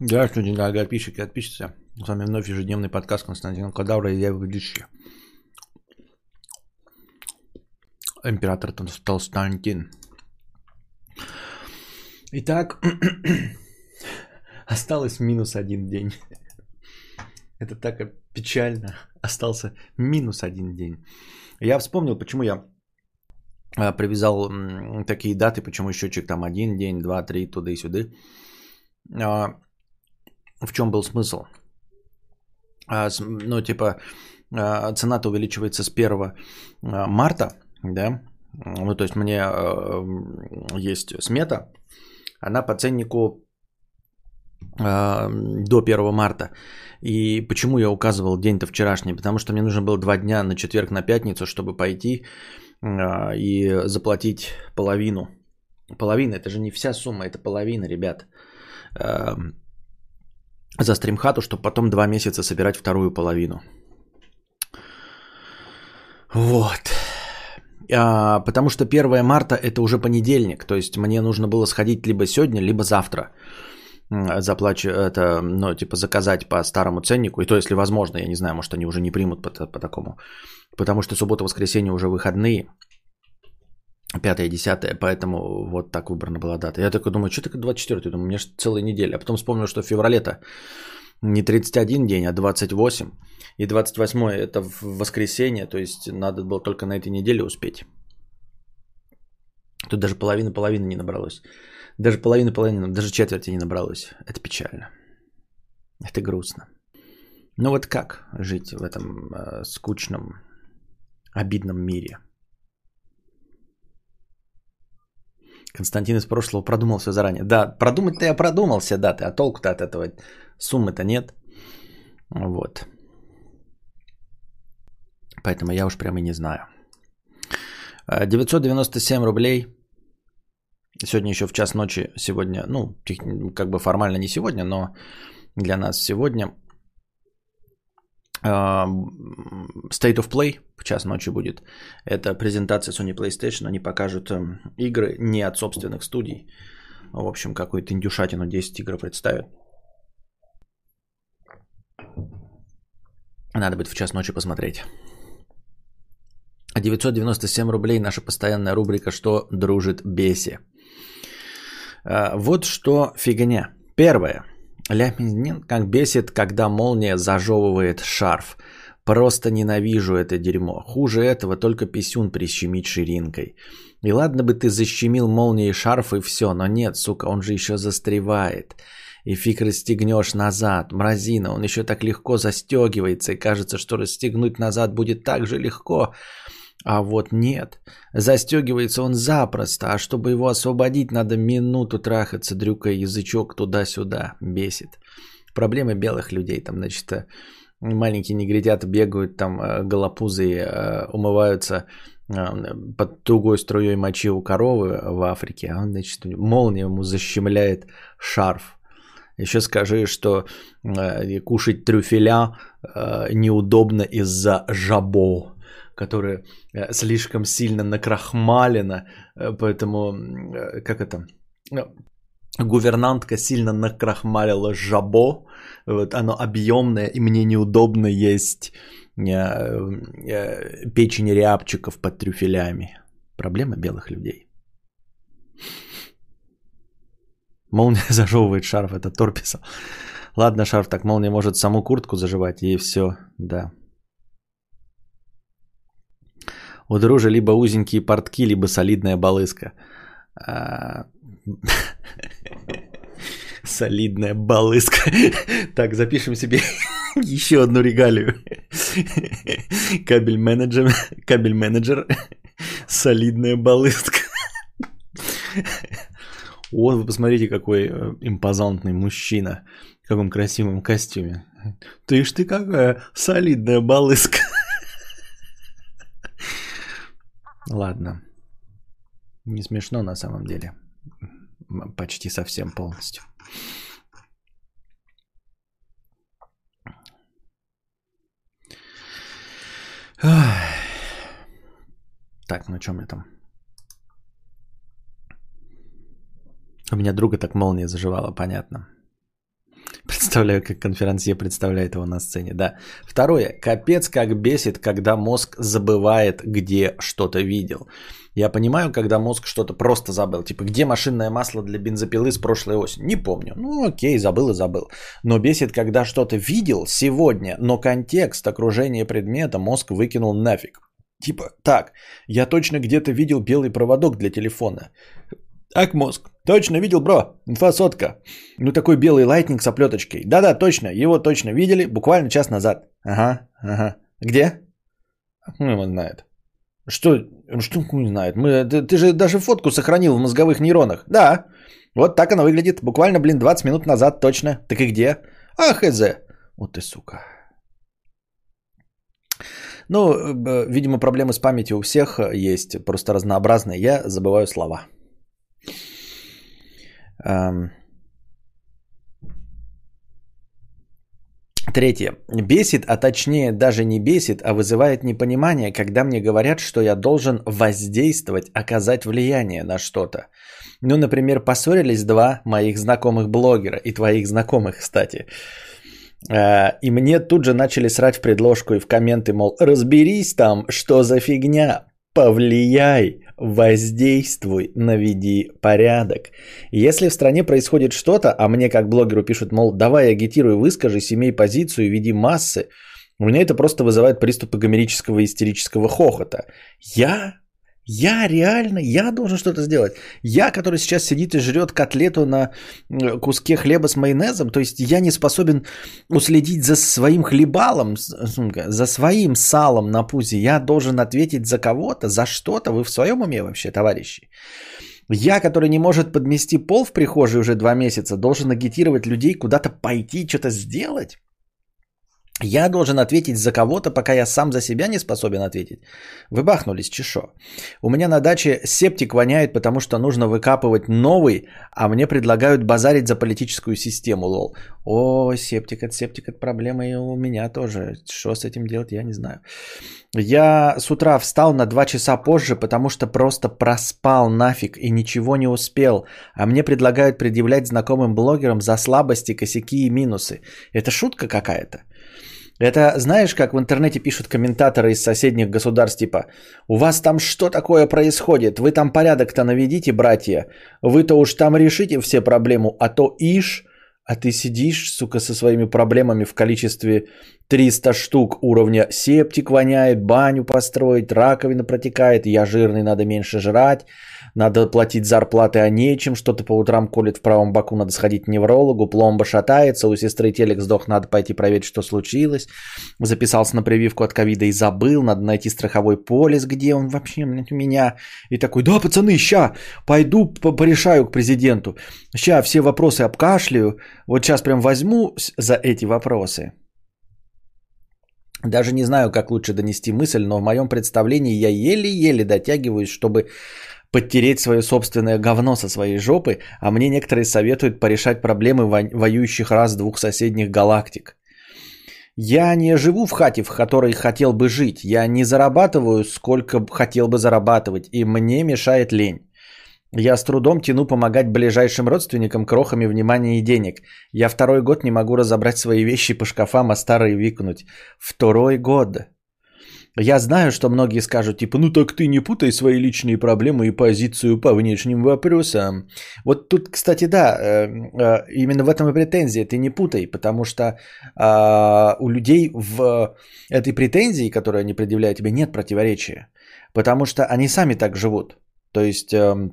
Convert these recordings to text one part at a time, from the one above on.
Здравствуйте, дорогие подписчики и подписчицы. С вами вновь ежедневный подкаст Константина Кадавра и я его ведущий. Император Толстантин. Итак, осталось минус один день. Это так печально. Остался минус один день. Я вспомнил, почему я а, привязал такие даты, почему счетчик там один день, два, три, туда и сюда. А, в чем был смысл? А, ну, типа, цена-то увеличивается с 1 марта, да? Ну, то есть мне есть смета, она по ценнику до 1 марта. И почему я указывал день-то вчерашний? Потому что мне нужно было два дня на четверг, на пятницу, чтобы пойти а, и заплатить половину. Половина, это же не вся сумма, это половина, ребят. За стримхату, чтобы потом два месяца собирать вторую половину. Вот. А, потому что 1 марта это уже понедельник. То есть мне нужно было сходить либо сегодня, либо завтра заплачу это, ну, типа, заказать по старому ценнику. И то, если возможно, я не знаю, может, они уже не примут по, по такому. Потому что суббота-воскресенье уже выходные. Пятое, десятое, поэтому вот так выбрана была дата. Я такой думаю, что такое 24 Думаю, мне же целая неделя. А потом вспомнил, что в феврале-то не 31 день, а 28. И 28 это в воскресенье, то есть надо было только на этой неделе успеть. Тут даже половина-половины не набралось. Даже половины-половины, даже четверти не набралось. Это печально. Это грустно. Ну вот как жить в этом э, скучном, обидном мире? Константин из прошлого продумал все заранее. Да, продумать-то я продумался, да, ты, а толку-то от этого суммы-то нет. Вот. Поэтому я уж прямо и не знаю. 997 рублей Сегодня еще в час ночи, сегодня, ну, как бы формально не сегодня, но для нас сегодня State of Play в час ночи будет. Это презентация Sony PlayStation. Они покажут эм, игры не от собственных студий. В общем, какую-то индюшатину 10 игр представят. Надо будет в час ночи посмотреть. 997 рублей наша постоянная рубрика «Что дружит Беси». А, вот что фигня. Первое. Ляпин как бесит, когда молния зажевывает шарф. Просто ненавижу это дерьмо. Хуже этого только писюн прищемить ширинкой. И ладно бы ты защемил молнией шарф и все, но нет, сука, он же еще застревает. И фиг расстегнешь назад, мразина, он еще так легко застегивается, и кажется, что расстегнуть назад будет так же легко. А вот нет. Застегивается он запросто, а чтобы его освободить, надо минуту трахаться, дрюкая язычок туда-сюда. Бесит. Проблемы белых людей. Там, значит, э, маленькие негритята бегают, там э, голопузы э, умываются под тугой струей мочи у коровы в Африке, а он, значит, молния ему защемляет шарф. Еще скажи, что кушать трюфеля неудобно из-за жабо которая э, слишком сильно накрахмалена, э, поэтому, э, как это, гувернантка сильно накрахмалила жабо, вот оно объемное, и мне неудобно есть печень рябчиков под трюфелями. Проблема белых людей. Молния зажевывает шарф, это Тор. Ладно, шарф, так молния может саму куртку заживать, и все, да. У дружи либо узенькие портки, либо солидная балыска. А, солидная балыска. Так, запишем себе еще одну регалию. Кабель менеджер. Кабель менеджер. Солидная балыска. Вот вы посмотрите, какой э, импозантный мужчина. В каком красивом костюме. Ты ж ты какая солидная балыска. Ладно. Не смешно на самом деле. Почти совсем полностью. Так, ну чем я там? У меня друга так молния заживала, понятно. Представляю, как конферансье представляет его на сцене, да. Второе. Капец, как бесит, когда мозг забывает, где что-то видел. Я понимаю, когда мозг что-то просто забыл. Типа, где машинное масло для бензопилы с прошлой осени? Не помню. Ну, окей, забыл и забыл. Но бесит, когда что-то видел сегодня, но контекст, окружение предмета мозг выкинул нафиг. Типа, так, я точно где-то видел белый проводок для телефона. Так, мозг. Точно видел, бро. Инфа сотка. Ну, такой белый лайтнинг с оплеточкой. Да-да, точно. Его точно видели буквально час назад. Ага, ага. Где? Ну, его знает. Что? Что не знает? Мы, ты, ты же даже фотку сохранил в мозговых нейронах. Да. Вот так оно выглядит. Буквально, блин, 20 минут назад точно. Так и где? А, хз. Вот ты, сука. Ну, э, видимо, проблемы с памятью у всех есть, просто разнообразные. Я забываю слова. Третье. Бесит, а точнее даже не бесит, а вызывает непонимание, когда мне говорят, что я должен воздействовать, оказать влияние на что-то. Ну, например, поссорились два моих знакомых блогера и твоих знакомых, кстати. А, и мне тут же начали срать в предложку и в комменты, мол, разберись там, что за фигня, повлияй, воздействуй, наведи порядок. Если в стране происходит что-то, а мне как блогеру пишут, мол, давай агитируй, выскажись, имей позицию, веди массы, у меня это просто вызывает приступы гомерического истерического хохота. Я я реально, я должен что-то сделать. Я, который сейчас сидит и жрет котлету на куске хлеба с майонезом, то есть я не способен уследить за своим хлебалом, за своим салом на пузе. Я должен ответить за кого-то, за что-то. Вы в своем уме вообще, товарищи? Я, который не может подмести пол в прихожей уже два месяца, должен агитировать людей куда-то пойти, что-то сделать? Я должен ответить за кого-то, пока я сам за себя не способен ответить. Вы бахнулись, чешо. У меня на даче септик воняет, потому что нужно выкапывать новый, а мне предлагают базарить за политическую систему, лол. О, септик, это септик, это проблема и у меня тоже. Что с этим делать, я не знаю. Я с утра встал на два часа позже, потому что просто проспал нафиг и ничего не успел. А мне предлагают предъявлять знакомым блогерам за слабости, косяки и минусы. Это шутка какая-то. Это знаешь, как в интернете пишут комментаторы из соседних государств, типа, у вас там что такое происходит? Вы там порядок-то наведите, братья. Вы-то уж там решите все проблемы, а то ишь, а ты сидишь, сука, со своими проблемами в количестве 300 штук уровня. Септик воняет, баню построить, раковина протекает, я жирный, надо меньше жрать, надо платить зарплаты, а нечем, что-то по утрам колет в правом боку, надо сходить к неврологу, пломба шатается, у сестры телек сдох, надо пойти проверить, что случилось, записался на прививку от ковида и забыл, надо найти страховой полис, где он вообще у меня, и такой, да, пацаны, ща, пойду порешаю к президенту, ща все вопросы обкашляю, вот сейчас прям возьму за эти вопросы, даже не знаю, как лучше донести мысль, но в моем представлении я еле-еле дотягиваюсь, чтобы подтереть свое собственное говно со своей жопы, а мне некоторые советуют порешать проблемы воюющих раз двух соседних галактик. Я не живу в хате, в которой хотел бы жить. Я не зарабатываю, сколько хотел бы зарабатывать, и мне мешает лень. Я с трудом тяну помогать ближайшим родственникам крохами внимания и денег. Я второй год не могу разобрать свои вещи по шкафам, а старые викнуть. Второй год. Я знаю, что многие скажут, типа, ну так ты не путай свои личные проблемы и позицию по внешним вопросам. Вот тут, кстати, да, э, э, именно в этом и претензия. Ты не путай, потому что а, у людей в этой претензии, которую они предъявляют тебе, нет противоречия. Потому что они сами так живут. То есть эм,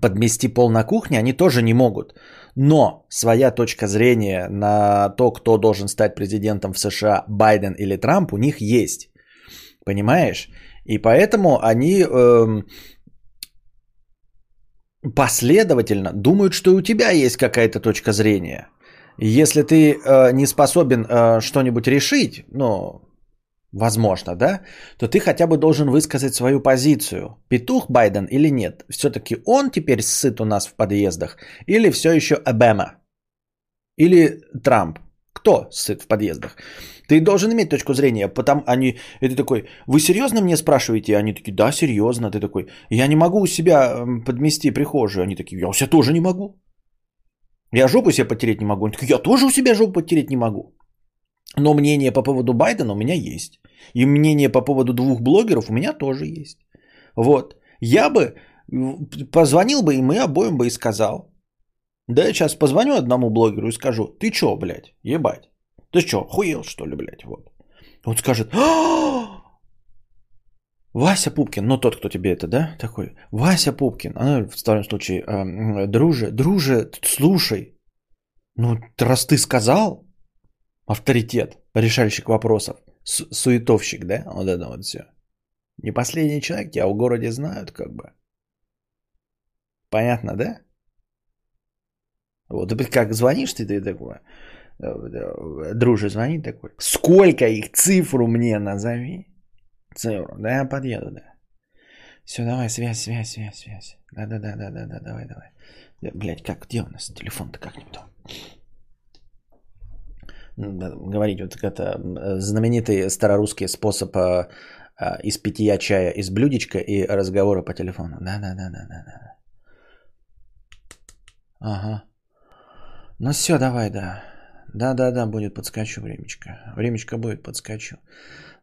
подмести пол на кухне они тоже не могут. Но своя точка зрения на то, кто должен стать президентом в США, Байден или Трамп, у них есть. Понимаешь? И поэтому они э, последовательно думают, что у тебя есть какая-то точка зрения. Если ты э, не способен э, что-нибудь решить, ну, возможно, да, то ты хотя бы должен высказать свою позицию. Петух Байден или нет? Все-таки он теперь сыт у нас в подъездах? Или все еще Обама? Или Трамп? Кто сыт в подъездах? Ты должен иметь точку зрения, потому они, ты такой, вы серьезно мне спрашиваете? Они такие, да, серьезно. Ты такой, я не могу у себя подмести прихожую. Они такие, я у себя тоже не могу. Я жопу себе потереть не могу. Он такой, я тоже у себя жопу потереть не могу. Но мнение по поводу Байдена у меня есть. И мнение по поводу двух блогеров у меня тоже есть. Вот. Я бы позвонил бы и обоим бы и сказал. Да, я сейчас позвоню одному блогеру и скажу, ты чё, блядь, ебать? Ты чё, хуел, что ли, блядь, вот. Он скажет, «А, Вася Пупкин, ну тот, кто тебе это, да, такой, Вася Пупкин, а, в втором случае, э, друже, друже, слушай, ну раз ты сказал, авторитет, решальщик вопросов, Су- суетовщик, да, вот это вот все. Не последний человек, тебя в городе знают, как бы. Понятно, да? Вот, как звонишь ты, ты такой, э, друже звонит такой, сколько их, цифру мне назови. Цифру, да я подъеду, да. Все, давай, связь, связь, связь, связь. Да-да-да-да-да, давай, давай. Блять, как, где у нас телефон-то как-нибудь? Говорить вот это знаменитый старорусский способ э, э, из питья чая из блюдечка и разговора по телефону. Да-да-да-да-да. Ага. Ну все, давай, да. Да-да-да, будет подскочу времечко. Времечко будет подскочу.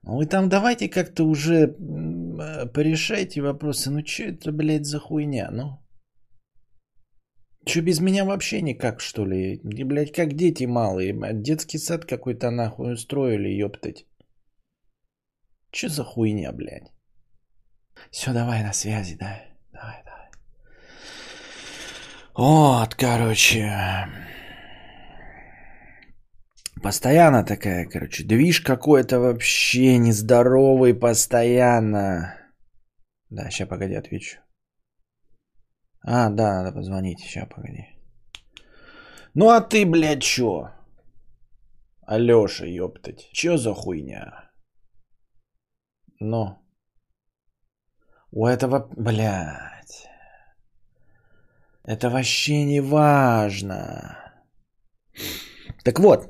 Ну вы там давайте как-то уже э, порешайте вопросы. Ну что это, блядь, за хуйня, ну? Че без меня вообще никак, что ли? И, блядь, как дети малые. Детский сад какой-то нахуй устроили, ёптать. Че за хуйня, блядь? Все, давай на связи, да. Давай, давай. Вот, короче. Постоянно такая, короче, движ какой-то вообще нездоровый постоянно. Да, сейчас погоди, отвечу. А, да, надо позвонить, сейчас погоди. Ну а ты, блядь, чё? Алёша, ёптать, чё за хуйня? Ну. У этого, блядь. Это вообще не важно. Так вот,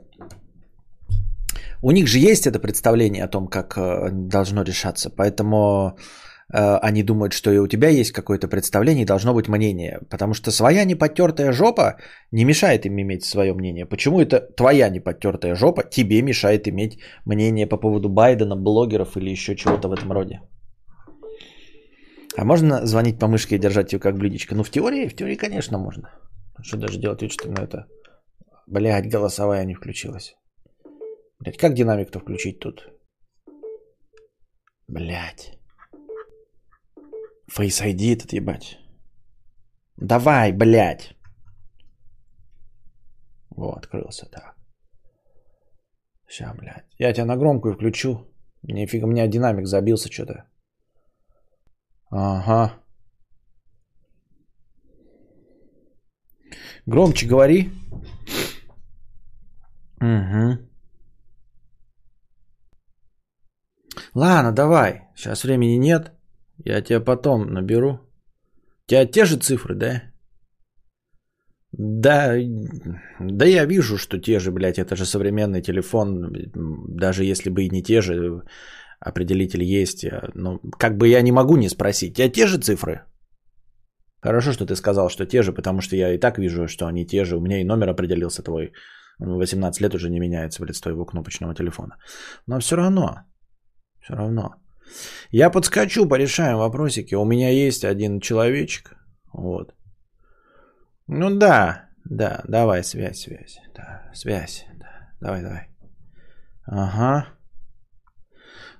у них же есть это представление о том, как э, должно решаться, поэтому они думают, что и у тебя есть какое-то представление и должно быть мнение, потому что своя неподтертая жопа не мешает им иметь свое мнение. Почему это твоя неподтертая жопа тебе мешает иметь мнение по поводу Байдена, блогеров или еще чего-то в этом роде? А можно звонить по мышке и держать ее как блюдечко? Ну, в теории, в теории, конечно, можно. Что даже делать вид, что ну, это... Блядь, голосовая не включилась. Блять, как динамик-то включить тут? Блять. Face ID этот ебать. Давай, блядь. Вот, открылся, так. Сейчас, блядь. Я тебя на громкую включу. Нифига, у меня динамик забился что-то. Ага. Громче говори. Угу. Ладно, давай. Сейчас времени нет. Я тебя потом наберу. У тебя те же цифры, да? Да, да я вижу, что те же, блядь, это же современный телефон, даже если бы и не те же, определитель есть. Но как бы я не могу не спросить, у тебя те же цифры? Хорошо, что ты сказал, что те же, потому что я и так вижу, что они те же. У меня и номер определился твой. 18 лет уже не меняется, блядь, с твоего кнопочного телефона. Но все равно, все равно. Я подскочу, порешаем вопросики. У меня есть один человечек. Вот. Ну да, да, давай, связь, связь. Да, связь. Да, давай, давай. Ага.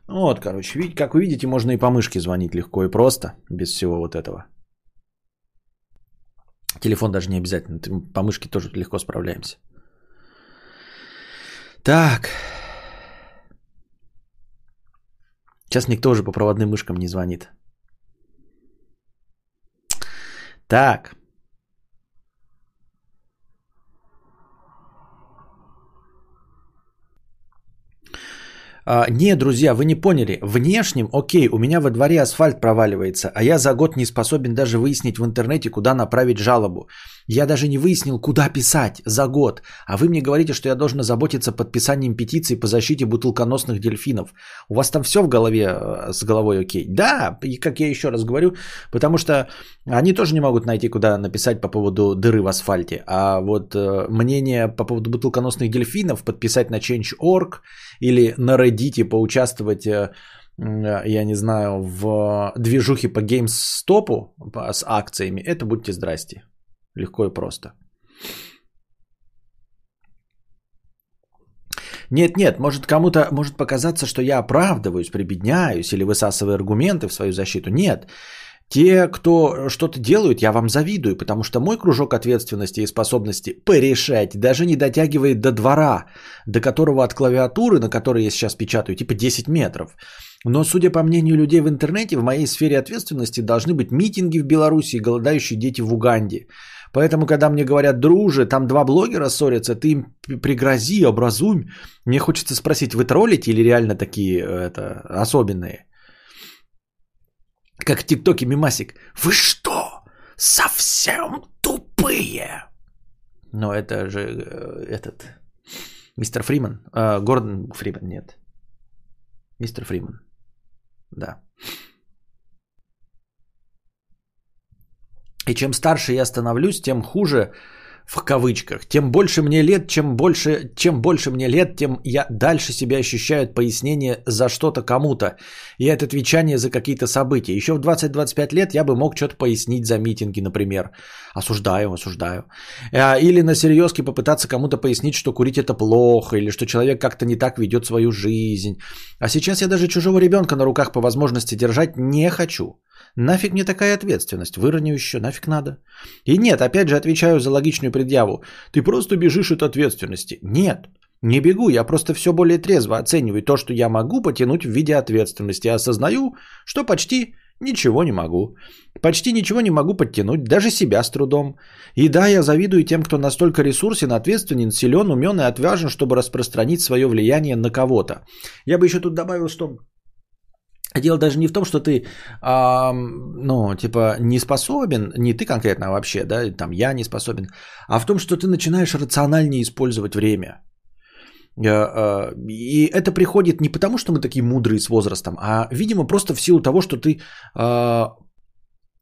Вот, короче, видите, как вы видите, можно и по мышке звонить легко и просто, без всего вот этого. Телефон даже не обязательно, по мышке тоже легко справляемся. Так. Сейчас никто уже по проводным мышкам не звонит. Так. А, не, друзья, вы не поняли. Внешним, окей, у меня во дворе асфальт проваливается, а я за год не способен даже выяснить в интернете, куда направить жалобу. Я даже не выяснил, куда писать за год. А вы мне говорите, что я должен заботиться подписанием петиции по защите бутылконосных дельфинов. У вас там все в голове э, с головой окей? Да, и как я еще раз говорю, потому что они тоже не могут найти, куда написать по поводу дыры в асфальте. А вот э, мнение по поводу бутылконосных дельфинов подписать на Change.org или на Reddit поучаствовать э, я не знаю, в движухе по GameStop с акциями, это будьте здрасте. Легко и просто. Нет, нет, может кому-то может показаться, что я оправдываюсь, прибедняюсь или высасываю аргументы в свою защиту. Нет. Те, кто что-то делают, я вам завидую, потому что мой кружок ответственности и способности порешать даже не дотягивает до двора, до которого от клавиатуры, на которой я сейчас печатаю, типа 10 метров. Но, судя по мнению людей в интернете, в моей сфере ответственности должны быть митинги в Беларуси и голодающие дети в Уганде. Поэтому, когда мне говорят, друже, там два блогера ссорятся, ты им пригрози, образуй. Мне хочется спросить, вы троллите или реально такие это, особенные? Как в ТикТоке мимасик. Вы что, совсем тупые? Но это же э, этот... Мистер Фриман. Э, Гордон Фриман, нет. Мистер Фриман. Да. И чем старше я становлюсь, тем хуже в кавычках. Тем больше мне лет, чем больше, чем больше мне лет, тем я дальше себя ощущаю пояснение за что-то кому-то. И это отвечание за какие-то события. Еще в 20-25 лет я бы мог что-то пояснить за митинги, например. Осуждаю, осуждаю. А, или на серьезке попытаться кому-то пояснить, что курить это плохо, или что человек как-то не так ведет свою жизнь. А сейчас я даже чужого ребенка на руках по возможности держать не хочу. Нафиг мне такая ответственность? Выроню еще, нафиг надо? И нет, опять же отвечаю за логичную предъяву. Ты просто бежишь от ответственности. Нет, не бегу, я просто все более трезво оцениваю то, что я могу потянуть в виде ответственности. Осознаю, что почти ничего не могу. Почти ничего не могу подтянуть, даже себя с трудом. И да, я завидую тем, кто настолько ресурсен, ответственен, силен, умен и отважен, чтобы распространить свое влияние на кого-то. Я бы еще тут добавил, что Дело даже не в том, что ты, э, ну, типа, не способен, не ты конкретно а вообще, да, там я не способен, а в том, что ты начинаешь рациональнее использовать время. Э, э, и это приходит не потому, что мы такие мудрые с возрастом, а, видимо, просто в силу того, что ты э,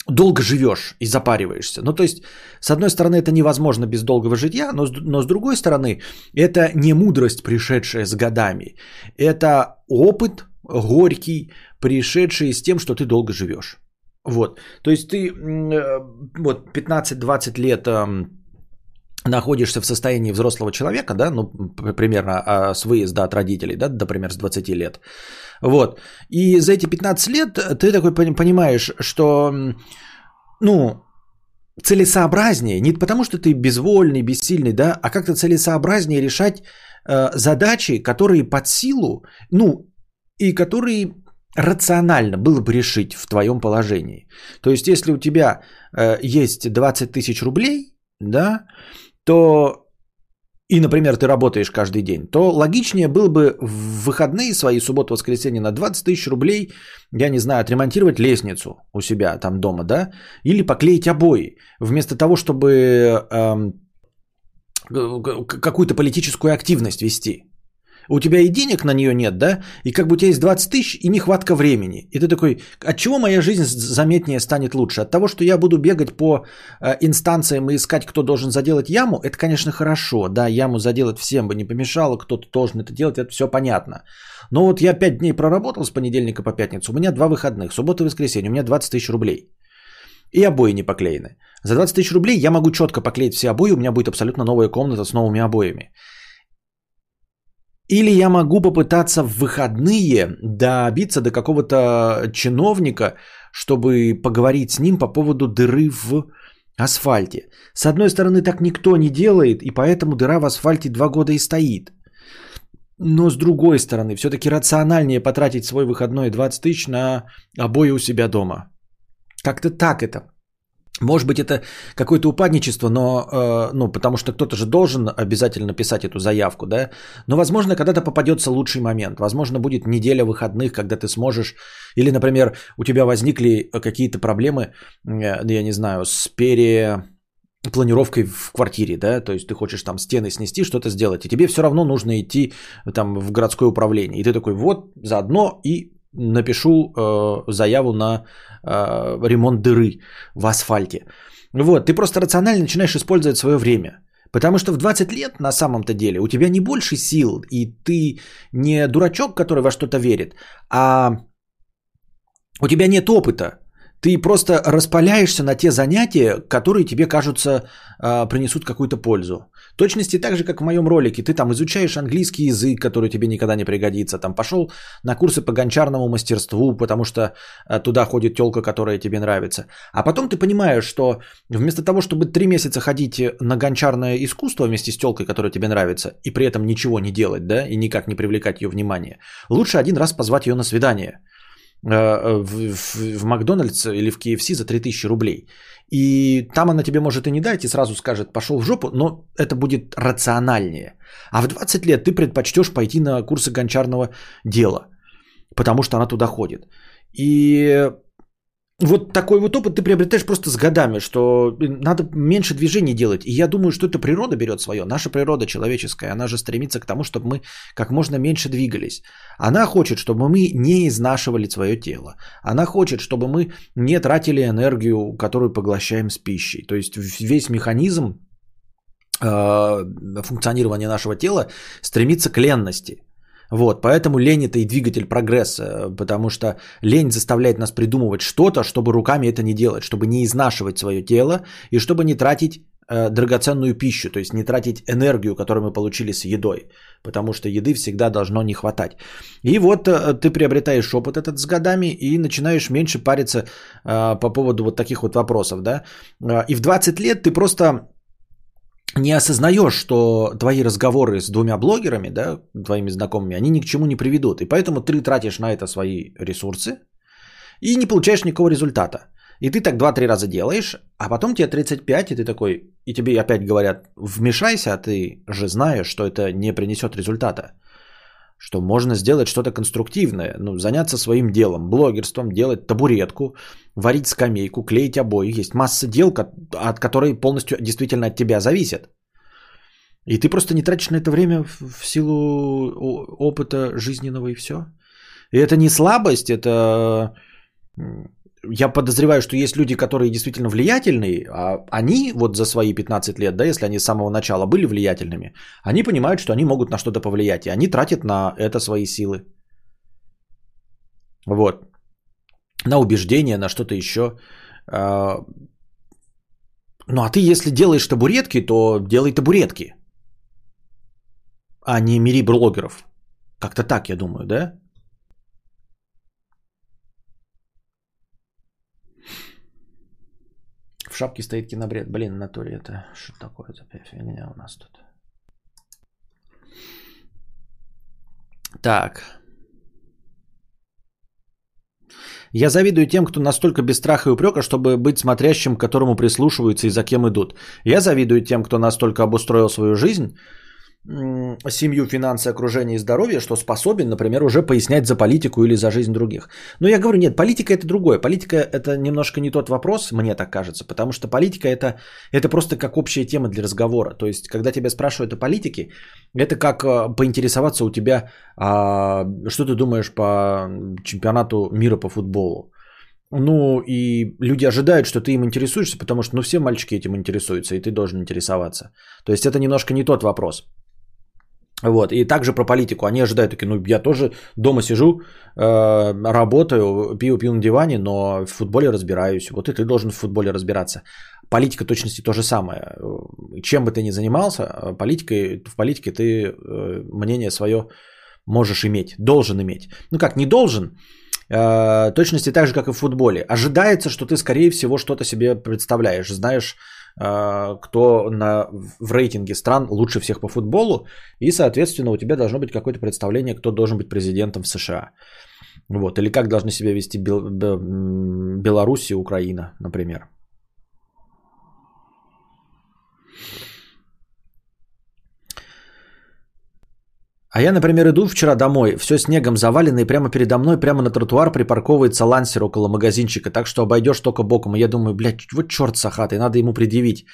долго живешь и запариваешься. Ну, то есть, с одной стороны, это невозможно без долгого житья, но, но с другой стороны, это не мудрость, пришедшая с годами. Это опыт горький, пришедшие с тем, что ты долго живешь. Вот. То есть ты э, вот 15-20 лет находишься в состоянии взрослого человека, да, ну, примерно а, с выезда от родителей, да, например, с 20 лет. Вот. И за эти 15 лет ты такой понимаешь, что, ну, целесообразнее, не потому что ты безвольный, бессильный, да, а как-то целесообразнее решать э, задачи, которые под силу, ну, и которые рационально было бы решить в твоем положении. То есть, если у тебя э, есть 20 тысяч рублей, да, то и, например, ты работаешь каждый день, то логичнее было бы в выходные свои, субботу, воскресенье на 20 тысяч рублей, я не знаю, отремонтировать лестницу у себя там дома, да, или поклеить обои, вместо того, чтобы эм, какую-то политическую активность вести. У тебя и денег на нее нет, да? И как бы у тебя есть 20 тысяч и нехватка времени. И ты такой, от чего моя жизнь заметнее станет лучше? От того, что я буду бегать по э, инстанциям и искать, кто должен заделать яму, это, конечно, хорошо. Да, яму заделать всем бы не помешало, кто-то должен это делать, это все понятно. Но вот я 5 дней проработал с понедельника по пятницу, у меня два выходных, суббота и воскресенье, у меня 20 тысяч рублей. И обои не поклеены. За 20 тысяч рублей я могу четко поклеить все обои, у меня будет абсолютно новая комната с новыми обоями. Или я могу попытаться в выходные добиться до какого-то чиновника, чтобы поговорить с ним по поводу дыры в асфальте. С одной стороны, так никто не делает, и поэтому дыра в асфальте два года и стоит. Но с другой стороны, все-таки рациональнее потратить свой выходной 20 тысяч на обои у себя дома. Как-то так это Может быть, это какое-то упадничество, но, э, ну, потому что кто-то же должен обязательно писать эту заявку, да. Но, возможно, когда-то попадется лучший момент. Возможно, будет неделя выходных, когда ты сможешь. Или, например, у тебя возникли какие-то проблемы, э, я не знаю, с пере планировкой в квартире, да, то есть ты хочешь там стены снести, что-то сделать, и тебе все равно нужно идти там в городское управление. И ты такой, вот, заодно и напишу э, заяву на э, ремонт дыры в асфальте. Вот, ты просто рационально начинаешь использовать свое время. Потому что в 20 лет на самом-то деле у тебя не больше сил, и ты не дурачок, который во что-то верит, а у тебя нет опыта. Ты просто распаляешься на те занятия, которые тебе кажутся э, принесут какую-то пользу. Точности так же, как в моем ролике. Ты там изучаешь английский язык, который тебе никогда не пригодится. Там пошел на курсы по гончарному мастерству, потому что э, туда ходит телка, которая тебе нравится. А потом ты понимаешь, что вместо того, чтобы три месяца ходить на гончарное искусство вместе с телкой, которая тебе нравится, и при этом ничего не делать, да, и никак не привлекать ее внимание, лучше один раз позвать ее на свидание – в, в, в Макдональдс или в KFC за 3000 рублей. И там она тебе может и не дать, и сразу скажет, пошел в жопу, но это будет рациональнее. А в 20 лет ты предпочтешь пойти на курсы гончарного дела, потому что она туда ходит. И вот такой вот опыт ты приобретаешь просто с годами, что надо меньше движений делать. И я думаю, что это природа берет свое. Наша природа человеческая, она же стремится к тому, чтобы мы как можно меньше двигались. Она хочет, чтобы мы не изнашивали свое тело. Она хочет, чтобы мы не тратили энергию, которую поглощаем с пищей. То есть весь механизм э, функционирования нашего тела стремится к ленности. Вот, поэтому лень это и двигатель прогресса, потому что лень заставляет нас придумывать что-то, чтобы руками это не делать, чтобы не изнашивать свое тело и чтобы не тратить э, драгоценную пищу, то есть не тратить энергию, которую мы получили с едой, потому что еды всегда должно не хватать. И вот э, ты приобретаешь опыт этот с годами и начинаешь меньше париться э, по поводу вот таких вот вопросов, да. Э, и в 20 лет ты просто не осознаешь, что твои разговоры с двумя блогерами, да, твоими знакомыми, они ни к чему не приведут. И поэтому ты тратишь на это свои ресурсы и не получаешь никакого результата. И ты так 2-3 раза делаешь, а потом тебе 35, и ты такой, и тебе опять говорят, вмешайся, а ты же знаешь, что это не принесет результата. Что можно сделать что-то конструктивное, ну, заняться своим делом, блогерством, делать табуретку, варить скамейку, клеить обои. Есть масса дел, от которой полностью действительно от тебя зависят. И ты просто не тратишь на это время в силу опыта жизненного и все. И это не слабость, это... Я подозреваю, что есть люди, которые действительно влиятельные, а они вот за свои 15 лет, да, если они с самого начала были влиятельными, они понимают, что они могут на что-то повлиять, и они тратят на это свои силы. Вот на убеждение, на что-то еще. А, ну а ты, если делаешь табуретки, то делай табуретки, а не мири блогеров. Как-то так, я думаю, да? В шапке стоит кинобред. Блин, натуре это что такое за фигня у нас тут? Так. Я завидую тем, кто настолько без страха и упрека, чтобы быть смотрящим, к которому прислушиваются и за кем идут. Я завидую тем, кто настолько обустроил свою жизнь, семью, финансы, окружение и здоровье, что способен, например, уже пояснять за политику или за жизнь других. Но я говорю, нет, политика это другое. Политика это немножко не тот вопрос, мне так кажется, потому что политика это, это просто как общая тема для разговора. То есть, когда тебя спрашивают о политике, это как э, поинтересоваться у тебя, а, что ты думаешь по чемпионату мира по футболу. Ну, и люди ожидают, что ты им интересуешься, потому что, ну, все мальчики этим интересуются, и ты должен интересоваться. То есть это немножко не тот вопрос. Вот, и также про политику. Они ожидают такие, ну, я тоже дома сижу, э, работаю, пью, пью на диване, но в футболе разбираюсь. Вот и ты должен в футболе разбираться. Политика точности то же самое. Чем бы ты ни занимался, политикой, в политике ты э, мнение свое можешь иметь, должен иметь. Ну как, не должен, э, точности так же, как и в футболе. Ожидается, что ты, скорее всего, что-то себе представляешь, знаешь, кто на, в рейтинге стран лучше всех по футболу, и, соответственно, у тебя должно быть какое-то представление, кто должен быть президентом в США. Вот. Или как должны себя вести Бел, Беларусь и Украина, например. А я, например, иду вчера домой, все снегом завалено, и прямо передо мной, прямо на тротуар припарковывается лансер около магазинчика, так что обойдешь только боком. И я думаю, блядь, вот черт сахатый, надо ему предъявить.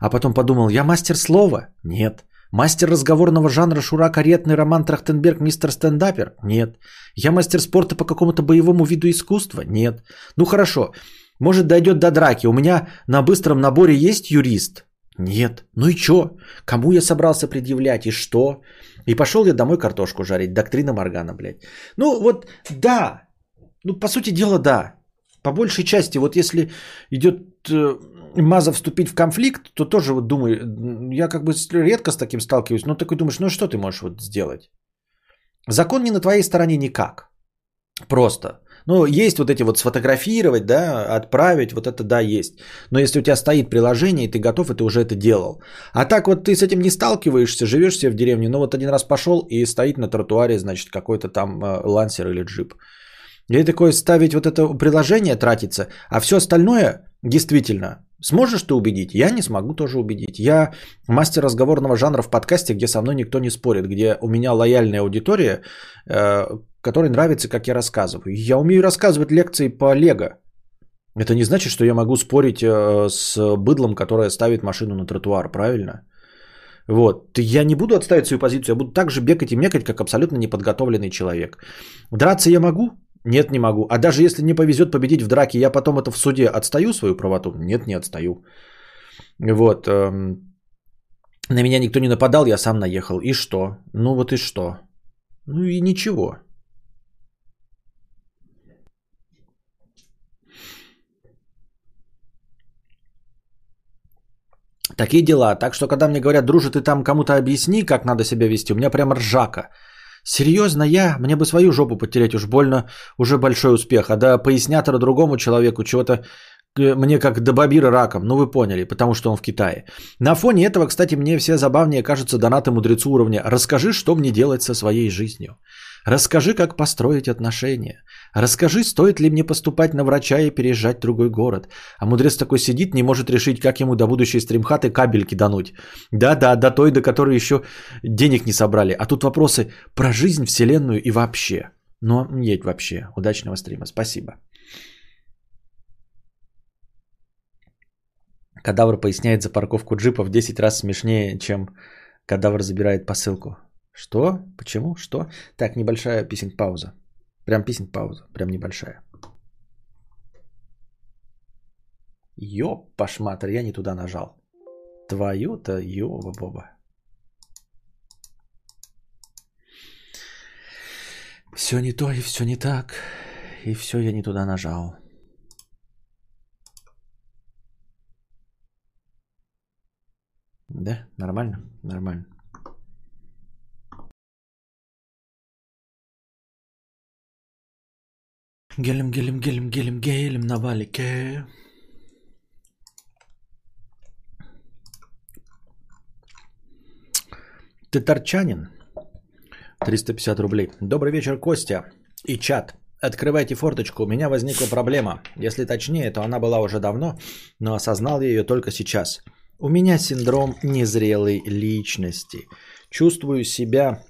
А потом подумал, я мастер слова? Нет. Мастер разговорного жанра Шура Каретный Роман Трахтенберг Мистер Стендапер? Нет. Я мастер спорта по какому-то боевому виду искусства? Нет. Ну хорошо. Может дойдет до драки. У меня на быстром наборе есть юрист? Нет. Ну и чё? Кому я собрался предъявлять и что? И пошел я домой картошку жарить. Доктрина Моргана, блядь. Ну вот, да. Ну, по сути дела, да. По большей части, вот если идет э, Маза вступить в конфликт, то тоже вот думаю, я как бы редко с таким сталкиваюсь, но такой думаешь, ну что ты можешь вот сделать? Закон не на твоей стороне никак. Просто. Ну, есть вот эти вот сфотографировать, да, отправить, вот это да, есть. Но если у тебя стоит приложение, и ты готов, и ты уже это делал. А так вот ты с этим не сталкиваешься, живешь себе в деревне, ну вот один раз пошел, и стоит на тротуаре, значит, какой-то там э, лансер или джип. И такое ставить вот это приложение, тратиться, а все остальное действительно Сможешь ты убедить? Я не смогу тоже убедить. Я мастер разговорного жанра в подкасте, где со мной никто не спорит, где у меня лояльная аудитория, которой нравится, как я рассказываю. Я умею рассказывать лекции по Лего. Это не значит, что я могу спорить э, с быдлом, которое ставит машину на тротуар, правильно? Вот. Я не буду отставить свою позицию, я буду так же бегать и мекать, как абсолютно неподготовленный человек. Драться я могу? Нет, не могу. А даже если не повезет победить в драке, я потом это в суде отстаю свою правоту? Нет, не отстаю. Вот. Эм, на меня никто не нападал, я сам наехал. И что? Ну вот и что? Ну и ничего. Такие дела. Так что, когда мне говорят, дружи, ты там кому-то объясни, как надо себя вести, у меня прям ржака. Серьезно, я? Мне бы свою жопу потереть уж больно, уже большой успех. А да пояснятора другому человеку чего-то мне как до бабира раком, ну вы поняли, потому что он в Китае. На фоне этого, кстати, мне все забавнее кажутся донаты мудрецу уровня «Расскажи, что мне делать со своей жизнью». Расскажи, как построить отношения. Расскажи, стоит ли мне поступать на врача и переезжать в другой город. А мудрец такой сидит, не может решить, как ему до будущей стримхаты кабель кидануть. Да-да, до той, до которой еще денег не собрали. А тут вопросы про жизнь, вселенную и вообще. Но нет вообще. Удачного стрима. Спасибо. Кадавр поясняет за парковку джипа в 10 раз смешнее, чем кадавр забирает посылку. Что? Почему? Что? Так, небольшая писинг-пауза. Прям писинг-пауза. Прям небольшая. Ёп, пашматор, я не туда нажал. Твою-то ёба-боба. Все не то и все не так. И все я не туда нажал. Да, нормально, нормально. Гелем, гелем, гелем, гелем, гелем на валике. Ты торчанин? 350 рублей. Добрый вечер, Костя и чат. Открывайте форточку, у меня возникла проблема. Если точнее, то она была уже давно, но осознал я ее только сейчас. У меня синдром незрелой личности. Чувствую себя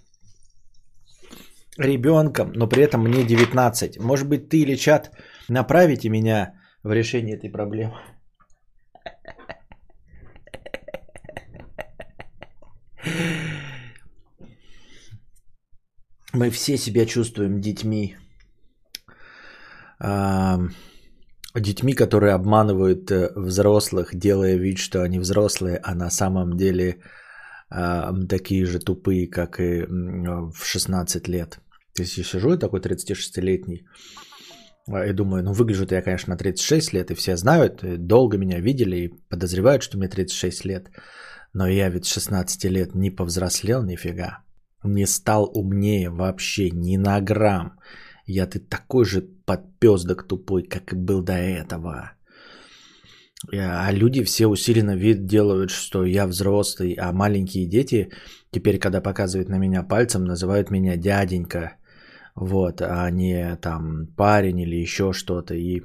ребенком, но при этом мне 19. Может быть, ты или чат направите меня в решение этой проблемы? Мы все себя чувствуем детьми. Детьми, которые обманывают э, взрослых, делая вид, что они взрослые, а на самом деле такие же тупые, как и в 16 лет. То есть я сижу такой 36-летний а, и думаю, ну выгляжу я, конечно, на 36 лет, и все знают, и долго меня видели и подозревают, что мне 36 лет. Но я ведь 16 лет не повзрослел нифига, не стал умнее вообще ни на грамм. Я ты такой же подпездок тупой, как и был до этого. А люди все усиленно вид делают, что я взрослый, а маленькие дети теперь, когда показывают на меня пальцем, называют меня дяденька вот, а не там парень или еще что-то. И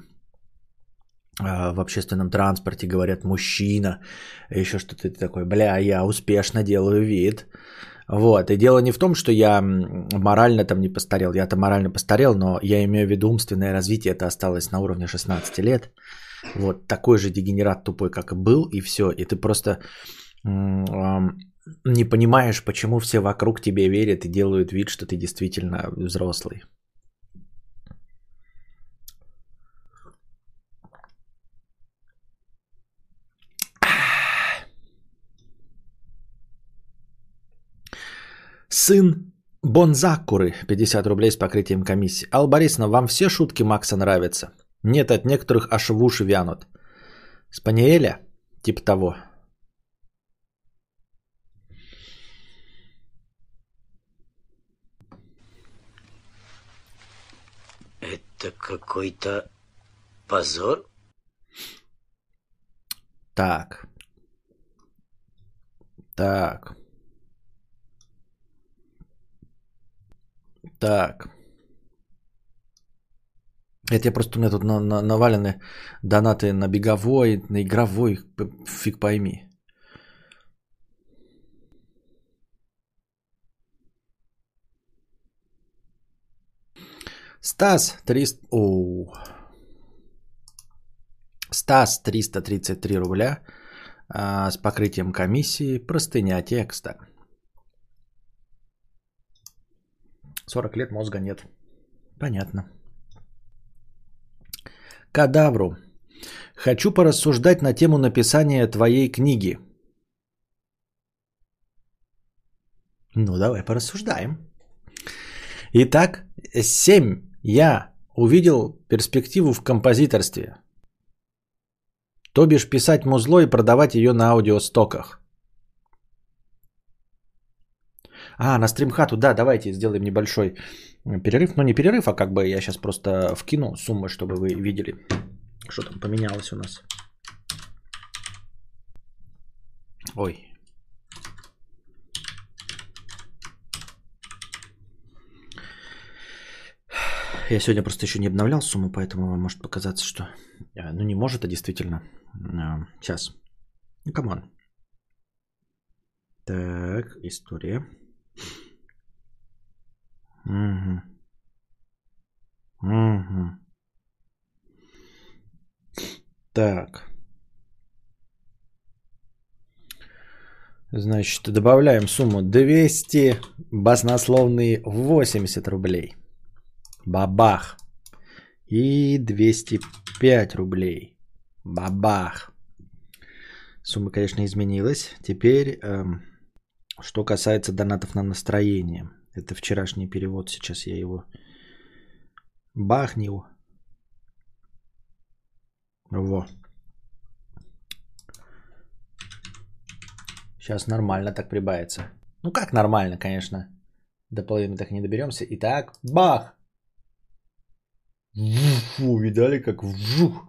а, в общественном транспорте говорят мужчина, еще что-то ты такой, бля, я успешно делаю вид. Вот. И дело не в том, что я морально там не постарел. Я-то морально постарел, но я имею в виду умственное развитие. Это осталось на уровне 16 лет. Вот. Такой же дегенерат тупой, как и был, и все. И ты просто не понимаешь, почему все вокруг тебе верят и делают вид, что ты действительно взрослый. Сын Бонзакуры, 50 рублей с покрытием комиссии. Ал Борисовна, вам все шутки Макса нравятся? Нет, от некоторых аж в уши вянут. Спаниеля? Типа того. Это какой-то позор? Так. Так. Так. Это я просто у меня тут на, на, навалены донаты на беговой, на игровой, фиг пойми. Стас 300... Оу. Стас 333 рубля а, с покрытием комиссии, простыня текста. 40 лет мозга нет. Понятно. Кадавру. Хочу порассуждать на тему написания твоей книги. Ну, давай порассуждаем. Итак, 7. Я увидел перспективу в композиторстве. То бишь писать музло и продавать ее на аудиостоках. А, на стримхату, да, давайте сделаем небольшой перерыв. Ну, не перерыв, а как бы я сейчас просто вкину суммы, чтобы вы видели, что там поменялось у нас. Ой. Я сегодня просто еще не обновлял сумму, поэтому вам может показаться, что... А, ну, не может, а действительно. Сейчас. Ну, come on. Так, история. Угу. Угу. Так. Значит, добавляем сумму 200, баснословные 80 рублей. Бабах. И 205 рублей. Бабах. Сумма, конечно, изменилась. Теперь, эм, что касается донатов на настроение – это вчерашний перевод, сейчас я его бахнил. Во. Сейчас нормально так прибавится. Ну как нормально, конечно. До половины так не доберемся. Итак, бах! Фу, видали, как вжух.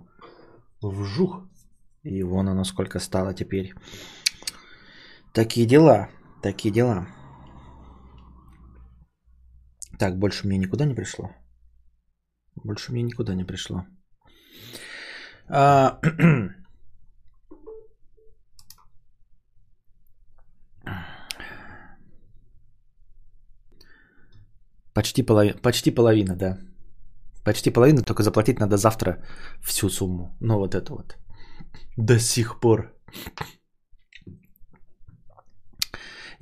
Вжух. И вон оно сколько стало теперь. Такие дела. Такие дела. Так, больше мне никуда не пришло. Больше мне никуда не пришло. А... Почти половина, почти половина, да. Почти половина, только заплатить надо завтра всю сумму. Ну вот это вот. До сих пор.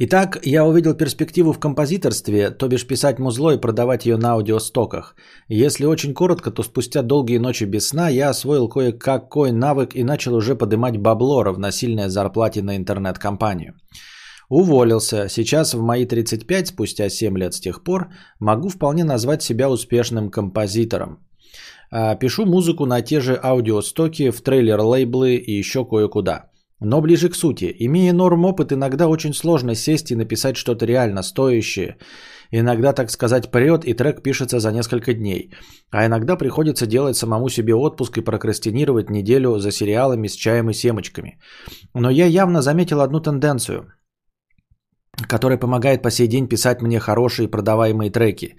Итак, я увидел перспективу в композиторстве, то бишь писать музло и продавать ее на аудиостоках. Если очень коротко, то спустя долгие ночи без сна я освоил кое-какой навык и начал уже подымать бабло равносильное зарплате на интернет-компанию. Уволился. Сейчас в мои 35, спустя 7 лет с тех пор, могу вполне назвать себя успешным композитором. А, пишу музыку на те же аудиостоки, в трейлер-лейблы и еще кое-куда. Но ближе к сути. Имея норм опыт, иногда очень сложно сесть и написать что-то реально стоящее. Иногда, так сказать, прет, и трек пишется за несколько дней. А иногда приходится делать самому себе отпуск и прокрастинировать неделю за сериалами с чаем и семечками. Но я явно заметил одну тенденцию, которая помогает по сей день писать мне хорошие продаваемые треки.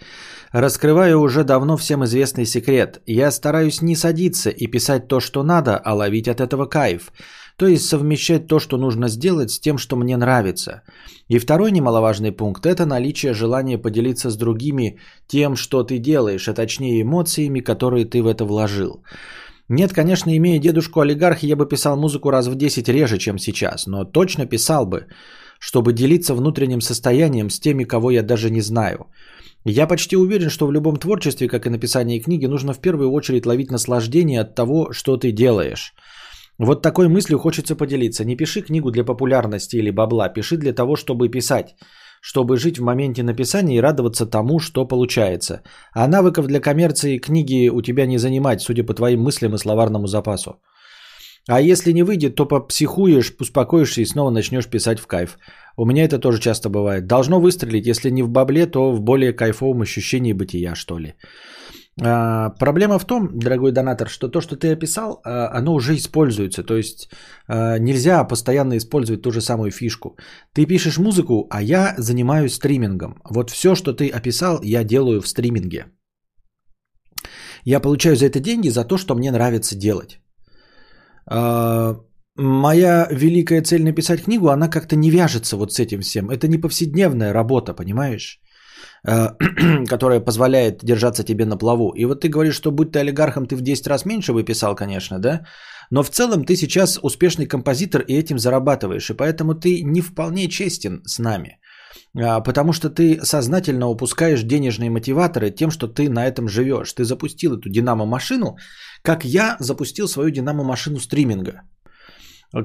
Раскрываю уже давно всем известный секрет. Я стараюсь не садиться и писать то, что надо, а ловить от этого кайф – То есть совмещать то, что нужно сделать, с тем, что мне нравится. И второй немаловажный пункт – это наличие желания поделиться с другими тем, что ты делаешь, а точнее эмоциями, которые ты в это вложил. Нет, конечно, имея дедушку олигарха, я бы писал музыку раз в 10 реже, чем сейчас, но точно писал бы, чтобы делиться внутренним состоянием с теми, кого я даже не знаю. Я почти уверен, что в любом творчестве, как и написании книги, нужно в первую очередь ловить наслаждение от того, что ты делаешь. Вот такой мыслью хочется поделиться. Не пиши книгу для популярности или бабла, пиши для того, чтобы писать, чтобы жить в моменте написания и радоваться тому, что получается. А навыков для коммерции книги у тебя не занимать, судя по твоим мыслям и словарному запасу. А если не выйдет, то попсихуешь, успокоишься и снова начнешь писать в кайф. У меня это тоже часто бывает. Должно выстрелить, если не в бабле, то в более кайфовом ощущении бытия, что ли. А, проблема в том, дорогой донатор, что то, что ты описал, а, оно уже используется. То есть а, нельзя постоянно использовать ту же самую фишку. Ты пишешь музыку, а я занимаюсь стримингом. Вот все, что ты описал, я делаю в стриминге. Я получаю за это деньги за то, что мне нравится делать. А, моя великая цель написать книгу, она как-то не вяжется вот с этим всем. Это не повседневная работа, понимаешь? А, которая позволяет держаться тебе на плаву. И вот ты говоришь, что будь ты олигархом, ты в 10 раз меньше бы писал, конечно, да? Но в целом ты сейчас успешный композитор и этим зарабатываешь. И поэтому ты не вполне честен с нами. А, потому что ты сознательно упускаешь денежные мотиваторы тем, что ты на этом живешь. Ты запустил эту динамо-машину, как я запустил свою динамо-машину стриминга.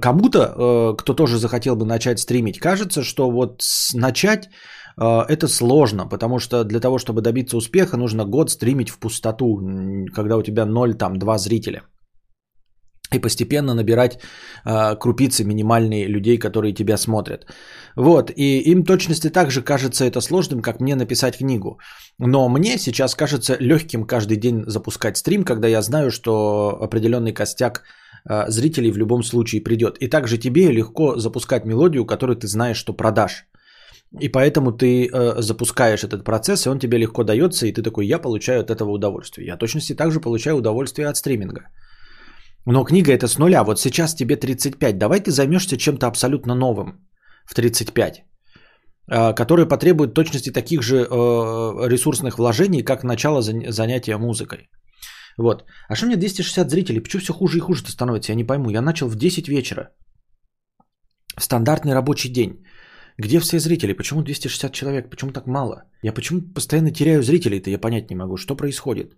Кому-то, э, кто тоже захотел бы начать стримить, кажется, что вот начать э, это сложно, потому что для того, чтобы добиться успеха, нужно год стримить в пустоту, когда у тебя 0, там, 2 зрителя – и постепенно набирать э, крупицы минимальные людей, которые тебя смотрят. Вот, и им точности также кажется это сложным, как мне написать книгу. Но мне сейчас кажется легким каждый день запускать стрим, когда я знаю, что определенный костяк э, зрителей в любом случае придет. И также тебе легко запускать мелодию, которую ты знаешь, что продашь. И поэтому ты э, запускаешь этот процесс, и он тебе легко дается, и ты такой, я получаю от этого удовольствие. Я точности также получаю удовольствие от стриминга. Но книга это с нуля. Вот сейчас тебе 35. Давай ты займешься чем-то абсолютно новым в 35 а, который потребует точности таких же э, ресурсных вложений, как начало занятия музыкой. Вот. А что мне 260 зрителей? Почему все хуже и хуже-то становится? Я не пойму. Я начал в 10 вечера. Стандартный рабочий день. Где все зрители? Почему 260 человек? Почему так мало? Я почему постоянно теряю зрителей-то? Я понять не могу. Что происходит?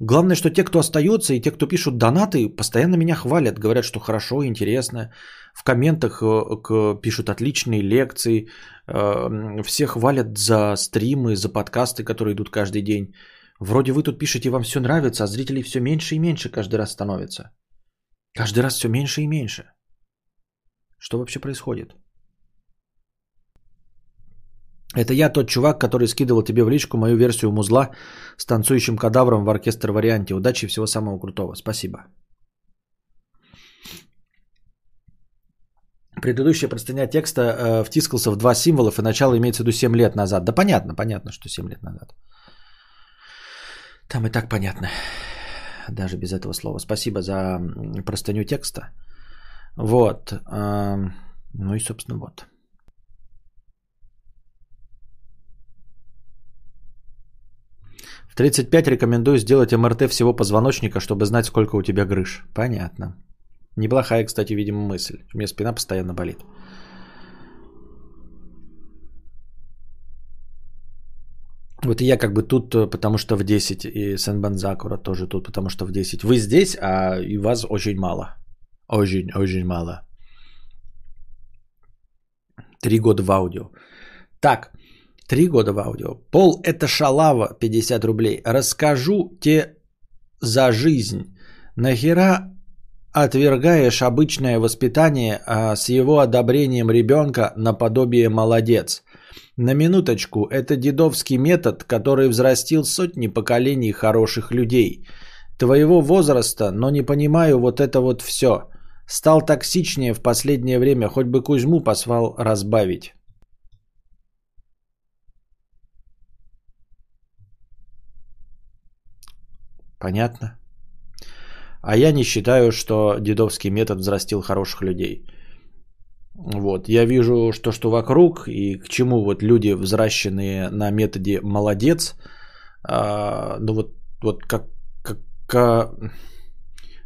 Главное, что те, кто остается и те, кто пишут донаты, постоянно меня хвалят, говорят, что хорошо, интересно. В комментах э, пишут отличные лекции, э, все хвалят за стримы, за подкасты, которые идут каждый день. Вроде вы тут пишете, вам все нравится, а зрителей все меньше и меньше каждый раз становится. Каждый раз все меньше и меньше. Что вообще происходит? Это я тот чувак, который скидывал тебе в личку мою версию музла с танцующим кадавром в оркестр варианте. Удачи и всего самого крутого. Спасибо. Предыдущая простыня текста э, втискался в два символов, и начало имеется в виду 7 лет назад. Да понятно, понятно, что 7 лет назад. Там и так понятно. Даже без этого слова. Спасибо за простыню текста. Вот. Э, ну и, собственно, вот. В 35 рекомендую сделать МРТ всего позвоночника, чтобы знать, сколько у тебя грыж. Понятно. Неплохая, кстати, видимо, мысль. У меня спина постоянно болит. Вот я как бы тут, э, потому что в 10, и Сен Банзакура тоже тут, потому что в 10. Вы здесь, а и вас очень мало. Очень, очень мало. Три года в аудио. Так, Три года в аудио. Пол – это шалава, 50 рублей. Расскажу тебе за жизнь. Нахера отвергаешь обычное воспитание а с его одобрением ребенка наподобие молодец? На минуточку, это дедовский метод, который взрастил сотни поколений хороших людей. Твоего возраста, но не понимаю вот это вот все. Стал токсичнее в последнее время, хоть бы Кузьму посвал разбавить. Понятно. А я не считаю, что дедовский метод взрастил хороших людей. Вот, я вижу, что, что вокруг и к чему вот люди, взращенные на методе молодец, а, ну вот, вот как, как, как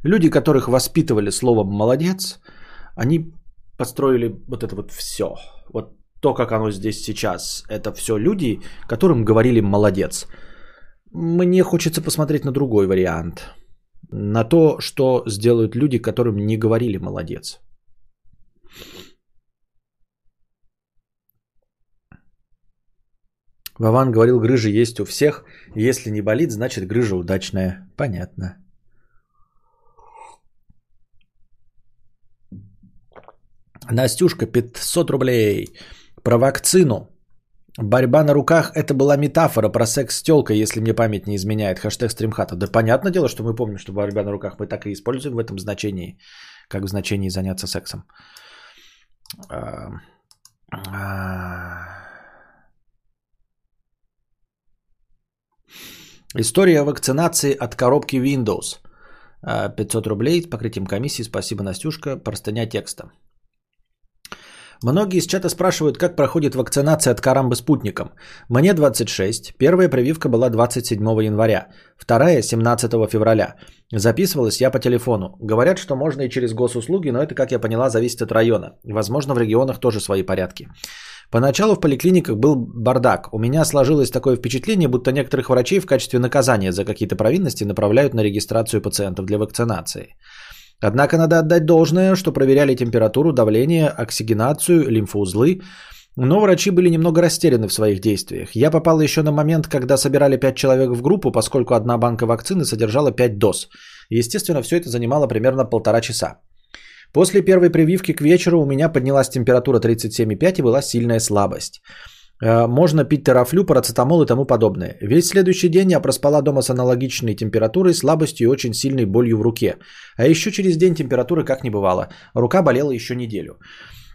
люди, которых воспитывали словом молодец, они построили вот это вот все. Вот то, как оно здесь сейчас, это все люди, которым говорили молодец. Мне хочется посмотреть на другой вариант. На то, что сделают люди, которым не говорили молодец. Вован говорил, грыжа есть у всех. Если не болит, значит грыжа удачная. Понятно. Настюшка, 500 рублей. Про вакцину. Борьба на руках – это была метафора про секс с тёлкой, если мне память не изменяет. Хэштег стримхата. Да понятное дело, что мы помним, что борьба на руках мы так и используем в этом значении, как в значении заняться сексом. История вакцинации от коробки Windows. 500 рублей с покрытием комиссии. Спасибо, Настюшка. Простыня текста. Многие из чата спрашивают, как проходит вакцинация от карамбы спутником. Мне 26, первая прививка была 27 января, вторая 17 февраля. Записывалась я по телефону. Говорят, что можно и через госуслуги, но это, как я поняла, зависит от района. Возможно, в регионах тоже свои порядки. Поначалу в поликлиниках был бардак. У меня сложилось такое впечатление, будто некоторых врачей в качестве наказания за какие-то провинности направляют на регистрацию пациентов для вакцинации. Однако надо отдать должное, что проверяли температуру, давление, оксигенацию, лимфоузлы, но врачи были немного растеряны в своих действиях. Я попал еще на момент, когда собирали 5 человек в группу, поскольку одна банка вакцины содержала 5 доз. Естественно, все это занимало примерно полтора часа. После первой прививки к вечеру у меня поднялась температура 37,5 и была сильная слабость. Э, можно пить терафлю, парацетамол и тому подобное. Весь следующий день я проспала дома с аналогичной температурой, слабостью и очень сильной болью в руке. А еще через день температуры как не бывало. Рука болела еще неделю.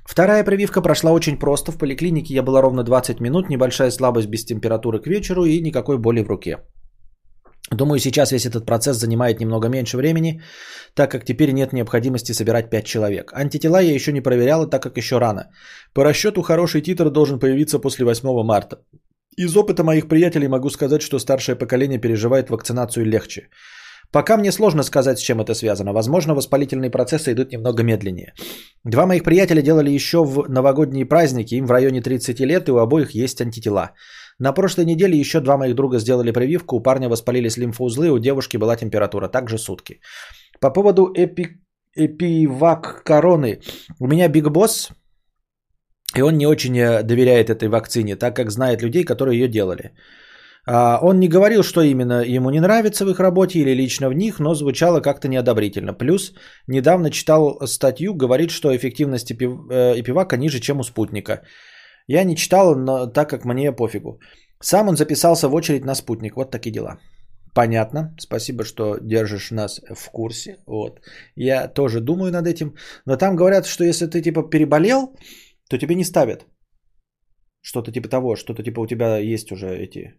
Вторая прививка прошла очень просто. В поликлинике я была ровно 20 минут, небольшая слабость без температуры к вечеру и никакой боли в руке. Думаю, сейчас весь этот процесс занимает немного меньше времени, так как теперь нет необходимости собирать 5 человек. Антитела я еще не проверяла, так как еще рано. По расчету хороший титр должен появиться после 8 марта. Из опыта моих приятелей могу сказать, что старшее поколение переживает вакцинацию легче. Пока мне сложно сказать, с чем это связано. Возможно, воспалительные процессы идут немного медленнее. Два моих приятеля делали еще в новогодние праздники, им в районе 30 лет, и у обоих есть антитела. На прошлой неделе еще два моих друга сделали прививку, у парня воспалились лимфоузлы, у девушки была температура, также сутки. По поводу эпи... эпивак короны. У меня Биг Босс, и он не очень э, доверяет этой вакцине, так как знает людей, которые ее делали. А, он не говорил, что именно ему не нравится в их работе или лично в них, но звучало как-то неодобрительно. Плюс недавно читал статью, говорит, что эффективность эпивака ниже, чем у спутника. Я не читал, но так как мне пофигу. Сам он записался в очередь на спутник. Вот такие дела. Понятно. Спасибо, что держишь нас в курсе. Вот. Я тоже думаю над этим. Но там говорят, что если ты типа переболел, то тебе не ставят. Что-то типа того, что-то типа у тебя есть уже эти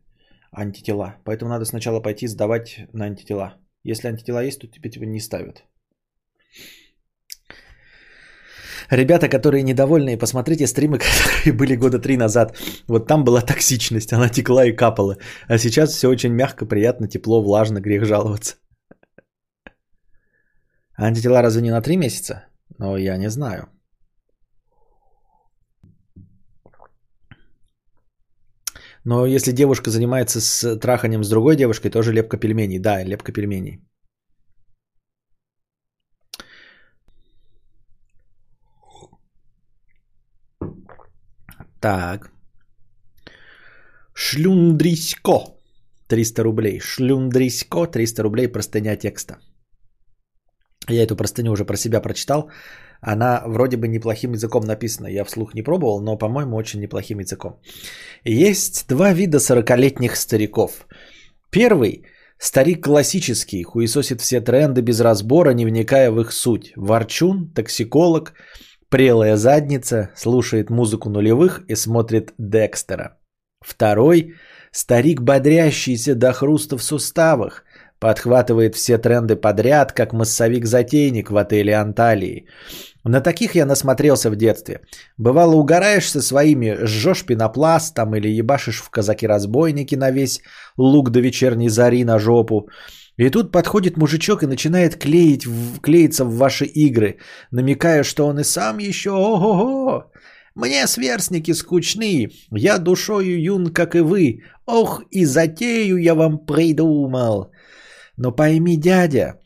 антитела. Поэтому надо сначала пойти сдавать на антитела. Если антитела есть, то тебе типа не ставят. Ребята, которые недовольны, посмотрите стримы, которые были года три назад. Вот там была токсичность, она текла и капала. А сейчас все очень мягко, приятно, тепло, влажно, грех жаловаться. Антитела разве не на три месяца? Но я не знаю. Но если девушка занимается с траханием с другой девушкой, тоже лепка пельменей. Да, лепка пельменей. Так. Шлюндрисько. 300 рублей. Шлюндрисько. 300 рублей. Простыня текста. Я эту простыню уже про себя прочитал. Она вроде бы неплохим языком написана. Я вслух не пробовал, но, по-моему, очень неплохим языком. Есть два вида 40-летних стариков. Первый – старик классический, хуесосит все тренды без разбора, не вникая в их суть. Ворчун, токсиколог – Прелая задница слушает музыку нулевых и смотрит Декстера. Второй – старик, бодрящийся до хруста в суставах, подхватывает все тренды подряд, как массовик-затейник в отеле Анталии. На таких я насмотрелся в детстве. Бывало, угораешь со своими, жжешь пенопласт там или ебашишь в казаки-разбойники на весь лук до вечерней зари на жопу. И тут подходит мужичок и начинает клеить, клеиться в ваши игры, намекая, что он и сам еще ого-го. Мне сверстники скучны, я душою юн, как и вы. Ох, и затею я вам придумал. Но пойми, дядя,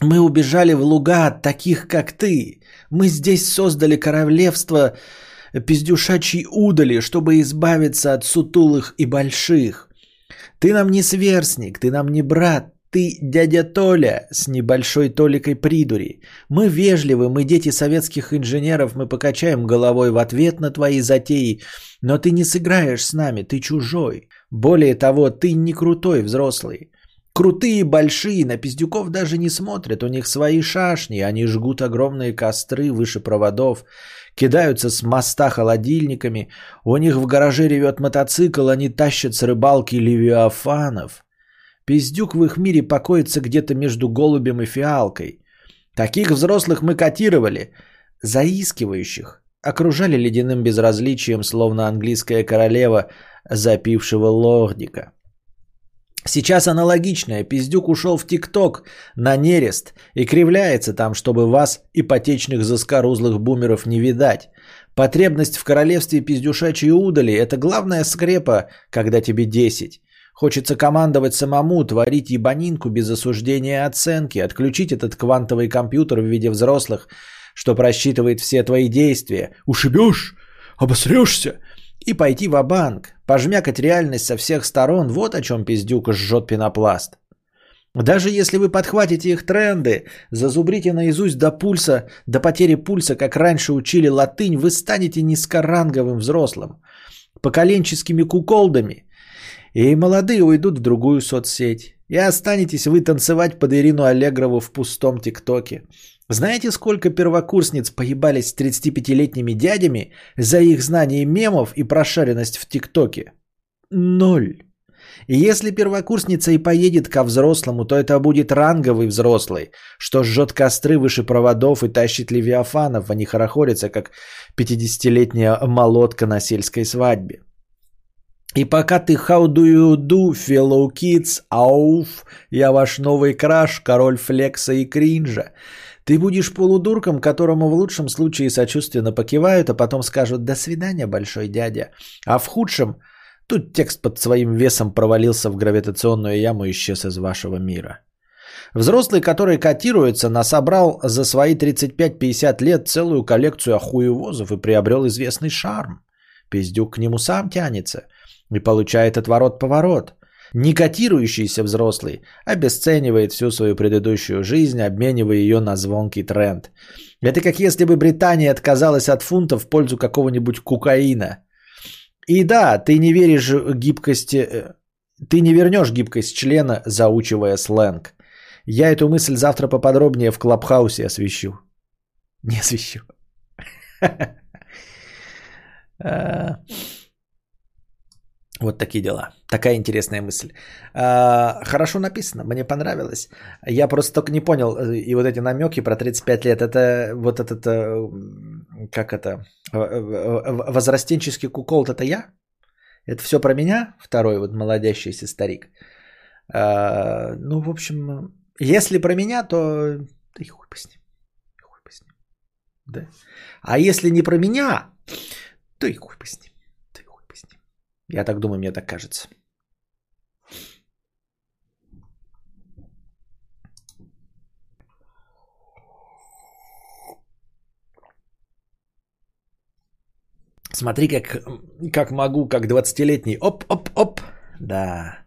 мы убежали в луга от таких, как ты. Мы здесь создали королевство пиздюшачьей удали, чтобы избавиться от сутулых и больших. Ты нам не сверстник, ты нам не брат, ты дядя Толя с небольшой толикой придури. Мы вежливы, мы дети советских инженеров, мы покачаем головой в ответ на твои затеи, но ты не сыграешь с нами, ты чужой. Более того, ты не крутой взрослый. Крутые, большие, на пиздюков даже не смотрят, у них свои шашни, они жгут огромные костры выше проводов, кидаются с моста холодильниками, у них в гараже ревет мотоцикл, они тащат с рыбалки левиафанов. Пиздюк в их мире покоится где-то между голубем и фиалкой. Таких взрослых мы котировали, заискивающих, окружали ледяным безразличием, словно английская королева запившего лордика. Сейчас аналогичное. Пиздюк ушел в ТикТок на нерест и кривляется там, чтобы вас, ипотечных заскорузлых бумеров, не видать. Потребность в королевстве пиздюшачьей удали – это главная скрепа, когда тебе 10. Хочется командовать самому, творить ебанинку без осуждения и оценки, отключить этот квантовый компьютер в виде взрослых, что просчитывает все твои действия. Ушибешь, обосрешься и пойти в банк пожмякать реальность со всех сторон, вот о чем пиздюк жжет пенопласт. Даже если вы подхватите их тренды, зазубрите наизусть до пульса, до потери пульса, как раньше учили латынь, вы станете низкоранговым взрослым, поколенческими куколдами, и молодые уйдут в другую соцсеть. И останетесь вы танцевать под Ирину Аллегрову в пустом ТикТоке. Знаете, сколько первокурсниц поебались с 35-летними дядями за их знание мемов и прошаренность в ТикТоке? Ноль. И если первокурсница и поедет ко взрослому, то это будет ранговый взрослый, что жжет костры выше проводов и тащит левиафанов, а не хорохорится, как 50-летняя молотка на сельской свадьбе. И пока ты how do you do, fellow kids, ауф, я ваш новый краш, король флекса и кринжа. Ты будешь полудурком, которому в лучшем случае сочувственно покивают, а потом скажут «до свидания, большой дядя». А в худшем тут текст под своим весом провалился в гравитационную яму и исчез из вашего мира. Взрослый, который котируется, насобрал за свои 35-50 лет целую коллекцию охуевозов и приобрел известный шарм. Пиздюк к нему сам тянется и получает отворот-поворот. Не котирующийся взрослый обесценивает всю свою предыдущую жизнь, обменивая ее на звонкий тренд. Это как если бы Британия отказалась от фунта в пользу какого-нибудь кукаина. И да, ты не веришь гибкости, э, ты не вернешь гибкость члена, заучивая сленг. Я эту мысль завтра поподробнее в Клабхаусе освещу. Не освещу. Вот такие дела. Такая интересная мысль. А, хорошо написано, мне понравилось. Я просто только не понял, э, и вот эти намеки про 35 лет, это вот этот, э, как это, возрастенческий кукол, это я? Это все про меня? Второй вот молодящийся старик. А, ну, в общем, если про меня, то да хуй бы. Хуй бы. Да. А если не про меня, то и хуй бы. Я так думаю, мне так кажется. Смотри, как, как могу, как 20-летний. Оп-оп-оп. Да.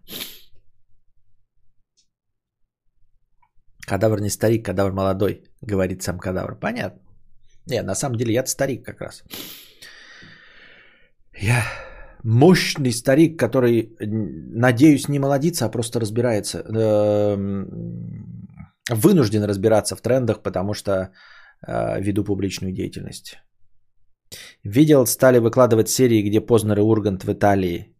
Кадавр не старик, кадавр молодой, говорит сам кадавр. Понятно. Не, на самом деле я старик как раз. Я мощный старик, который, надеюсь, не молодится, а просто разбирается, эм, вынужден разбираться в трендах, потому что э, веду публичную деятельность. Видел, стали выкладывать серии, где Познер и Ургант в Италии.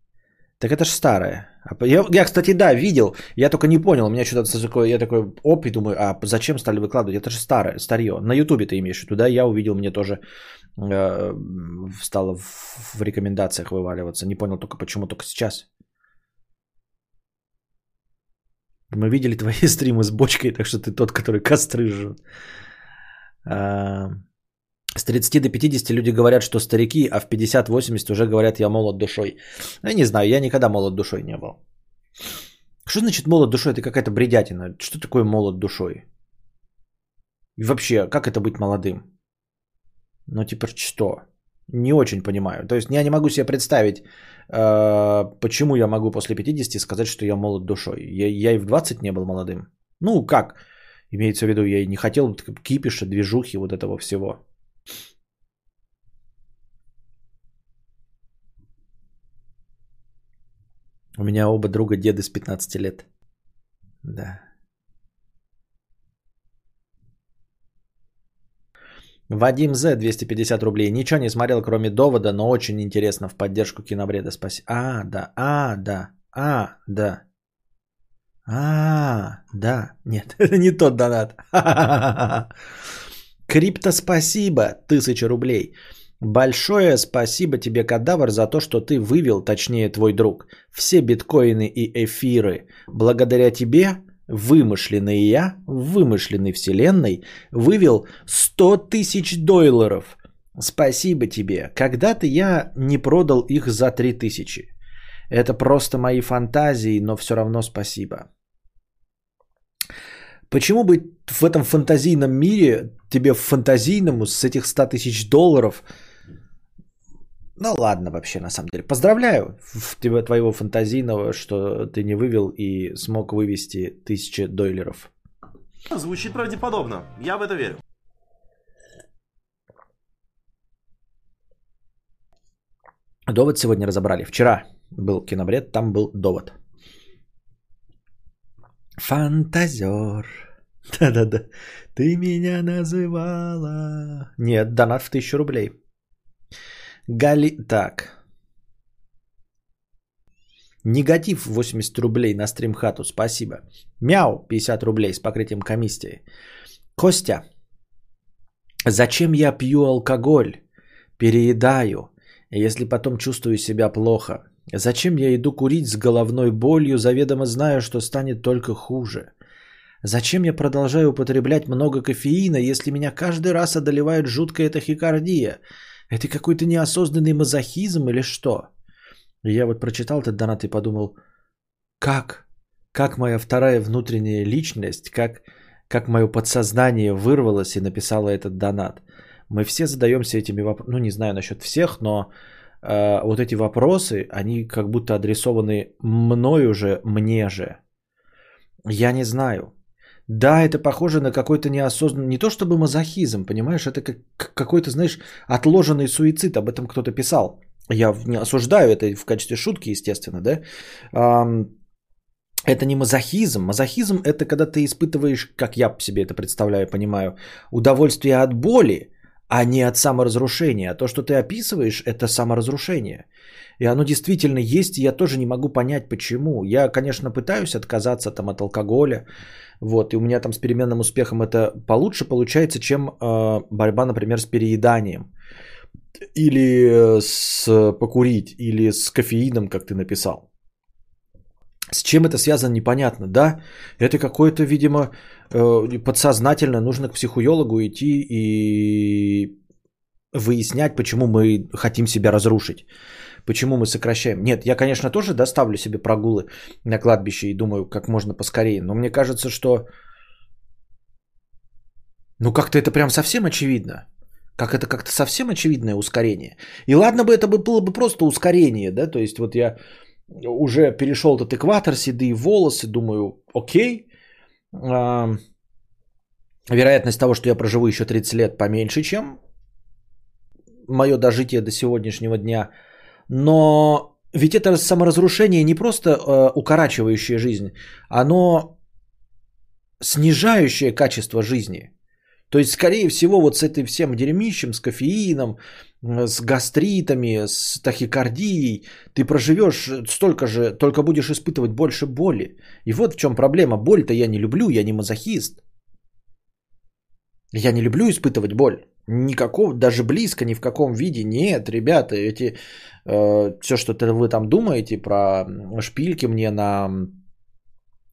Так это ж старое. А Я, я, кстати, да, видел, я только не понял, у меня что-то такое, я такой оп, и думаю, а зачем стали выкладывать? Это же старое, старье. На Ютубе ты имеешь в виду, да? Я увидел, мне тоже стало в, рекомендациях вываливаться. Не понял только, почему только сейчас. Мы видели твои стримы с бочкой, так что ты тот, который костры жжет. А, с 30 до 50 люди говорят, что старики, а в 50-80 уже говорят, я молод душой. Я не знаю, я никогда молод душой не был. Что значит молод душой? Это какая-то бредятина. Что такое молод душой? И вообще, как это быть молодым? Ну, типа, что? Не очень понимаю. То есть я не могу себе представить, э, почему я могу после 50 сказать, что я молод душой. Я, я и в 20 не был молодым. Ну, как? Имеется в виду, я не хотел кипиша, движухи, вот этого всего. У меня оба друга деды с 15 лет. Да. Вадим З, 250 рублей. Ничего не смотрел, кроме довода, но очень интересно в поддержку кинобреда. Спасибо. А, да, а, да, а, да. А, да. Нет, это не тот донат. Крипто спасибо, тысяча рублей. Большое спасибо тебе, кадавр, за то, что ты вывел, точнее твой друг, все биткоины и эфиры. Благодаря тебе вымышленный я в вымышленной вселенной вывел 100 тысяч долларов. Спасибо тебе. Когда-то я не продал их за 3 тысячи. Это просто мои фантазии, но все равно спасибо. Почему бы в этом фантазийном мире тебе фантазийному с этих 100 тысяч долларов ну ладно вообще, на самом деле. Поздравляю тебя, твоего фантазийного, что ты не вывел и смог вывести тысячи дойлеров. Звучит правдеподобно. Я в это верю. Довод сегодня разобрали. Вчера был кинобред, там был довод. Фантазер. Да-да-да. Ты меня называла. Нет, донат в тысячу рублей. Гали... Так. Негатив 80 рублей на стримхату. Спасибо. Мяу 50 рублей с покрытием комиссии. Костя. Зачем я пью алкоголь? Переедаю. Если потом чувствую себя плохо. Зачем я иду курить с головной болью, заведомо зная, что станет только хуже? Зачем я продолжаю употреблять много кофеина, если меня каждый раз одолевает жуткая тахикардия? Это какой-то неосознанный мазохизм или что? Я вот прочитал этот донат и подумал, как? Как моя вторая внутренняя личность, как, как мое подсознание вырвалось и написало этот донат? Мы все задаемся этими вопросами, ну не знаю насчет всех, но э, вот эти вопросы, они как будто адресованы мной уже, мне же. Я не знаю. Да, это похоже на какой-то неосознанный, не то чтобы мазохизм, понимаешь, это как какой-то, знаешь, отложенный суицид, об этом кто-то писал. Я не осуждаю это в качестве шутки, естественно, да. Это не мазохизм. Мазохизм это когда ты испытываешь, как я себе это представляю, понимаю, удовольствие от боли, а не от саморазрушения. А то, что ты описываешь, это саморазрушение. И оно действительно есть, и я тоже не могу понять, почему. Я, конечно, пытаюсь отказаться там от алкоголя, вот, и у меня там с переменным успехом это получше получается, чем э, борьба, например, с перееданием. Или э, с покурить, или с кофеином, как ты написал. С чем это связано, непонятно, да? Это какое-то, видимо, э, подсознательно нужно к психологу идти и выяснять, почему мы хотим себя разрушить почему мы сокращаем. Нет, я, конечно, тоже доставлю себе прогулы на кладбище и думаю, как можно поскорее. Но мне кажется, что... Ну, как-то это прям совсем очевидно. Как это как-то совсем очевидное ускорение. И ладно бы это было бы просто ускорение, да, то есть вот я уже перешел этот экватор, седые волосы, думаю, окей, а, вероятность того, что я проживу еще 30 лет поменьше, чем мое дожитие до сегодняшнего дня – но ведь это саморазрушение не просто э, укорачивающее жизнь, оно снижающее качество жизни. То есть, скорее всего, вот с этим всем дерьмищем, с кофеином, э, с гастритами, с тахикардией, ты проживешь столько же, только будешь испытывать больше боли. И вот в чем проблема. Боль-то я не люблю, я не мазохист. Я не люблю испытывать боль. Никакого, даже близко, ни в каком виде. Нет, ребята, эти, э, все, что вы там думаете про шпильки мне на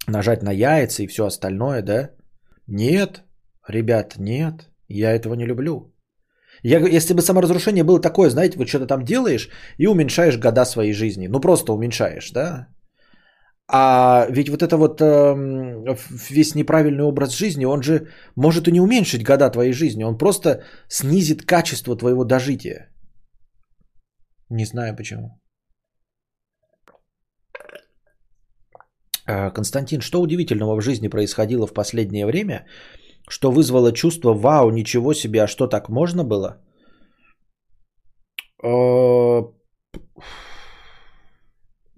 нажать на яйца и все остальное, да? Нет, ребят, нет, я этого не люблю. Я, если бы саморазрушение было такое, знаете, вот что-то там делаешь и уменьшаешь года своей жизни. Ну просто уменьшаешь, да? А ведь вот это вот э, весь неправильный образ жизни, он же может и не уменьшить года твоей жизни, он просто снизит качество твоего дожития. Не знаю почему. А, Константин, что удивительного в жизни происходило в последнее время, что вызвало чувство «Вау, ничего себе, а что так можно было?» а,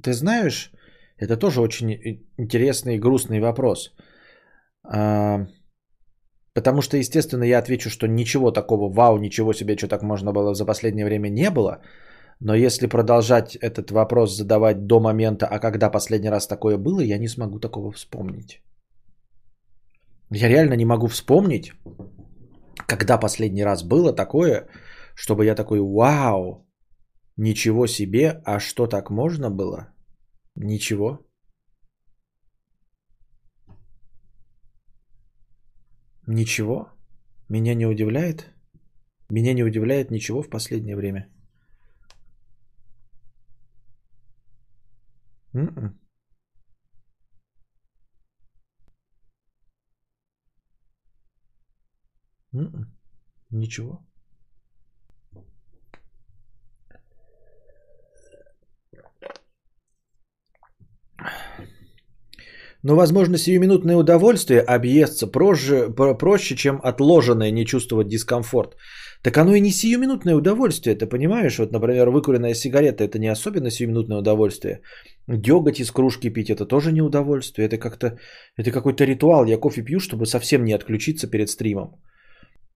Ты знаешь, это тоже очень интересный и грустный вопрос. А, потому что, естественно, я отвечу, что ничего такого «Вау, ничего себе, что так можно было» за последнее время не было – но если продолжать этот вопрос задавать до момента, а когда последний раз такое было, я не смогу такого вспомнить. Я реально не могу вспомнить, когда последний раз было такое, чтобы я такой, вау, ничего себе, а что так можно было? Ничего. Ничего. Меня не удивляет. Меня не удивляет ничего в последнее время. Mm-mm. Mm-mm. Ничего. Но, возможно, сиюминутное удовольствие объестся проще, проще, чем отложенное не чувствовать дискомфорт. Так оно и не сиюминутное удовольствие, ты понимаешь? Вот, например, выкуренная сигарета – это не особенно сиюминутное удовольствие. Деготь из кружки пить – это тоже не удовольствие. Это как-то, это какой-то ритуал. Я кофе пью, чтобы совсем не отключиться перед стримом.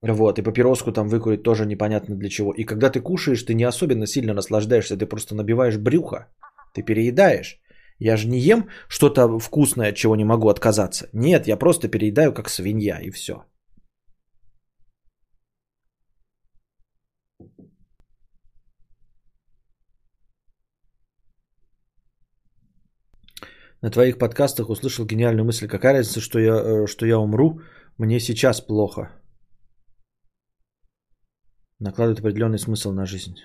Вот, и папироску там выкурить тоже непонятно для чего. И когда ты кушаешь, ты не особенно сильно наслаждаешься, ты просто набиваешь брюхо, ты переедаешь. Я же не ем что-то вкусное, от чего не могу отказаться. Нет, я просто переедаю как свинья и все. на твоих подкастах услышал гениальную мысль. Какая разница, что я, э, что я умру? Мне сейчас плохо. Накладывает определенный смысл на жизнь.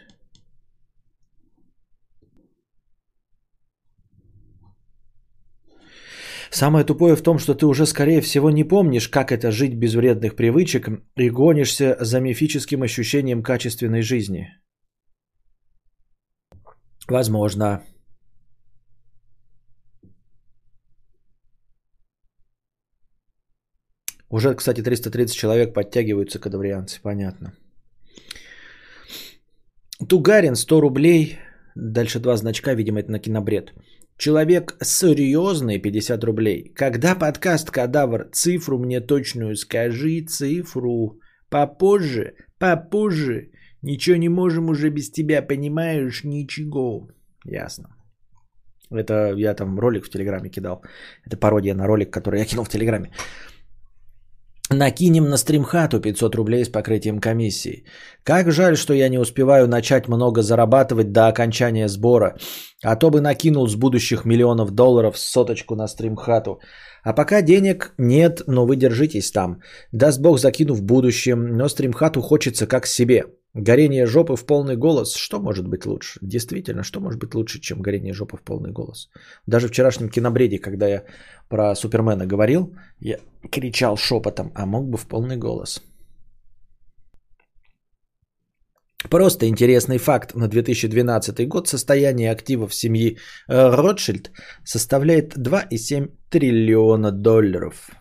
Самое тупое в том, что ты уже, скорее всего, не помнишь, как это жить без вредных привычек и гонишься за мифическим ощущением качественной жизни. Возможно. Уже, кстати, 330 человек подтягиваются кадаврианцы, понятно. Тугарин 100 рублей, дальше два значка, видимо, это на кинобред. Человек серьезный 50 рублей. Когда подкаст Кадавр? Цифру мне точную скажи, цифру. Попозже, попозже. Ничего не можем уже без тебя, понимаешь? Ничего. Ясно. Это я там ролик в Телеграме кидал. Это пародия на ролик, который я кинул в Телеграме. Накинем на стримхату 500 рублей с покрытием комиссии. Как жаль, что я не успеваю начать много зарабатывать до окончания сбора. А то бы накинул с будущих миллионов долларов соточку на стримхату. А пока денег нет, но вы держитесь там. Даст бог закину в будущем, но стримхату хочется как себе. Горение жопы в полный голос. Что может быть лучше? Действительно, что может быть лучше, чем горение жопы в полный голос? Даже в вчерашнем кинобреде, когда я про Супермена говорил, я кричал шепотом, а мог бы в полный голос. Просто интересный факт. На 2012 год состояние активов семьи э, Ротшильд составляет 2,7 триллиона долларов.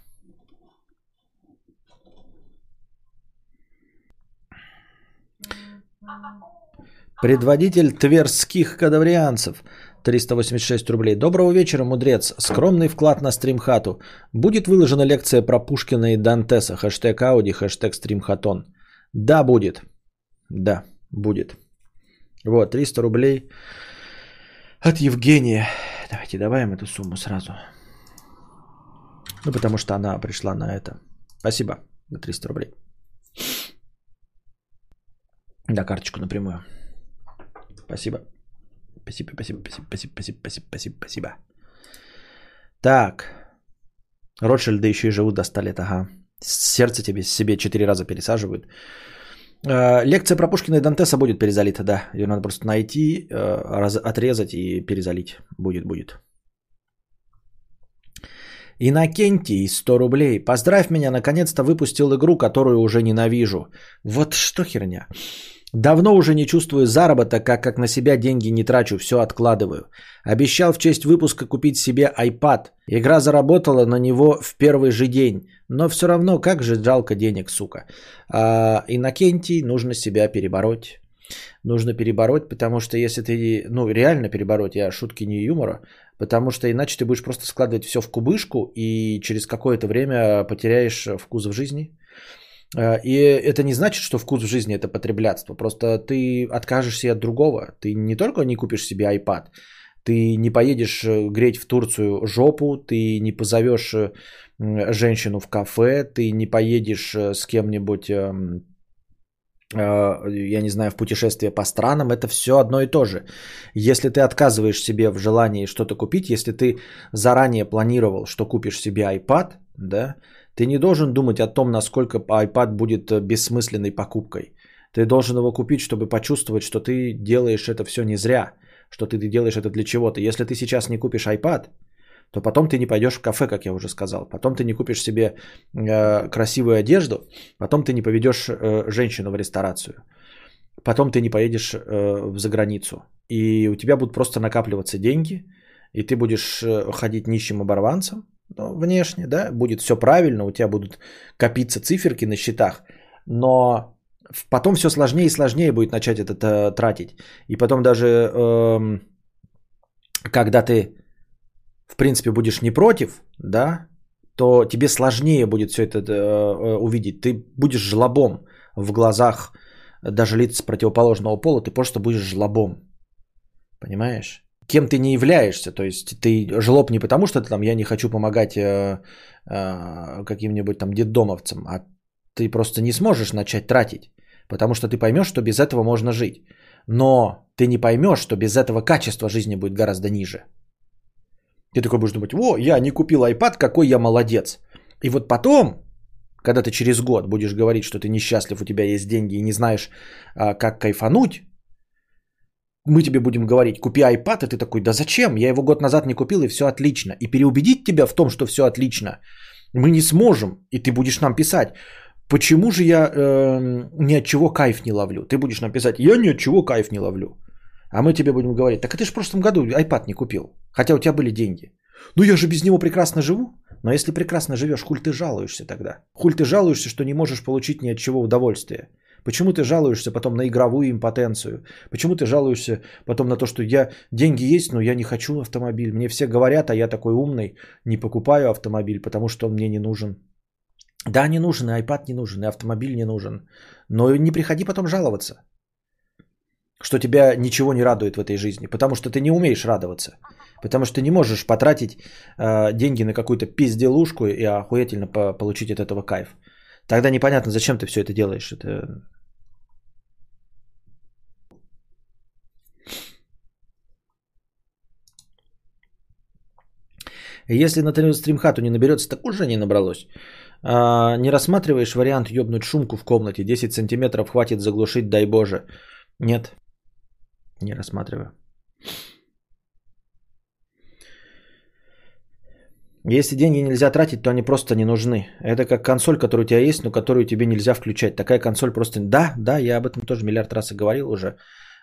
Предводитель тверских кадаврианцев. 386 рублей. Доброго вечера, мудрец. Скромный вклад на стримхату. Будет выложена лекция про Пушкина и Дантеса. Хэштег Ауди, хэштег стримхатон. Да, будет. Да, будет. Вот, 300 рублей от Евгения. Давайте добавим эту сумму сразу. Ну, потому что она пришла на это. Спасибо за 300 рублей. Да, карточку напрямую. Спасибо. Спасибо, спасибо, спасибо, спасибо, спасибо, спасибо, спасибо, спасибо. Так. Ротшильды еще и живут до 100 лет, ага. Сердце тебе себе четыре раза пересаживают. Э, лекция про Пушкина и Дантеса будет перезалита, да. Ее надо просто найти, э, раз, отрезать и перезалить. Будет, будет. Иннокентий, 100 рублей. Поздравь меня, наконец-то выпустил игру, которую уже ненавижу. Вот что херня. Давно уже не чувствую заработок, как, как на себя деньги не трачу, все откладываю. Обещал в честь выпуска купить себе iPad. Игра заработала на него в первый же день. Но все равно, как же жалко денег, сука. А, Иннокентий, нужно себя перебороть. Нужно перебороть, потому что если ты, ну реально перебороть, я шутки не юмора, потому что иначе ты будешь просто складывать все в кубышку и через какое-то время потеряешь вкус в жизни. Э, и это не значит, что вкус в жизни это потреблятство. Просто ты откажешься от другого. Ты не только не купишь себе iPad, ты не поедешь э, греть в Турцию жопу, ты не позовешь э, женщину в кафе, ты не поедешь с кем-нибудь, эм, я не знаю, в путешествие по странам. Это все одно и то же. Если ты отказываешь себе в желании что-то купить, если ты заранее планировал, что купишь себе iPad, да, ты не должен думать о том, насколько iPad будет э, бессмысленной покупкой. Ты должен его купить, чтобы почувствовать, что ты делаешь это все не зря, что ты делаешь это для чего-то. Если ты сейчас не купишь iPad, то потом ты не пойдешь в кафе, как я уже сказал. Потом ты не купишь себе э, красивую одежду, потом ты не поведешь э, женщину в ресторацию. Потом ты не поедешь э, в заграницу. И у тебя будут просто накапливаться деньги, и ты будешь э, ходить нищим оборванцем, ну, внешне, да, будет все правильно, у тебя будут копиться циферки на счетах, но потом все сложнее и сложнее будет начать это тратить. И потом даже, э, когда ты, в принципе, будешь не против, да, то тебе сложнее будет все это э, э, увидеть. Ты будешь жлобом в глазах даже лиц противоположного пола, ты просто будешь жлобом. Понимаешь? Кем ты не являешься. То есть ты жлоб не потому, что ты там я не хочу помогать э, э, каким-нибудь там детдомовцам, а ты просто не сможешь начать тратить, потому что ты поймешь, что без этого можно жить. Но ты не поймешь, что без этого качество жизни будет гораздо ниже. Ты такой будешь думать, о, я не купил iPad, какой я молодец. И вот потом, когда ты через год будешь говорить, что ты несчастлив, у тебя есть деньги и не знаешь, а, как кайфануть, мы тебе будем говорить, купи iPad, и ты такой, да зачем? Я его год назад не купил, и все отлично. И переубедить тебя в том, что все отлично, мы не сможем. И ты будешь нам писать, почему же я э, ни от чего кайф не ловлю? Ты будешь нам писать, я ни от чего кайф не ловлю. А мы тебе будем говорить, так а ты же в прошлом году iPad не купил, хотя у тебя были деньги. Ну я же без него прекрасно живу. Но если прекрасно живешь, хуль ты жалуешься тогда? Хуль ты жалуешься, что не можешь получить ни от чего удовольствия? Почему ты жалуешься потом на игровую импотенцию? Почему ты жалуешься потом на то, что я деньги есть, но я не хочу автомобиль? Мне все говорят, а я такой умный, не покупаю автомобиль, потому что он мне не нужен. Да, не нужен, и iPad не нужен, и автомобиль не нужен. Но не приходи потом жаловаться, что тебя ничего не радует в этой жизни, потому что ты не умеешь радоваться. Потому что ты не можешь потратить э, деньги на какую-то пизделушку и охуительно по- получить от этого кайф. Тогда непонятно, зачем ты все это делаешь. Это... Если на стримхату не наберется, так уже не набралось. А, не рассматриваешь вариант ёбнуть шумку в комнате? 10 сантиметров хватит заглушить, дай боже. Нет, не рассматриваю. Если деньги нельзя тратить, то они просто не нужны. Это как консоль, которая у тебя есть, но которую тебе нельзя включать. Такая консоль просто... Да, да, я об этом тоже миллиард раз и говорил уже.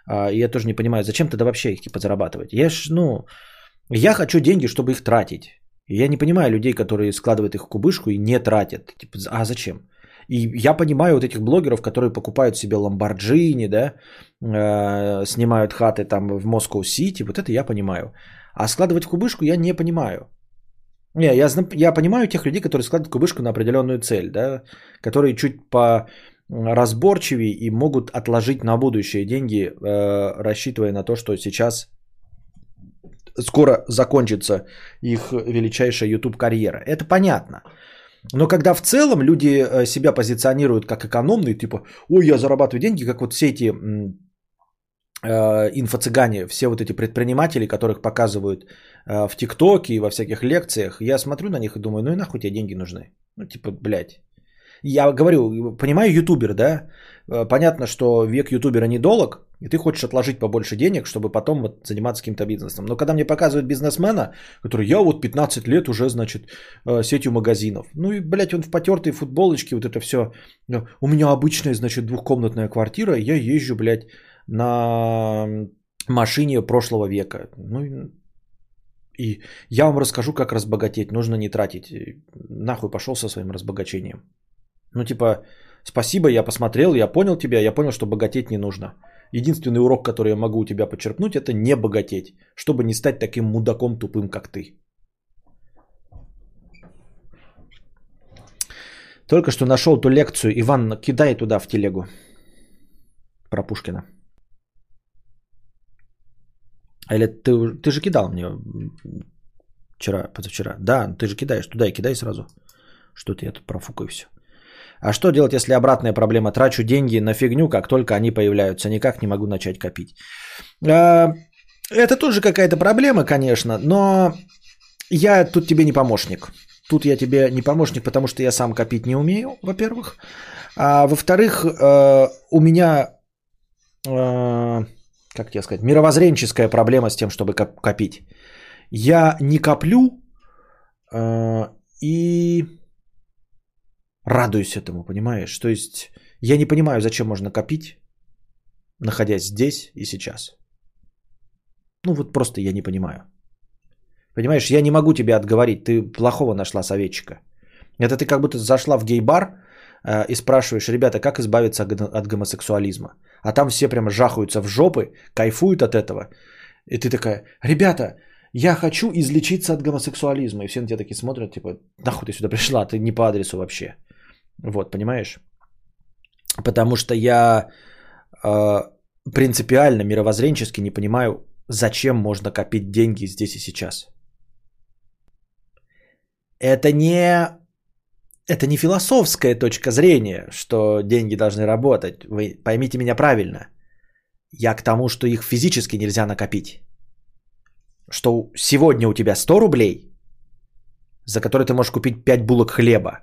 А, я тоже не понимаю, зачем тогда вообще их типа зарабатывать. Я ж, ну... Я хочу деньги, чтобы их тратить. Я не понимаю людей, которые складывают их в кубышку и не тратят. Типа, а зачем? И я понимаю вот этих блогеров, которые покупают себе Ламборджини, да, э, снимают хаты там в Москва-Сити, вот это я понимаю. А складывать в кубышку я не понимаю. Не, я, я понимаю тех людей, которые складывают кубышку на определенную цель, да, которые чуть по разборчивее и могут отложить на будущее деньги, э, рассчитывая на то, что сейчас скоро закончится их величайшая YouTube карьера. Это понятно. Но когда в целом люди э, себя позиционируют как экономные, типа, ой, я зарабатываю деньги, как вот все эти инфо-цыгане, все вот эти предприниматели, которых показывают э, в ТикТоке и во всяких лекциях, я смотрю на них и думаю, ну и нахуй тебе деньги нужны? Ну типа, блядь. Я говорю, понимаю, ютубер, да? Э, понятно, что век ютубера недолг, и ты хочешь отложить побольше денег, чтобы потом вот заниматься каким-то бизнесом. Но когда мне показывают бизнесмена, который я вот 15 лет уже, значит, э, сетью магазинов. Ну и, блядь, он в потертой футболочке, вот это все. У меня обычная, значит, двухкомнатная квартира, я езжу, блядь, на машине прошлого века. Ну и я вам расскажу, как разбогатеть. Нужно не тратить. Нахуй пошел со своим разбогачением. Ну типа, спасибо, я посмотрел, я понял тебя, я понял, что богатеть не нужно. Единственный урок, который я могу у тебя подчеркнуть, это не богатеть, чтобы не стать таким мудаком тупым, как ты. Только что нашел ту лекцию. Иван, кидай туда в телегу. Про Пушкина. Или ты, ты же кидал мне вчера, позавчера. Да, ты же кидаешь туда и кидай сразу. Что-то я тут профукаю все. А что делать, если обратная проблема? Трачу деньги на фигню, как только они появляются. Никак не могу начать копить. А, это тоже какая-то проблема, конечно, но я тут тебе не помощник. Тут я тебе не помощник, потому что я сам копить не умею, во-первых. А во-вторых, э, у меня, э, как тебе сказать, мировоззренческая проблема с тем, чтобы копить. Я не коплю э, и радуюсь этому, понимаешь? То есть я не понимаю, зачем можно копить, находясь здесь и сейчас. Ну вот просто я не понимаю. Понимаешь, я не могу тебя отговорить, ты плохого нашла советчика. Это ты как будто зашла в гей-бар и спрашиваешь, ребята, как избавиться от гомосексуализма? А там все прямо жахаются в жопы, кайфуют от этого. И ты такая, ребята, я хочу излечиться от гомосексуализма. И все на тебя такие смотрят, типа, нахуй ты сюда пришла, ты не по адресу вообще. Вот, понимаешь? Потому что я э, принципиально, мировоззренчески не понимаю, зачем можно копить деньги здесь и сейчас. Это не, это не философская точка зрения, что деньги должны работать. Вы поймите меня правильно. Я к тому, что их физически нельзя накопить. Что сегодня у тебя 100 рублей, за которые ты можешь купить 5 булок хлеба.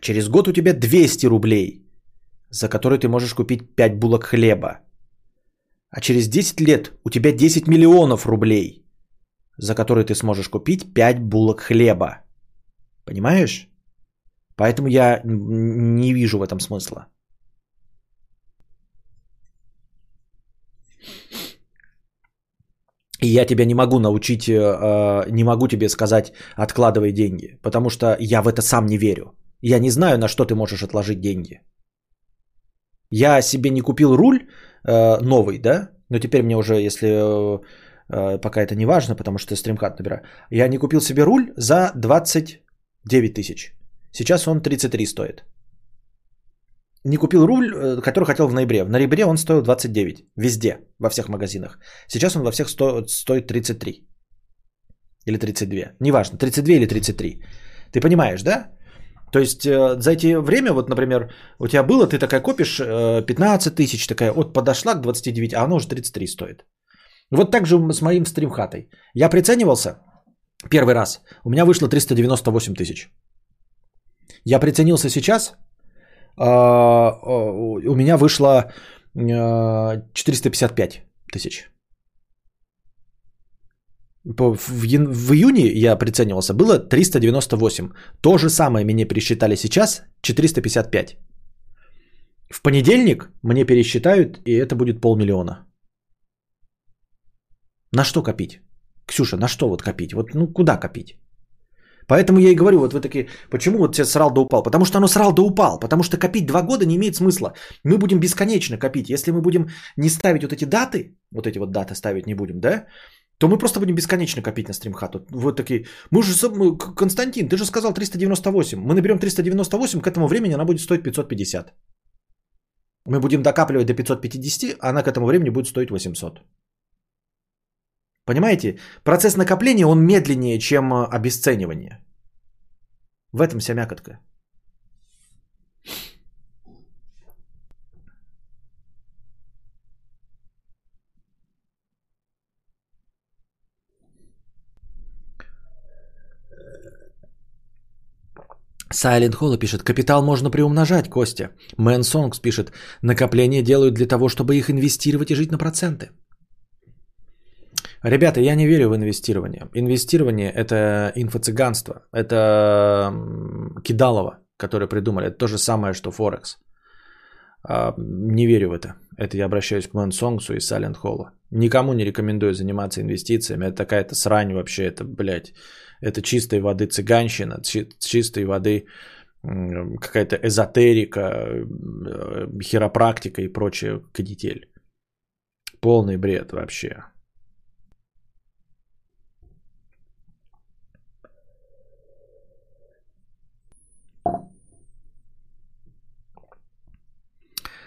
Через год у тебя 200 рублей, за которые ты можешь купить 5 булок хлеба. А через 10 лет у тебя 10 миллионов рублей, за которые ты сможешь купить 5 булок хлеба. Понимаешь? Поэтому я не вижу в этом смысла. И я тебя не могу научить, э, э, не могу тебе сказать, откладывай деньги, потому что я в это сам не верю. Я не знаю, на что ты можешь отложить деньги. Я себе не купил руль э, новый, да? Но теперь мне уже, если пока это не важно, потому что стримкат набираю. Я не купил себе руль за 29 тысяч. Сейчас он 33 стоит. Не купил руль, э, который хотел в ноябре. В ноябре он стоил 29. Везде, во всех магазинах. Сейчас он во всех сто, стоит 33. Или 32. Неважно, 32 или 33. Ты понимаешь, да? То есть э, за эти время, вот, например, у тебя было, ты такая копишь 15 э, тысяч, такая, вот подошла к 29, а она уже 33 стоит. Вот так же с моим стримхатой. Я приценивался первый раз, у меня вышло 398 тысяч. Я приценился сейчас, а, у меня вышло 455 тысяч. В, в июне я приценивался, было 398. То же самое мне пересчитали сейчас 455. В понедельник мне пересчитают, и это будет полмиллиона. На что копить? Ксюша, на что вот копить? Вот ну куда копить? Поэтому я и говорю, вот вы такие, почему вот тебе срал да упал? Потому что оно срал да упал, потому что копить два года не имеет смысла. Мы будем бесконечно копить. Если мы будем не ставить вот эти даты, вот эти вот даты ставить не будем, да, то мы просто будем бесконечно копить на стримхату. Вот такие, мы же, мы, Константин, ты же сказал 398. Мы наберем 398, к этому времени она будет стоить 550. Мы будем докапливать до 550, а она к этому времени будет стоить 800. Понимаете? Процесс накопления, он медленнее, чем э, обесценивание. В этом вся мякотка. Silent Hollow пишет, капитал можно приумножать, Костя. Man Songs пишет, накопления делают для того, чтобы их инвестировать и жить на проценты. Ребята, я не верю в инвестирование. Инвестирование – это инфо-цыганство. Это кидалово, которое придумали. Это то же самое, что Форекс. А, не верю в это. Это я обращаюсь к Мансонгсу и Silent Холлу. Никому не рекомендую заниматься инвестициями. Это такая-то срань вообще. Это, блядь, это чистой воды цыганщина, чистой воды какая-то эзотерика, э, хиропрактика и прочее канитель. Полный бред вообще.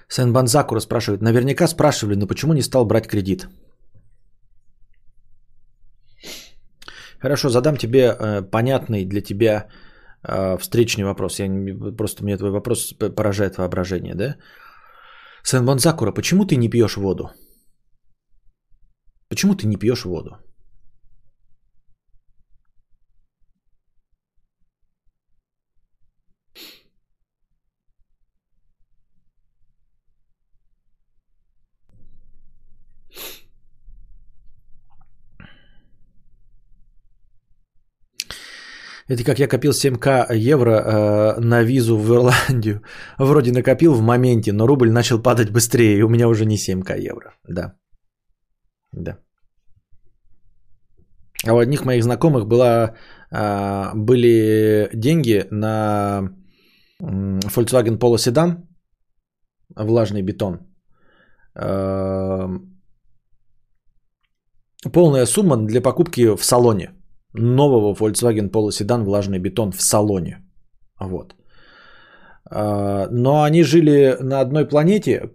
Сен Банзакура спрашивает, наверняка спрашивали, но почему не стал брать кредит? Хорошо, задам тебе э, понятный для тебя э, встречный вопрос. Я не, просто мне твой вопрос поражает воображение, да? Сен Банзакура, почему ты не пьешь воду? Почему ты не пьешь воду? Это как я копил 7к евро э, на визу в Ирландию. Вроде накопил в моменте, но рубль начал падать быстрее, и у меня уже не 7к евро. Да. Да. А у одних моих знакомых была, э, были деньги на Volkswagen Polo Sedan, влажный бетон. Э, полная сумма для покупки в салоне нового Volkswagen Polo Sedan влажный бетон в салоне. Вот. А, но они жили на одной планете,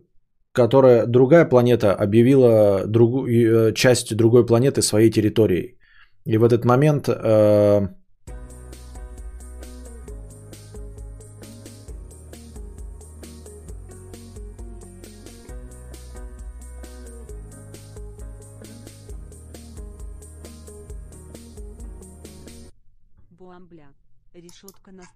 которая другая планета объявила другую, э, часть другой планеты своей территорией. И в этот момент э,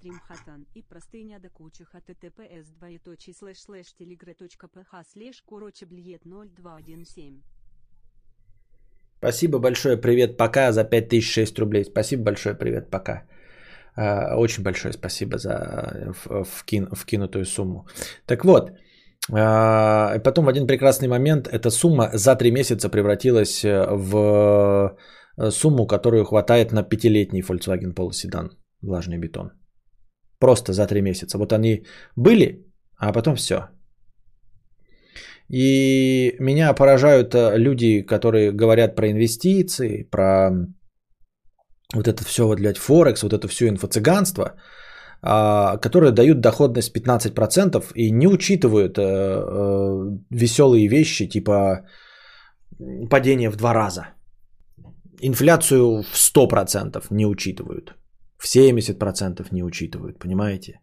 решетка на стрим хатан и простыня до кучи https двоеточие слэш слэш телегрэ.пх слэш короче блиет 0217. Спасибо большое, привет, пока за 5006 рублей. Спасибо большое, привет, пока. А, очень большое спасибо за вкин, вкинутую сумму. Так вот, а, потом в один прекрасный момент эта сумма за три месяца превратилась в сумму, которую хватает на пятилетний Volkswagen Polo Sedan влажный бетон. Просто за три месяца. Вот они были, а потом все. И меня поражают э, люди, которые говорят про инвестиции, про вот это все, вот, блядь, Форекс, вот это все инфо-цыганство, а, которые дают доходность 15% и не учитывают э, э, веселые вещи, типа падение в два раза. Инфляцию в 100% не учитывают в 70% не учитывают, понимаете?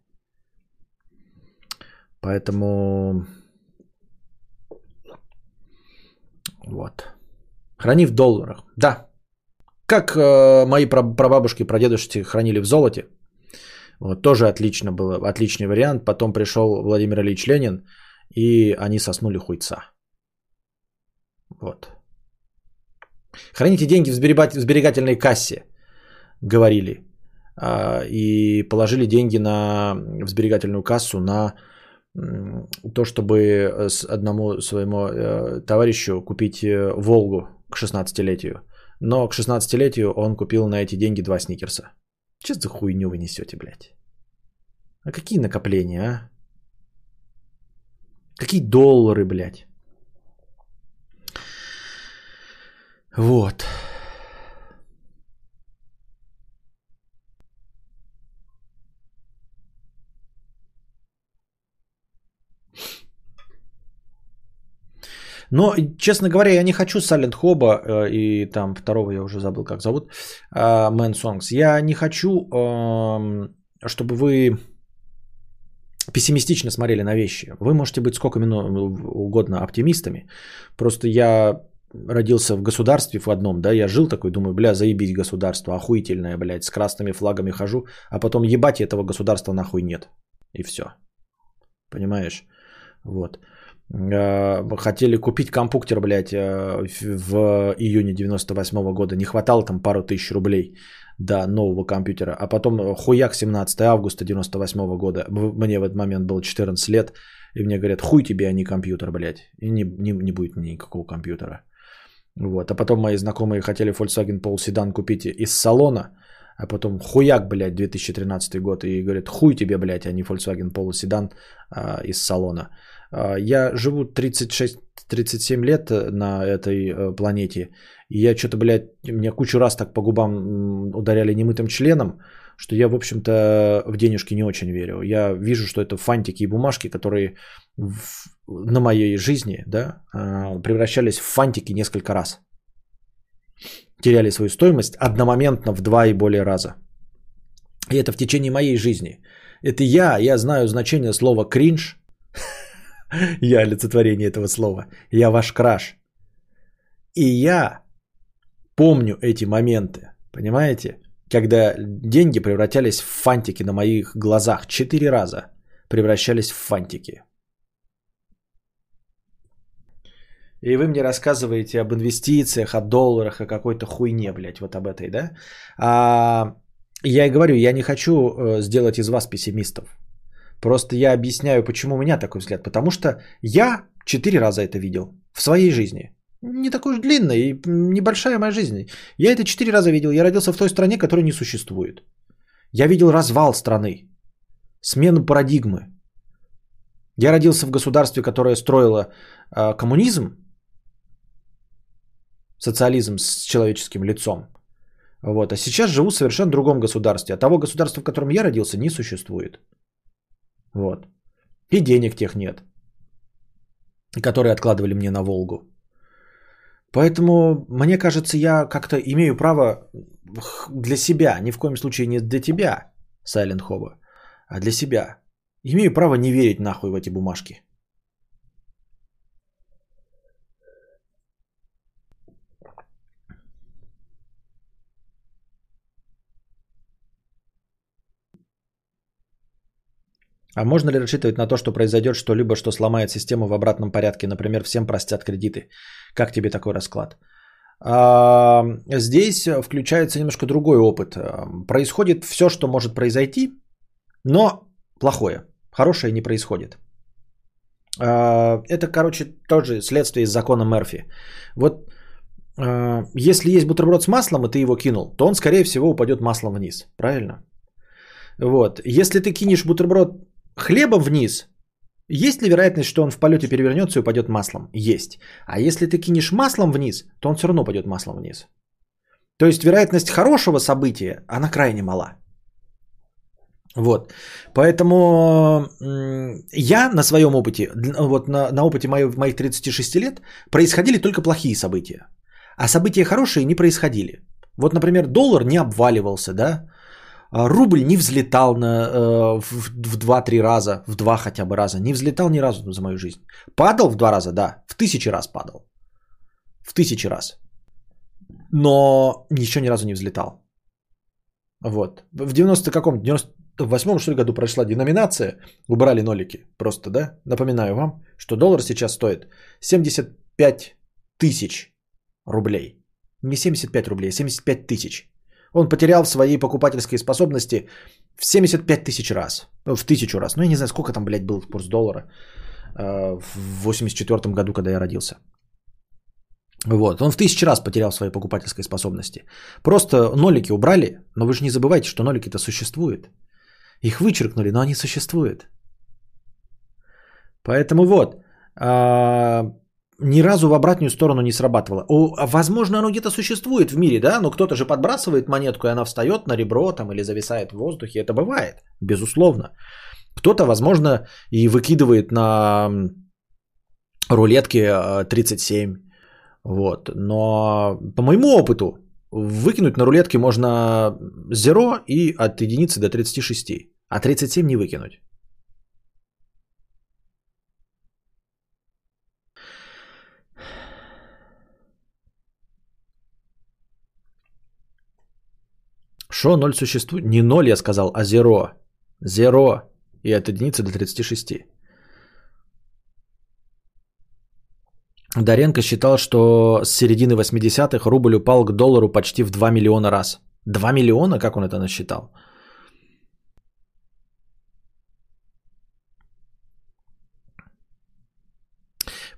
Поэтому вот. Храни в долларах. Да. Как э, мои прабабушки, прадедушки хранили в золоте. Вот, тоже отлично было, отличный вариант. Потом пришел Владимир Ильич Ленин, и они соснули хуйца. Вот. Храните деньги в сберегательной кассе, говорили. А, и положили деньги на, в сберегательную кассу на то, чтобы с одному своему э, товарищу купить э, Волгу к 16-летию. Но к 16-летию он купил на эти деньги два сникерса. Что за хуйню вы несете, блядь? А какие накопления, а? Какие доллары, блядь? Вот. Но, честно говоря, я не хочу Silent Хоба э, и там второго я уже забыл, как зовут, Man Songs. Я не хочу, э, чтобы вы пессимистично смотрели на вещи. Вы можете быть сколько минут угодно оптимистами. Просто я родился в государстве в одном, да, я жил такой, думаю, бля, заебись государство, охуительное, блядь, с красными флагами хожу, а потом ебать этого государства нахуй нет. И все. Понимаешь? Вот. Э, хотели купить компьютер, блядь, э, в июне 98 года. Не хватало там пару тысяч рублей до нового компьютера. А потом хуяк 17 августа 98 года. Мне в этот момент было 14 лет. И мне говорят, хуй тебе, а не компьютер, блядь. И не, не, не будет никакого компьютера. Вот. А потом мои знакомые хотели Volkswagen Polo седан купить из салона. А потом хуяк, блядь, 2013 год. И говорят, хуй тебе, блядь, а не Volkswagen Polo седан а, из салона. А, я живу 36-37 лет э, на этой э, планете. И я что-то, блядь, меня кучу раз так по губам ударяли немытым членом, что я, в общем-то, в денежки не очень верю. Я вижу, что это фантики и бумажки, которые в, на моей жизни да, а, превращались в фантики несколько раз. Теряли свою стоимость одномоментно в два и более раза. И это в течение моей жизни. Это я, я знаю значение слова кринж – Я олицетворение этого слова. Я ваш краш. И я помню эти моменты, понимаете? Когда деньги превратялись в фантики на моих глазах. Четыре раза превращались в фантики. И вы мне рассказываете об инвестициях, о долларах, о какой-то хуйне, блядь, вот об этой, да? А, я и говорю, я не хочу э, сделать из вас пессимистов. Просто я объясняю, почему у меня такой взгляд. Потому что я четыре раза это видел в своей жизни. Не такой уж длинная и небольшая моя жизнь. Я это четыре раза видел. Я родился в той стране, которая не существует. Я видел развал страны, смену парадигмы. Я родился в государстве, которое строило э, коммунизм, социализм с человеческим лицом. Вот. А сейчас живу в совершенно другом государстве. А того государства, в котором я родился, не существует. Вот. И денег тех нет, которые откладывали мне на Волгу. Поэтому, мне кажется, я как-то имею право для себя, ни в коем случае не для тебя, Сайлент Хоба, а для себя. Имею право не верить нахуй в эти бумажки. А можно ли рассчитывать на то, что произойдет что-либо, что сломает систему в обратном порядке? Например, всем простят кредиты. Как тебе такой расклад? А, здесь включается немножко другой опыт. Происходит все, что может произойти, но плохое. Хорошее не происходит. А, это, короче, тоже следствие из закона Мерфи. Вот а, если есть бутерброд с маслом, и ты его кинул, то он, скорее всего, упадет маслом вниз. Правильно? Вот. Если ты кинешь бутерброд хлеба вниз, есть ли вероятность, что он в полете перевернется и упадет маслом? Есть. А если ты кинешь маслом вниз, то он все равно упадет маслом вниз. То есть вероятность хорошего события, она крайне мала. Вот. Поэтому я на своем опыте, вот на, на опыте моих, моих 36 лет, происходили только плохие события. А события хорошие не происходили. Вот, например, доллар не обваливался, да, рубль не взлетал на, э, в, в 2-3 раза, в 2 хотя бы раза. Не взлетал ни разу за мою жизнь. Падал в 2 раза, да. В тысячи раз падал. В тысячи раз. Но еще ни разу не взлетал. Вот. В 90 каком? 98 что ли году прошла деноминация. Убрали нолики. Просто, да? Напоминаю вам, что доллар сейчас стоит 75 тысяч рублей. Не 75 рублей, 75 а тысяч. Он потерял свои покупательские способности в 75 тысяч раз. Ну, в тысячу раз. Ну, я не знаю, сколько там, блядь, был курс доллара э, в 84 году, когда я родился. Вот. Он в тысячу раз потерял свои покупательской способности. Просто нолики убрали, но вы же не забывайте, что нолики-то существуют. Их вычеркнули, но они существуют. Поэтому вот, а, ни разу в обратную сторону не срабатывало. О, возможно, оно где-то существует в мире, да, но кто-то же подбрасывает монетку, и она встает на ребро там или зависает в воздухе. Это бывает, безусловно. Кто-то, возможно, и выкидывает на рулетке 37. Вот. Но по моему опыту, выкинуть на рулетке можно 0 и от единицы до 36. А 37 не выкинуть. Что 0 существует? Не 0 я сказал, а 0. 0. И от единицы до 36. Даренко считал, что с середины 80-х рубль упал к доллару почти в 2 миллиона раз. 2 миллиона? Как он это насчитал?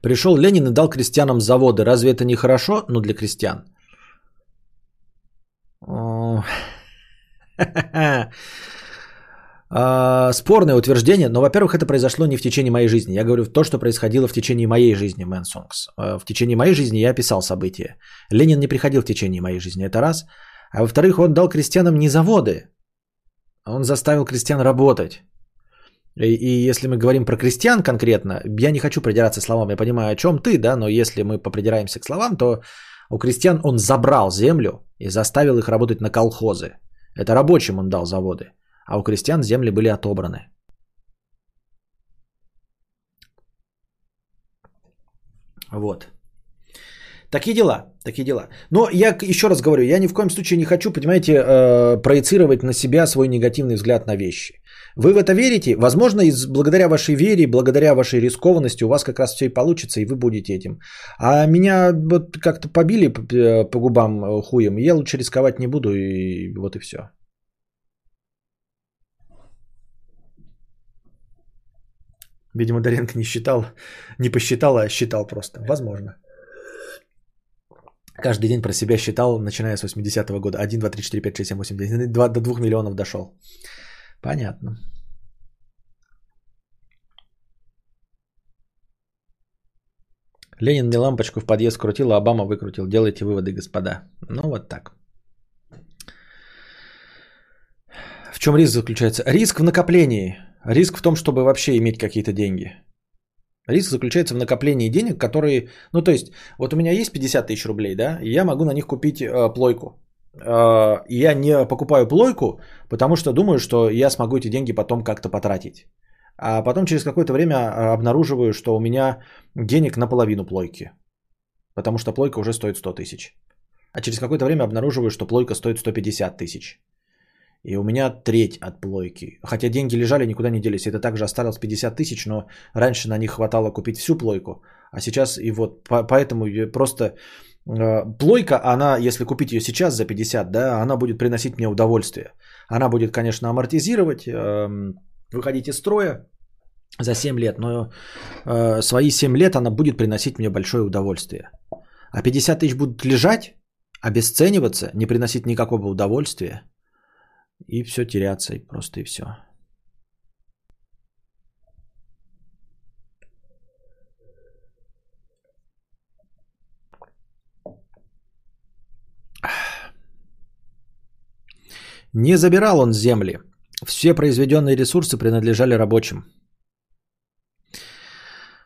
Пришел Ленин и дал крестьянам заводы. Разве это не хорошо? Ну, для крестьян. А, спорное утверждение, но, во-первых, это произошло не в течение моей жизни. Я говорю то, что происходило в течение моей жизни, Мэн Сонгс. А, в течение моей жизни я описал события. Ленин не приходил в течение моей жизни, это раз. А во-вторых, он дал крестьянам не заводы. Он заставил крестьян работать. И, и если мы говорим про крестьян конкретно, я не хочу придираться словам, я понимаю, о чем ты, да, но если мы попридираемся к словам, то у крестьян он забрал землю и заставил их работать на колхозы. Это рабочим он дал заводы, а у крестьян земли были отобраны. Вот. Такие дела, такие дела. Но я еще раз говорю, я ни в коем случае не хочу, понимаете, э, проецировать на себя свой негативный взгляд на вещи. Вы в это верите? Возможно, из, благодаря вашей вере, благодаря вашей рискованности у вас как раз все и получится, и вы будете этим. А меня вот как-то побили по, губам э, хуем, я лучше рисковать не буду, и вот и все. Видимо, Даренко не считал, не посчитал, а считал просто. Возможно. Каждый день про себя считал, начиная с 80-го года. 1, 2, 3, 4, 5, 6, 7, 8, 9, 2, до 2 миллионов дошел. Понятно. Ленин мне лампочку в подъезд крутил, а Обама выкрутил. Делайте выводы, господа. Ну вот так. В чем риск заключается? Риск в накоплении. Риск в том, чтобы вообще иметь какие-то деньги. Риск заключается в накоплении денег, которые... Ну, то есть, вот у меня есть 50 тысяч рублей, да, и я могу на них купить э, плойку. Э, я не покупаю плойку, потому что думаю, что я смогу эти деньги потом как-то потратить. А потом через какое-то время э, обнаруживаю, что у меня денег на половину плойки. Потому что плойка уже стоит 100 тысяч. А через какое-то время обнаруживаю, что плойка стоит 150 тысяч. И у меня треть от плойки. Хотя деньги лежали, никуда не делись. Это также осталось 50 тысяч, но раньше на них хватало купить всю плойку. А сейчас и вот поэтому просто плойка, она, если купить ее сейчас за 50, да, она будет приносить мне удовольствие. Она будет, конечно, амортизировать, эм, выходить из строя за 7 лет, но э, свои 7 лет она будет приносить мне большое удовольствие. А 50 тысяч будут лежать, обесцениваться, не приносить никакого удовольствия, и все теряться, и просто и все. Не забирал он земли. Все произведенные ресурсы принадлежали рабочим.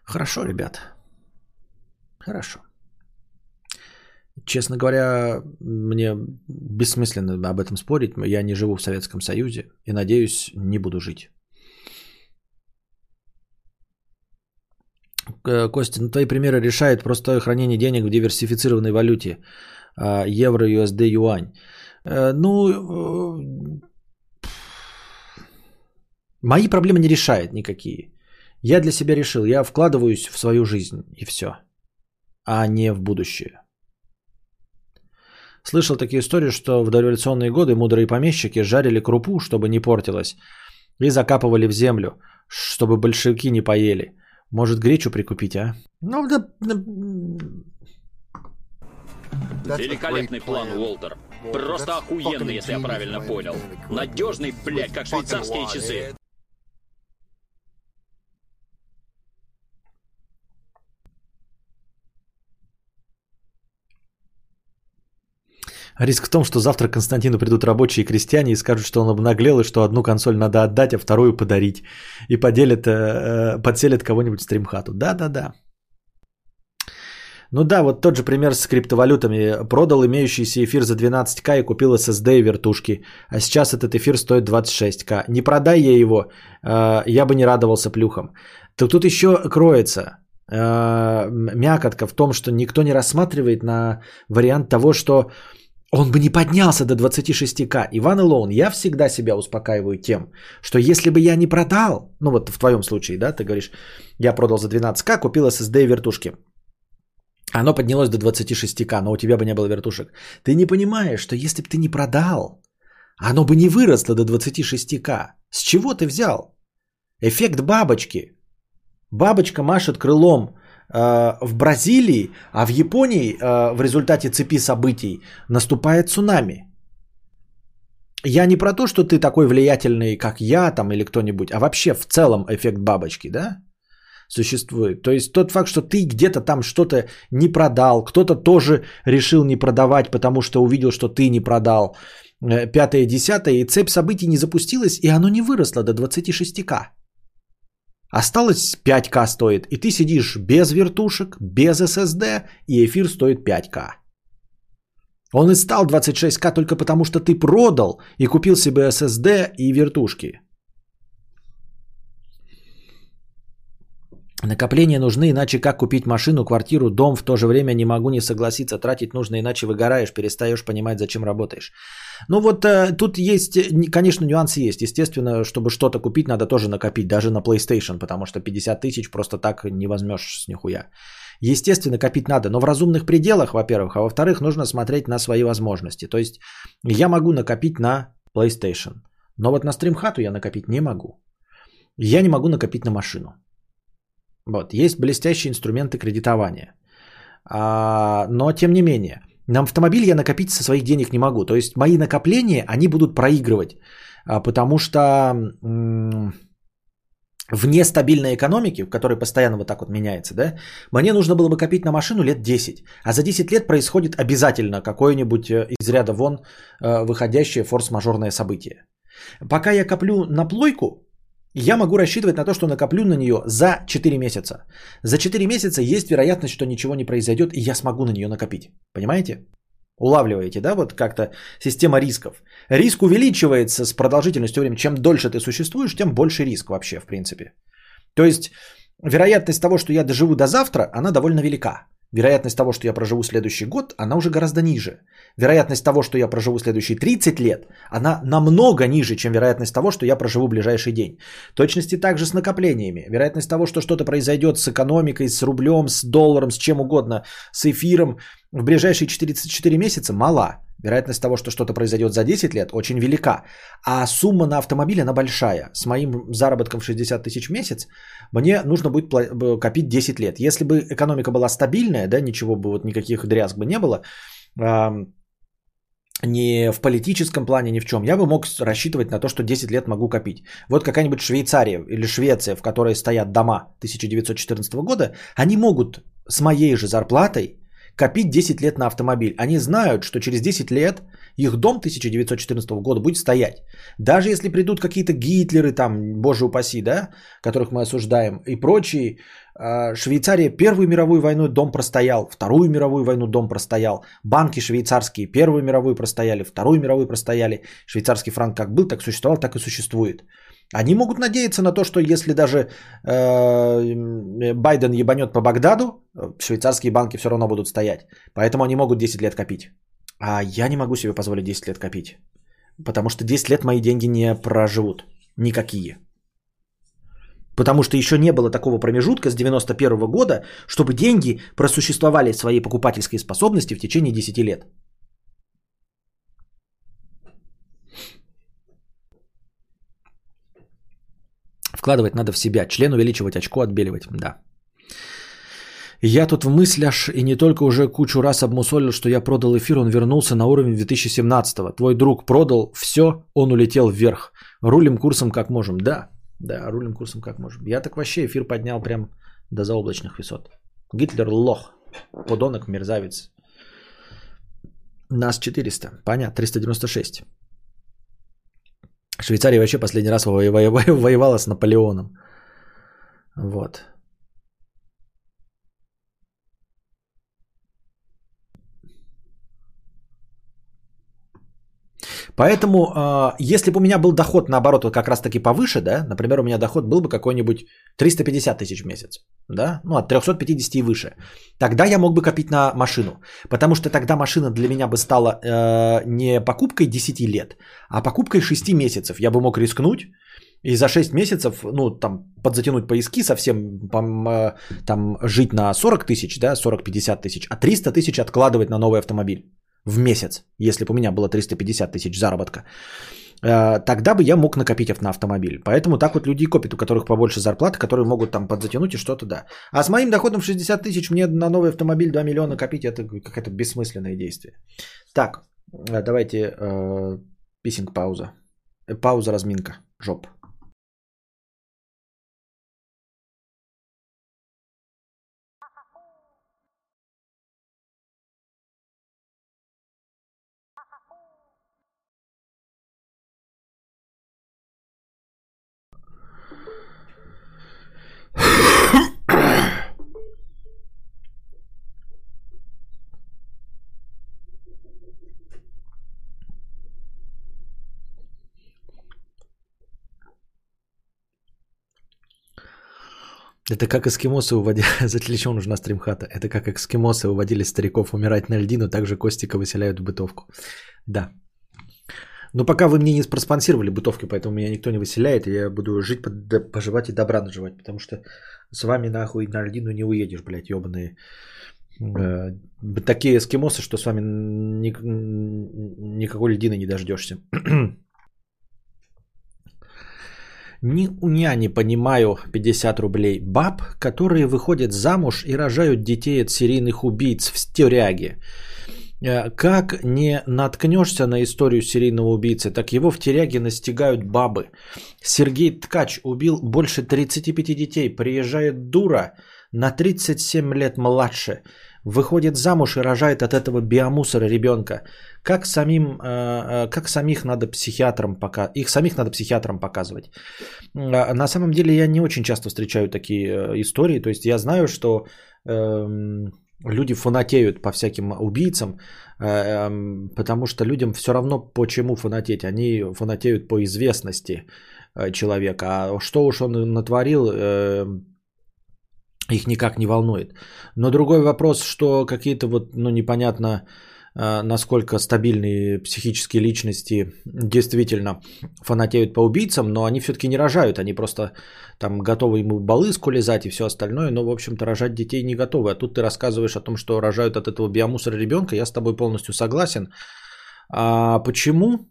Хорошо, ребят. Хорошо. Честно говоря, мне бессмысленно об этом спорить. Я не живу в Советском Союзе и, надеюсь, не буду жить. Костя, ну твои примеры решают просто хранение денег в диверсифицированной валюте. А, евро, USD, юань. Э, ну, э, мои проблемы не решает никакие. Я для себя решил, я вкладываюсь в свою жизнь и все, а не в будущее. Слышал такие истории, что в дореволюционные годы мудрые помещики жарили крупу, чтобы не портилась, и закапывали в землю, чтобы большевики не поели. Может, гречу прикупить, а? Ну, да, Великолепный план, Уолтер. Просто охуенный, если я правильно понял. Надежный, блядь, как швейцарские часы. Риск в том, что завтра к Константину придут рабочие и крестьяне и скажут, что он обнаглел, и что одну консоль надо отдать, а вторую подарить. И поделят, э, э, подселят кого-нибудь в стримхату. Да-да-да. Ну да, вот тот же пример с криптовалютами. Продал имеющийся эфир за 12к и купил SSD и вертушки. А сейчас этот эфир стоит 26к. Не продай я его, э, я бы не радовался плюхам. Так тут еще кроется э, мякотка в том, что никто не рассматривает на вариант того, что он бы не поднялся до 26к. Иван Илоун, я всегда себя успокаиваю тем, что если бы я не продал, ну вот в твоем случае, да, ты говоришь, я продал за 12к, купил SSD и вертушки. Оно поднялось до 26к, но у тебя бы не было вертушек. Ты не понимаешь, что если бы ты не продал, оно бы не выросло до 26к. С чего ты взял? Эффект бабочки. Бабочка машет крылом э, в Бразилии, а в Японии э, в результате цепи событий наступает цунами. Я не про то, что ты такой влиятельный, как я там или кто-нибудь, а вообще в целом эффект бабочки, да? Существует. То есть тот факт, что ты где-то там что-то не продал, кто-то тоже решил не продавать, потому что увидел, что ты не продал. Э, пятое, десятое, и цепь событий не запустилась, и оно не выросло до 26к. Осталось 5к стоит, и ты сидишь без вертушек, без SSD, и эфир стоит 5к. Он и стал 26к только потому, что ты продал и купил себе SSD и вертушки – Накопления нужны, иначе как купить машину, квартиру, дом, в то же время не могу не согласиться, тратить нужно, иначе выгораешь, перестаешь понимать, зачем работаешь. Ну вот э, тут есть, конечно, нюансы есть. Естественно, чтобы что-то купить, надо тоже накопить, даже на PlayStation, потому что 50 тысяч просто так не возьмешь с нихуя. Естественно, копить надо, но в разумных пределах, во-первых, а во-вторых, нужно смотреть на свои возможности. То есть я могу накопить на PlayStation, но вот на стримхату я накопить не могу. Я не могу накопить на машину. Вот, есть блестящие инструменты кредитования. А, но тем не менее, на автомобиль я накопить со своих денег не могу. То есть мои накопления, они будут проигрывать. А, потому что м- в нестабильной экономике, в которой постоянно вот так вот меняется, да, мне нужно было бы копить на машину лет 10. А за 10 лет происходит обязательно какое-нибудь э, из ряда вон э, выходящее форс-мажорное событие. Пока я коплю на плойку, я могу рассчитывать на то, что накоплю на нее за 4 месяца. За 4 месяца есть вероятность, что ничего не произойдет, и я смогу на нее накопить. Понимаете? Улавливаете, да, вот как-то система рисков. Риск увеличивается с продолжительностью времени. Чем дольше ты существуешь, тем больше риск вообще, в принципе. То есть вероятность того, что я доживу до завтра, она довольно велика. Вероятность того, что я проживу следующий год, она уже гораздо ниже. Вероятность того, что я проживу следующие 30 лет, она намного ниже, чем вероятность того, что я проживу ближайший день. Точности также с накоплениями. Вероятность того, что что-то произойдет с экономикой, с рублем, с долларом, с чем угодно, с эфиром в ближайшие 44 месяца мала. Вероятность того, что что-то произойдет за 10 лет, очень велика. А сумма на автомобиль, она большая. С моим заработком в 60 тысяч в месяц мне нужно будет копить 10 лет. Если бы экономика была стабильная, да, ничего бы, вот никаких дрязг бы не было, ни в политическом плане, ни в чем, я бы мог рассчитывать на то, что 10 лет могу копить. Вот какая-нибудь Швейцария или Швеция, в которой стоят дома 1914 года, они могут с моей же зарплатой копить 10 лет на автомобиль. Они знают, что через 10 лет их дом 1914 года будет стоять. Даже если придут какие-то Гитлеры, там, боже упаси, да, которых мы осуждаем, и прочие, а, Швейцария Первую мировую войну дом простоял, Вторую мировую войну дом простоял, банки швейцарские Первую мировую простояли, Вторую мировую простояли, швейцарский франк как был, так существовал, так и существует. Они могут надеяться на то, что если даже э, Байден ебанет по Багдаду, швейцарские банки все равно будут стоять. Поэтому они могут 10 лет копить. А я не могу себе позволить 10 лет копить. Потому что 10 лет мои деньги не проживут. Никакие. Потому что еще не было такого промежутка с 91 года, чтобы деньги просуществовали своей покупательской способности в течение 10 лет. Вкладывать надо в себя. Член увеличивать, очко отбеливать. Да. Я тут в мыслях и не только уже кучу раз обмусолил, что я продал эфир, он вернулся на уровень 2017-го. Твой друг продал все, он улетел вверх. Рулим курсом как можем. Да, да, рулим курсом как можем. Я так вообще эфир поднял прям до заоблачных высот. Гитлер лох, подонок, мерзавец. Нас 400. Понятно, 396. Швейцария вообще последний раз во- во- во- воевала с Наполеоном. Вот. Поэтому, э, если бы у меня был доход, наоборот, вот как раз-таки повыше, да, например, у меня доход был бы какой-нибудь 350 тысяч в месяц, да, ну, от 350 и выше, тогда я мог бы копить на машину, потому что тогда машина для меня бы стала э, не покупкой 10 лет, а покупкой 6 месяцев. Я бы мог рискнуть и за 6 месяцев, ну, там, подзатянуть поиски совсем, пом- э, там, жить на 40 тысяч, да, 40-50 тысяч, а 300 тысяч откладывать на новый автомобиль в месяц, если бы у меня было 350 тысяч заработка, э, тогда бы я мог накопить на автомобиль. Поэтому так вот люди и копят, у которых побольше зарплаты, которые могут там подзатянуть и что-то, да. А с моим доходом в 60 тысяч мне на новый автомобиль 2 миллиона копить, это какое-то бессмысленное действие. Так, э, давайте э, писинг пауза. Э, Пауза, разминка, жоп. Это как эскимосы уводили... Чего нужна стримхата? Это как эскимосы уводили стариков умирать на льдину, так же Костика выселяют в бытовку. Да. Но пока вы мне не проспонсировали бытовки, поэтому меня никто не выселяет, и я буду жить, поживать и добра наживать, потому что с вами нахуй на льдину не уедешь, блядь, ебаные. Э, такие эскимосы, что с вами ни- никакой льдины не дождешься. Ни уня не понимаю 50 рублей баб, которые выходят замуж и рожают детей от серийных убийц в тюряге. Э, Как не наткнешься на историю серийного убийцы, так его в тюряге настигают бабы. Сергей Ткач убил больше 35 детей. Приезжает дура на 37 лет младше. Выходит замуж и рожает от этого биомусора ребенка. Как самим, э, э, как самих надо психиатрам пока, их самих надо психиатрам показывать. А, На самом деле я не очень часто встречаю такие э, истории. То есть я знаю, что эм, люди фанатеют по всяким убийцам, эм, потому что людям все равно почему фанатеть. Они фанатеют по известности человека. А что уж он натворил, э, их никак не волнует. Но другой вопрос, что какие-то вот, ну, непонятно, э, насколько стабильные психические личности действительно фанатеют по убийцам, но они все-таки не рожают, они просто там готовы ему балыску лизать и все остальное, но, в общем-то, рожать детей не готовы. А тут ты рассказываешь о том, что рожают от этого биомусора ребенка, я с тобой полностью согласен. А почему?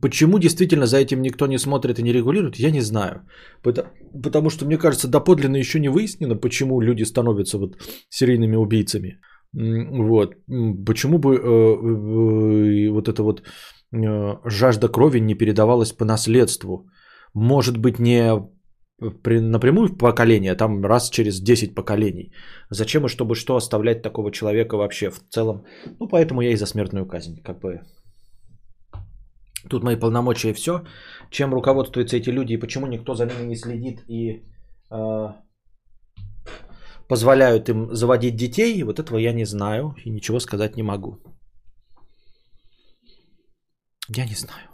Почему действительно за этим никто не смотрит и не регулирует, я не знаю. Потому, потому что, мне кажется, доподлинно еще не выяснено, почему люди становятся вот серийными убийцами. Вот. Почему бы э, э, вот эта вот э, жажда крови не передавалась по наследству? Может быть, не при- напрямую в поколение, а там раз через 10 поколений. Зачем и чтобы что оставлять такого человека вообще в целом? Ну, поэтому я и за смертную казнь. Как бы Тут мои полномочия и все. Чем руководствуются эти люди и почему никто за ними не следит и э, позволяют им заводить детей, вот этого я не знаю и ничего сказать не могу. Я не знаю.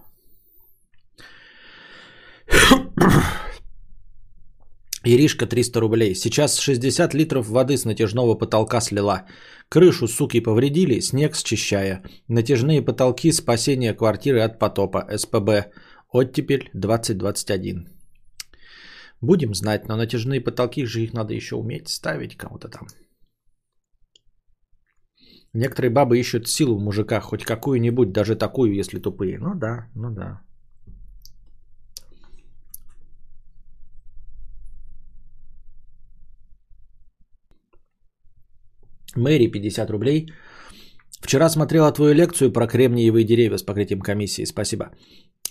Иришка 300 рублей. Сейчас 60 литров воды с натяжного потолка слила. Крышу, суки, повредили, снег счищая. Натяжные потолки, спасение квартиры от потопа. СПБ. Оттепель 2021. Будем знать, но натяжные потолки же их надо еще уметь ставить кому-то там. Некоторые бабы ищут силу в мужиках, хоть какую-нибудь, даже такую, если тупые. Ну да, ну да. Мэри 50 рублей. Вчера смотрела твою лекцию про кремниевые деревья с покрытием комиссии. Спасибо.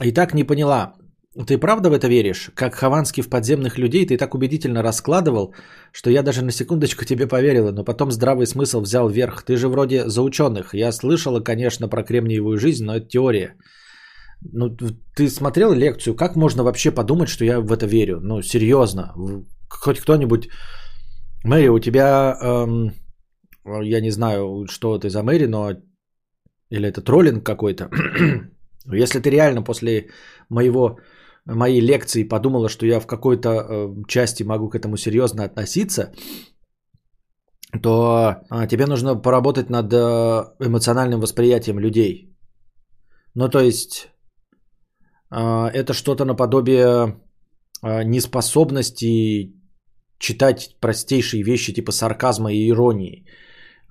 И так не поняла. Ты правда в это веришь? Как Хованский в подземных людей ты так убедительно раскладывал, что я даже на секундочку тебе поверила, но потом здравый смысл взял верх. Ты же вроде за ученых. Я слышала, конечно, про кремниевую жизнь, но это теория. Ну, ты смотрел лекцию? Как можно вообще подумать, что я в это верю? Ну, серьезно. Хоть кто-нибудь... Мэри, у тебя... Эм, я не знаю, что ты за Мэри, но... Или это троллинг какой-то. Если ты реально после моего моей лекции подумала, что я в какой-то э, части могу к этому серьезно относиться, то а, тебе нужно поработать над э, эмоциональным восприятием людей. Ну, то есть, это что-то наподобие неспособности читать простейшие вещи типа сарказма и иронии.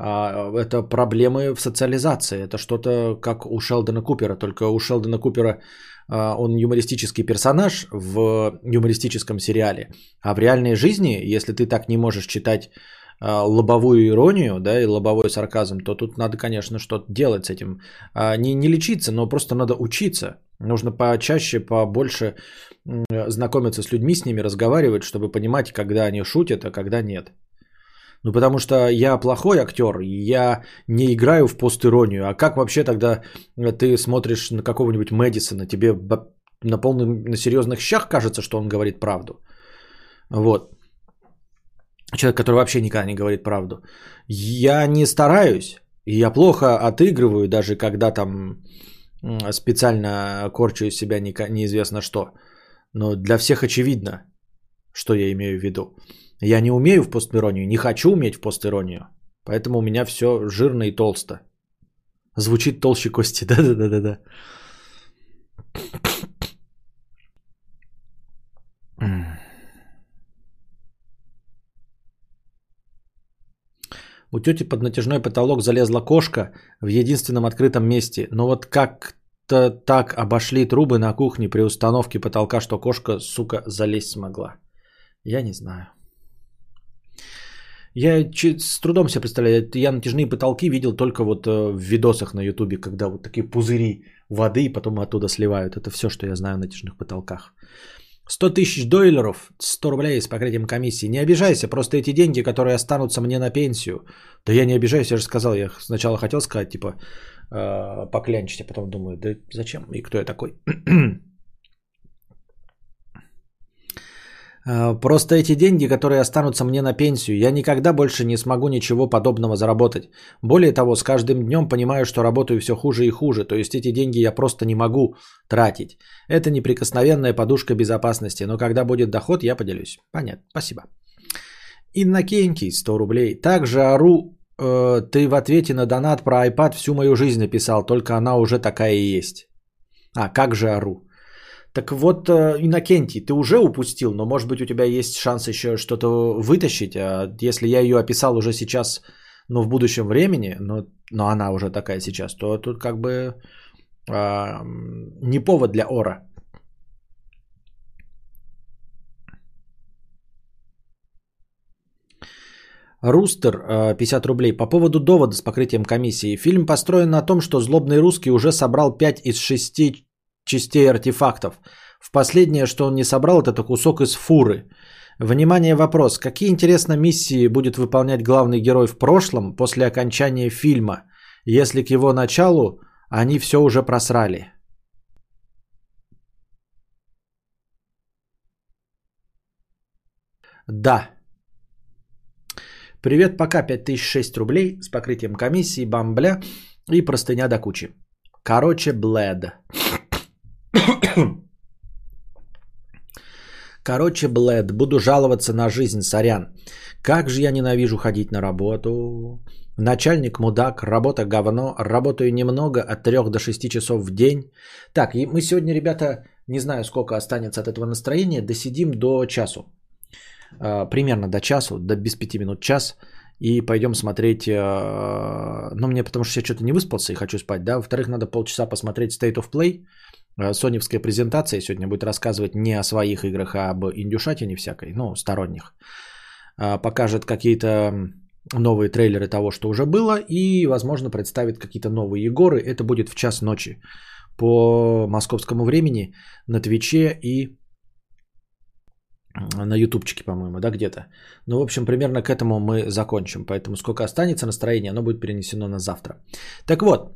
Это проблемы в социализации. Это что-то как у Шелдона Купера. Только у Шелдона Купера а, он юмористический персонаж в юмористическом сериале. А в реальной жизни, если ты так не можешь читать а, лобовую иронию, да, и лобовой сарказм, то тут надо, конечно, что-то делать с этим. А, не, не лечиться, но просто надо учиться. Нужно почаще, побольше знакомиться с людьми, с ними разговаривать, чтобы понимать, когда они шутят, а когда нет. Ну, потому что я плохой актер, я не играю в постиронию. А как вообще тогда ты смотришь на какого-нибудь Мэдисона, тебе на полных, на серьезных щах кажется, что он говорит правду? Вот. Человек, который вообще никогда не говорит правду. Я не стараюсь, и я плохо отыгрываю, даже когда там специально корчу из себя неизвестно что. Но для всех очевидно, что я имею в виду. Я не умею в постиронию, не хочу уметь в постиронию. Поэтому у меня все жирно и толсто. Звучит толще кости. Да-да-да-да-да. У тети под натяжной потолок залезла кошка в единственном открытом месте. Но вот как-то так обошли трубы на кухне при установке потолка, что кошка, сука, залезть смогла. Я не знаю. Я с трудом себе представляю, я натяжные потолки видел только вот э, в видосах на ютубе, когда вот такие пузыри воды потом оттуда сливают. Это все, что я знаю о натяжных потолках. 100 тысяч дойлеров, 100 рублей с покрытием комиссии. Не обижайся, просто эти деньги, которые останутся мне на пенсию. Да я не обижаюсь, я же сказал, я сначала хотел сказать, типа, э, поклянчить, а потом думаю, да зачем и кто я такой. А, просто эти деньги, которые останутся мне на пенсию, я никогда больше не смогу ничего подобного заработать. Более того, с каждым днем понимаю, что работаю все хуже и хуже, то есть эти деньги я просто не могу тратить. Это неприкосновенная подушка безопасности, но когда будет доход, я поделюсь. Понятно, спасибо. Иннокентий, 100 рублей. Также ору, э, ты в ответе на донат про iPad всю мою жизнь написал, только она уже такая и есть. А, как же ору? Так вот, э, Иннокентий, ты уже упустил, но может быть у тебя есть шанс еще что-то вытащить. А если я ее описал уже сейчас, но в будущем времени, но, но она уже такая сейчас, то тут как бы а, не повод для ора. Рустер, 50 рублей. По поводу довода с покрытием комиссии. Фильм построен на том, что злобный русский уже собрал 5 из 6 частей артефактов. В последнее, что он не собрал, это кусок из фуры. Внимание, вопрос. Какие, интересно, миссии будет выполнять главный герой в прошлом после окончания фильма, если к его началу они все уже просрали? Да. Привет, пока 5006 рублей с покрытием комиссии, бамбля и простыня до кучи. Короче, блэд. Короче, Блэд, буду жаловаться на жизнь, сорян. Как же я ненавижу ходить на работу. Начальник мудак, работа говно, работаю немного, от 3 до 6 часов в день. Так, и мы сегодня, ребята, не знаю, сколько останется от этого настроения, досидим до часу. А, примерно до часу, до без 5 минут час. И пойдем смотреть, а, ну мне потому что я что-то не выспался и хочу спать, да. Во-вторых, надо полчаса посмотреть State of Play. Э, соневская презентация сегодня будет рассказывать не о своих играх, а об индюшатине всякой, ну, сторонних. Э, покажет какие-то новые трейлеры того, что уже было, и, возможно, представит какие-то новые Егоры. Это будет в час ночи по московскому времени на Твиче и на ютубчике, по-моему, да, где-то. Ну, в общем, примерно к этому мы закончим. Поэтому сколько останется настроение, оно будет перенесено на завтра. Так вот,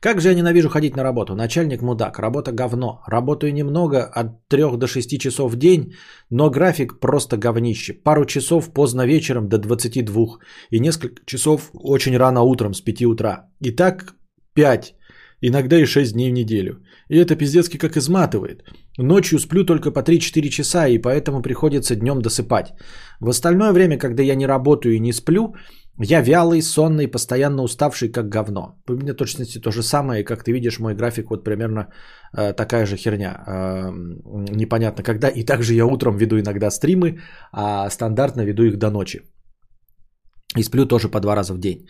как же я ненавижу ходить на работу. Начальник мудак, работа говно. Работаю немного, от 3 до 6 часов в день, но график просто говнище. Пару часов поздно вечером до 22 и несколько часов очень рано утром с 5 утра. И так 5, иногда и 6 дней в неделю. И это пиздецки как изматывает. Ночью сплю только по 3-4 часа, и поэтому приходится днем досыпать. В остальное время, когда я не работаю и не сплю, я вялый, сонный, постоянно уставший, как говно. У меня точности то же самое, как ты видишь, мой график вот примерно э, такая же херня. Э, непонятно когда. И также я утром веду иногда стримы, а стандартно веду их до ночи. И сплю тоже по два раза в день.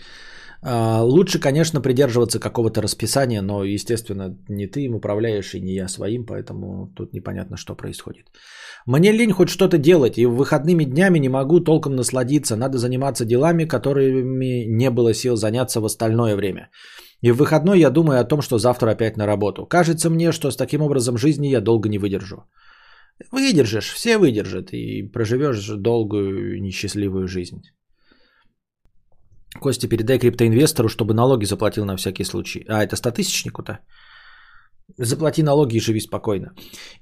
Э, лучше, конечно, придерживаться какого-то расписания, но, естественно, не ты им управляешь и не я своим, поэтому тут непонятно, что происходит. Мне лень хоть что-то делать, и выходными днями не могу толком насладиться. Надо заниматься делами, которыми не было сил заняться в остальное время. И в выходной я думаю о том, что завтра опять на работу. Кажется мне, что с таким образом жизни я долго не выдержу. Выдержишь, все выдержат, и проживешь долгую несчастливую жизнь. Костя, передай криптоинвестору, чтобы налоги заплатил на всякий случай. А, это стотысячнику-то? Заплати налоги и живи спокойно.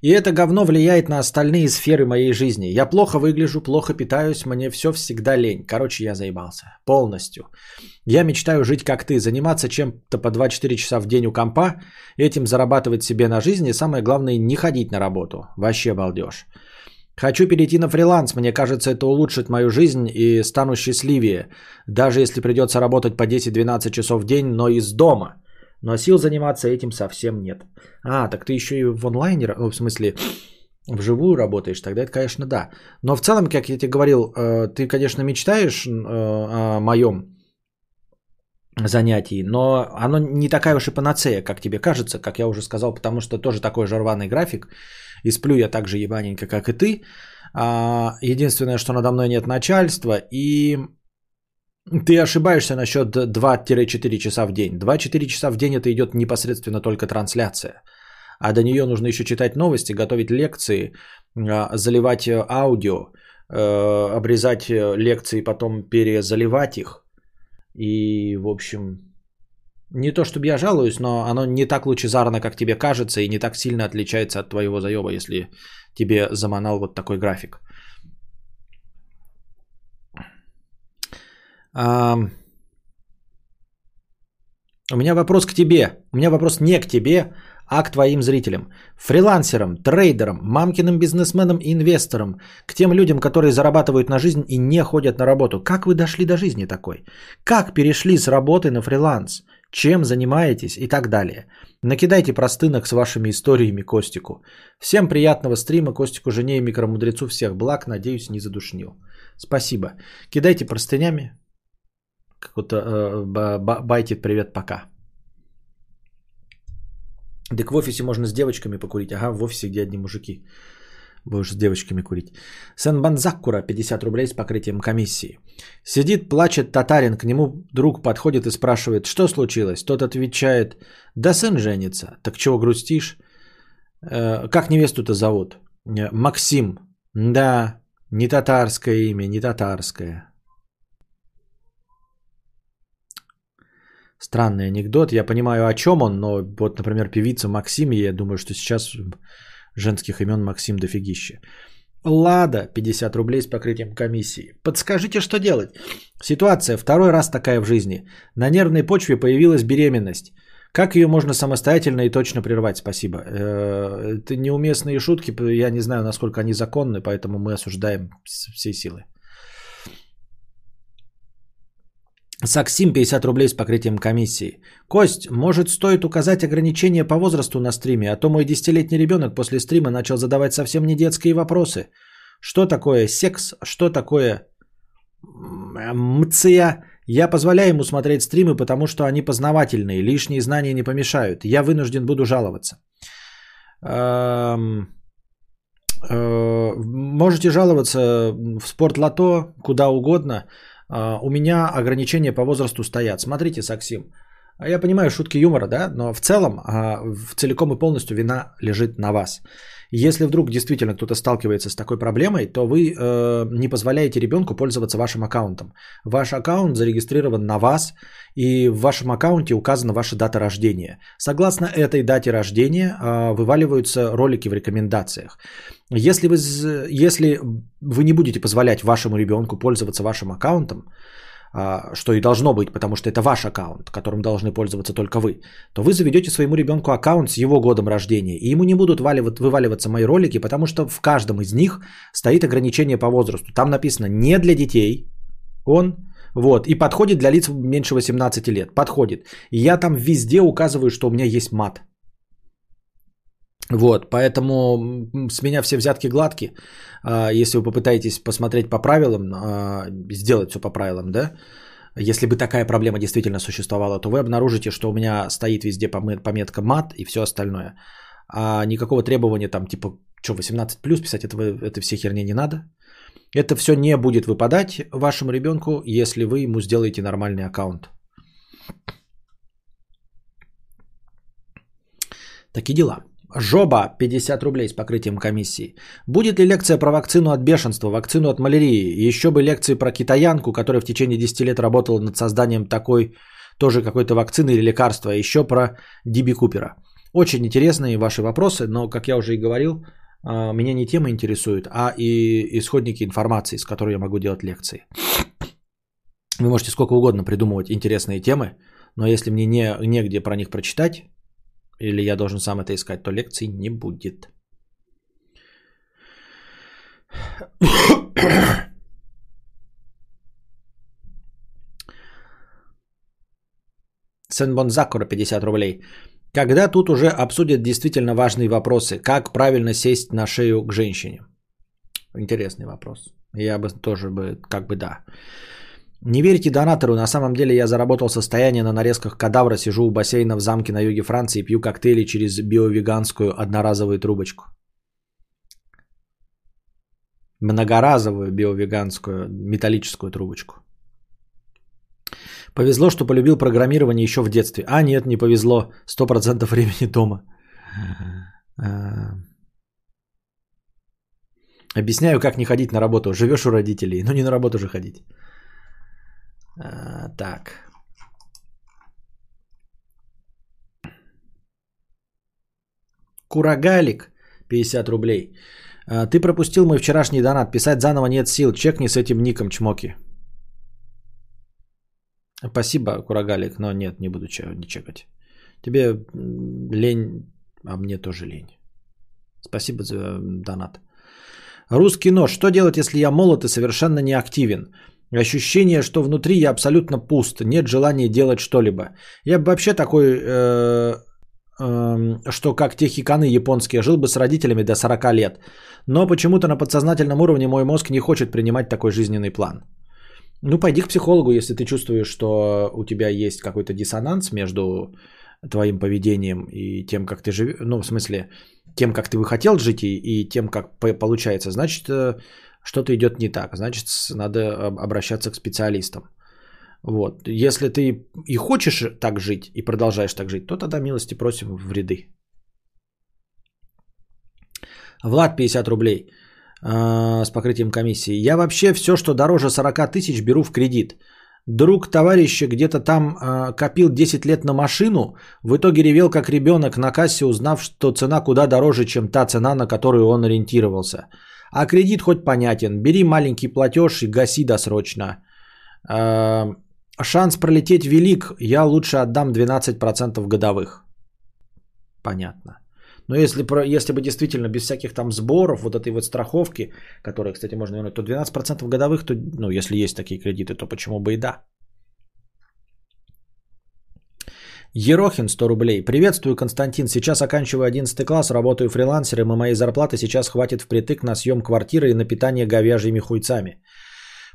И это говно влияет на остальные сферы моей жизни. Я плохо выгляжу, плохо питаюсь, мне все всегда лень. Короче, я заебался. Полностью. Я мечтаю жить как ты, заниматься чем-то по 2-4 часа в день у компа, этим зарабатывать себе на жизнь и самое главное не ходить на работу. Вообще балдеж. Хочу перейти на фриланс, мне кажется, это улучшит мою жизнь и стану счастливее, даже если придется работать по 10-12 часов в день, но из дома – но сил заниматься этим совсем нет. А, так ты еще и в онлайне, ну, в смысле, вживую работаешь, тогда это, конечно, да. Но в целом, как я тебе говорил, э, ты, конечно, мечтаешь э, о моем занятии, но оно не такая уж и панацея, как тебе кажется, как я уже сказал, потому что тоже такой же рваный график, и сплю я так же ебаненько, как и ты. А, единственное, что надо мной нет начальства, и ты ошибаешься насчет 2-4 часа в день. 2-4 часа в день это идет непосредственно только трансляция. А до нее нужно еще читать новости, готовить лекции, а, заливать э, аудио, э, обрезать э, лекции, потом перезаливать их. И, в общем, не то чтобы я жалуюсь, но оно не так лучезарно, как тебе кажется, и не так сильно отличается от твоего заеба, если тебе заманал вот такой график. А, у меня вопрос к тебе. У меня вопрос не к тебе, а к твоим зрителям. Фрилансерам, трейдерам, мамкиным бизнесменам и инвесторам. К тем людям, которые зарабатывают на жизнь и не ходят на работу. Как вы дошли до жизни такой? Как перешли с работы на фриланс? Чем занимаетесь и так далее. Накидайте простынок с вашими историями Костику. Всем приятного стрима, Костику, жене и микромудрецу всех благ. Надеюсь, не задушнил. Спасибо. Кидайте простынями, какой-то э, байтит привет пока. Так в офисе можно с девочками покурить. Ага, в офисе, где одни мужики. Будешь с девочками курить. Сенбанзакура, 50 рублей с покрытием комиссии. Сидит, плачет татарин, к нему друг подходит и спрашивает, что случилось? Тот отвечает, да сын женится. Так чего грустишь? Э, как невесту-то зовут? «Э, Максим. Да, не татарское имя, не татарское. Странный анекдот. Я понимаю, о чем он, но вот, например, певица Максим, я думаю, что сейчас женских имен Максим дофигище. Лада, 50 рублей с покрытием комиссии. Подскажите, что делать? Ситуация второй раз такая в жизни. На нервной почве появилась беременность. Как ее можно самостоятельно и точно прервать? Спасибо. Э, это неуместные шутки. Я не знаю, насколько они законны, поэтому мы осуждаем всей силы. Саксим 50 рублей с покрытием комиссии. Кость, может стоит указать ограничение по возрасту на стриме, а то мой десятилетний ребенок после стрима начал задавать совсем не детские вопросы. Что такое секс, что такое мция? Я позволяю ему смотреть стримы, потому что они познавательные, лишние знания не помешают. Я вынужден буду жаловаться. Эм, э, можете жаловаться в спортлото, куда угодно. А, у меня ограничения по возрасту стоят. Смотрите, Саксим, а я понимаю шутки юмора, да, но в целом, а, в целиком и полностью вина лежит на вас. Если вдруг действительно кто-то сталкивается с такой проблемой, то вы э, не позволяете ребенку пользоваться вашим аккаунтом. Ваш аккаунт зарегистрирован на вас, и в вашем аккаунте указана ваша дата рождения. Согласно этой дате рождения э, вываливаются ролики в рекомендациях. Если вы, если вы не будете позволять вашему ребенку пользоваться вашим аккаунтом, что и должно быть, потому что это ваш аккаунт, которым должны пользоваться только вы, то вы заведете своему ребенку аккаунт с его годом рождения, и ему не будут вываливаться мои ролики, потому что в каждом из них стоит ограничение по возрасту. Там написано не для детей, он, вот, и подходит для лиц меньше 18 лет, подходит. И я там везде указываю, что у меня есть мат. Вот, поэтому с меня все взятки гладкие. А, если вы попытаетесь посмотреть по правилам, а, сделать все по правилам, да, если бы такая проблема действительно существовала, то вы обнаружите, что у меня стоит везде пометка мат и все остальное. А никакого требования там типа, что, 18 плюс писать, этого, это все херни не надо. Это все не будет выпадать вашему ребенку, если вы ему сделаете нормальный аккаунт. Такие дела. Жоба 50 рублей с покрытием комиссии. Будет ли лекция про вакцину от бешенства, вакцину от малярии? Еще бы лекции про китаянку, которая в течение 10 лет работала над созданием такой тоже какой-то вакцины или лекарства. Еще про Диби Купера. Очень интересные ваши вопросы, но, как я уже и говорил, а, меня не темы интересуют, а и исходники информации, с которой я могу делать лекции. Вы можете сколько угодно придумывать интересные темы, но если мне не, негде про них прочитать, или я должен сам это искать, то лекций не будет. Сенбон Закура 50 рублей. Когда тут уже обсудят действительно важные вопросы, как правильно сесть на шею к женщине? Интересный вопрос. Я бы тоже бы, как бы да. Не верьте донатору, на самом деле я заработал состояние на нарезках кадавра, сижу у бассейна в замке на юге Франции и пью коктейли через биовеганскую одноразовую трубочку. Многоразовую биовеганскую металлическую трубочку. Повезло, что полюбил программирование еще в детстве. А нет, не повезло. 100% времени дома. А. Объясняю, как не ходить на работу. Живешь у родителей, но не на работу же ходить. Так. Курагалик, 50 рублей. А, ты пропустил мой вчерашний донат. Писать заново нет сил. Чекни с этим ником чмоки. Спасибо, Курагалик, но нет, не буду не чекать. Тебе лень, а мне тоже лень. Спасибо за донат. Русский нож. Что делать, если я молод и совершенно не активен? Ощущение, что внутри я абсолютно пуст, нет желания делать что-либо. Я бы вообще такой, э, э, что как те хиканы японские, жил бы с родителями до 40 лет. Но почему-то на подсознательном уровне мой мозг не хочет принимать такой жизненный план. Ну, пойди к психологу, если ты чувствуешь, что у тебя есть какой-то диссонанс между твоим поведением и тем, как ты живешь, ну, в смысле, тем, как ты бы хотел жить и, и тем, как получается, значит, э, что-то идет не так, значит, надо обращаться к специалистам. Вот. Если ты и хочешь так жить, и продолжаешь так жить, то тогда милости просим в ряды. Влад, 50 рублей. А, с покрытием комиссии. Я вообще все, что дороже 40 тысяч, беру в кредит. Друг товарища где-то там э, копил 10 лет на машину, в итоге ревел как ребенок на кассе, узнав, что цена куда дороже, чем та цена, на которую он ориентировался. А кредит хоть понятен, бери маленький платеж и гаси досрочно. Э, шанс пролететь велик, я лучше отдам 12% годовых. Понятно. Но если, если бы действительно без всяких там сборов, вот этой вот страховки, которые, кстати, можно вернуть, то 12% годовых, то, ну, если есть такие кредиты, то почему бы и да. Ерохин 100 рублей. Приветствую, Константин. Сейчас оканчиваю 11 класс, работаю фрилансером, и моей зарплаты сейчас хватит впритык на съем квартиры и на питание говяжьими хуйцами.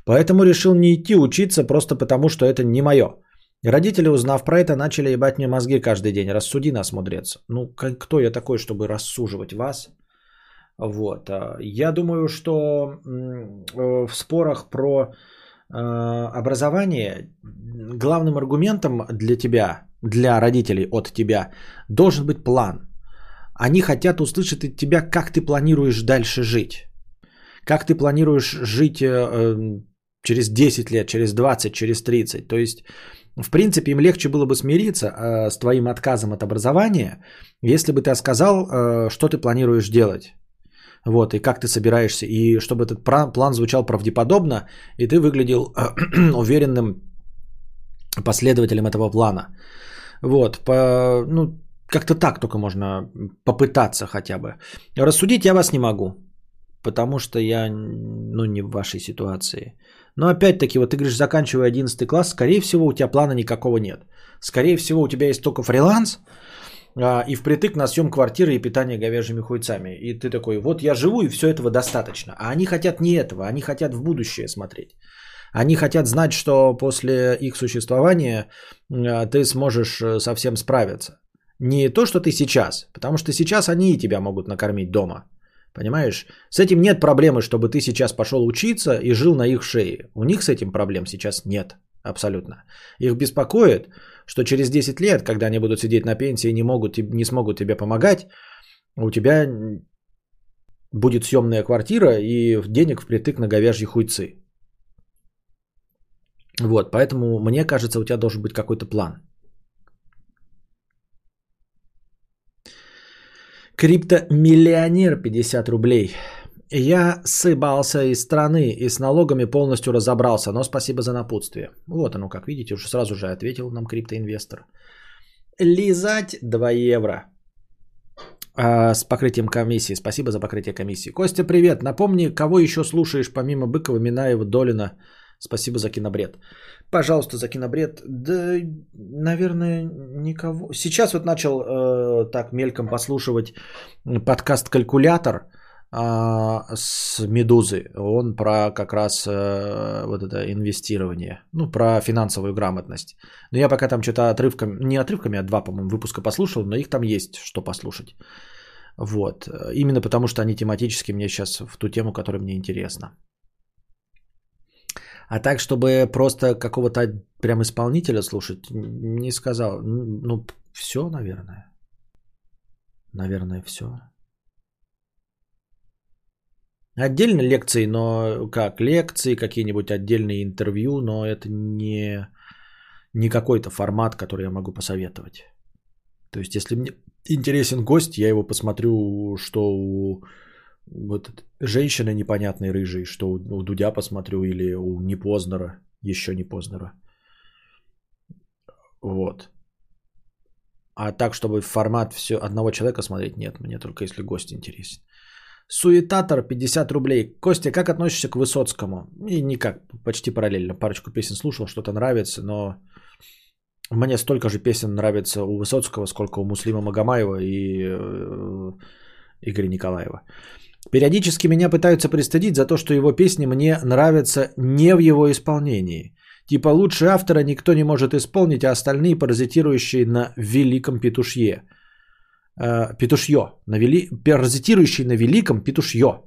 Поэтому решил не идти учиться просто потому, что это не мое. Родители, узнав про это, начали ебать мне мозги каждый день. Рассуди нас, мудрец. Ну, кто я такой, чтобы рассуживать вас? Вот. А, я думаю, что э, в спорах про образование, главным аргументом для тебя, для родителей от тебя, должен быть план. Они хотят услышать от тебя, как ты планируешь дальше жить. Как ты планируешь жить э, э, через 10 лет, через 20, через 30. То есть, в принципе, им легче было бы смириться э, с твоим отказом от образования, если бы ты сказал, э, что ты планируешь делать. Вот, и как ты собираешься, и чтобы этот план звучал правдеподобно, и ты выглядел э, уверенным последователем этого плана. Вот, по, ну, как-то так только можно попытаться хотя бы. Рассудить я вас не могу, потому что я, ну, не в вашей ситуации. Но опять-таки, вот ты говоришь, заканчивая 11 класс, скорее всего, у тебя плана никакого нет. Скорее всего, у тебя есть только фриланс а, и впритык на съем квартиры и питание говяжьими хуйцами. И ты такой, вот я живу, и все этого достаточно. А они хотят не этого, они хотят в будущее смотреть. Они хотят знать, что после их существования а, ты сможешь э, совсем справиться. Не то, что ты сейчас, потому что сейчас они и тебя могут накормить дома. Понимаешь? С этим нет проблемы, чтобы ты сейчас пошел учиться и жил на их шее. У них с этим проблем сейчас нет. Абсолютно. Их беспокоит, что через 10 лет, когда они будут сидеть на пенсии и не, могут, не смогут тебе помогать, у тебя будет съемная квартира и денег впритык на говяжьи хуйцы. Вот, поэтому мне кажется, у тебя должен быть какой-то план. Криптомиллионер 50 рублей. Я сыбался из страны и с налогами полностью разобрался, но спасибо за напутствие. Вот оно, как видите, уже сразу же ответил нам криптоинвестор. Лизать 2 евро. А, с покрытием комиссии. Спасибо за покрытие комиссии. Костя, привет. Напомни, кого еще слушаешь помимо Быкова, Минаева, Долина? Спасибо за кинобред. Пожалуйста, за кинобред. Да, наверное, никого. Сейчас вот начал э, так мельком послушивать подкаст «Калькулятор» э, с «Медузы». Он про как раз э, вот это инвестирование. Ну, про финансовую грамотность. Но я пока там что-то отрывками, не отрывками, а два, по-моему, выпуска послушал, но их там есть что послушать. Вот. Именно потому, что они тематически мне сейчас в ту тему, которая мне интересна. А так, чтобы просто какого-то прям исполнителя слушать, не сказал. Ну, все, наверное. Наверное, все. Отдельно лекции, но как лекции, какие-нибудь отдельные интервью, но это не, не какой-то формат, который я могу посоветовать. То есть, если мне интересен гость, я его посмотрю, что у вот женщины непонятные рыжие, что у Дудя посмотрю или у Непознера, еще не Познера. Вот. А так, чтобы формат все одного человека смотреть, нет, мне только если гость интересен. Суетатор 50 рублей. Костя, как относишься к Высоцкому? И никак, почти параллельно. Парочку песен слушал, что-то нравится, но мне столько же песен нравится у Высоцкого, сколько у Муслима Магомаева и э, Игоря Николаева. Периодически меня пытаются пристыдить за то, что его песни мне нравятся не в его исполнении. Типа лучше автора никто не может исполнить, а остальные паразитирующие на великом петушье. Э, петушье. На вели... Паразитирующие на великом петушье.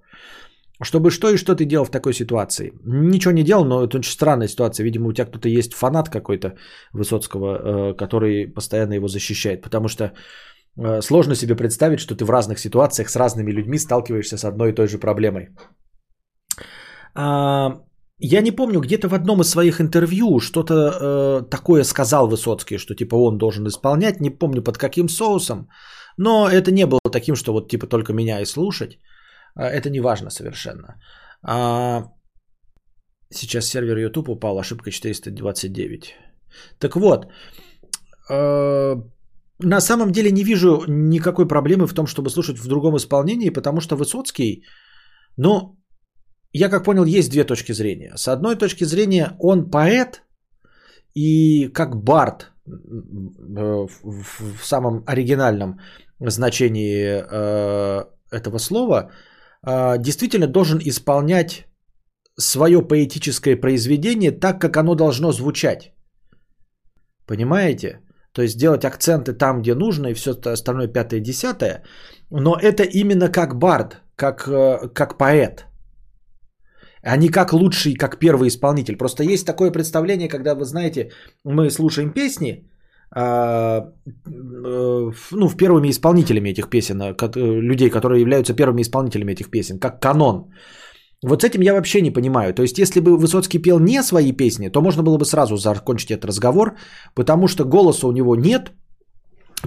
Чтобы что и что ты делал в такой ситуации? Ничего не делал, но это очень странная ситуация. Видимо, у тебя кто-то есть фанат какой-то Высоцкого, э, который постоянно его защищает. Потому что сложно себе представить, что ты в разных ситуациях с разными людьми сталкиваешься с одной и той же проблемой. А, я не помню, где-то в одном из своих интервью что-то э, такое сказал Высоцкий, что типа он должен исполнять, не помню под каким соусом, но это не было таким, что вот типа только меня и слушать. А, это не важно совершенно. А, сейчас сервер YouTube упал, ошибка 429. Так вот, э, на самом деле не вижу никакой проблемы в том, чтобы слушать в другом исполнении, потому что Высоцкий, ну, я как понял, есть две точки зрения. С одной точки зрения, он поэт и как бард э, в самом оригинальном значении э, этого слова, э, действительно должен исполнять свое поэтическое произведение так, как оно должно звучать. Понимаете? То есть делать акценты там, где нужно, и все остальное пятое, десятое. Но это именно как бард, как, э, как поэт. а не как лучший, как первый исполнитель. Просто есть такое представление, когда вы знаете, мы слушаем песни, а, э, ну, в первыми исполнителями этих песен, э, людей, которые являются первыми исполнителями этих песен, как канон. Вот с этим я вообще не понимаю. То есть, если бы Высоцкий пел не свои песни, то можно было бы сразу закончить этот разговор, потому что голоса у него нет,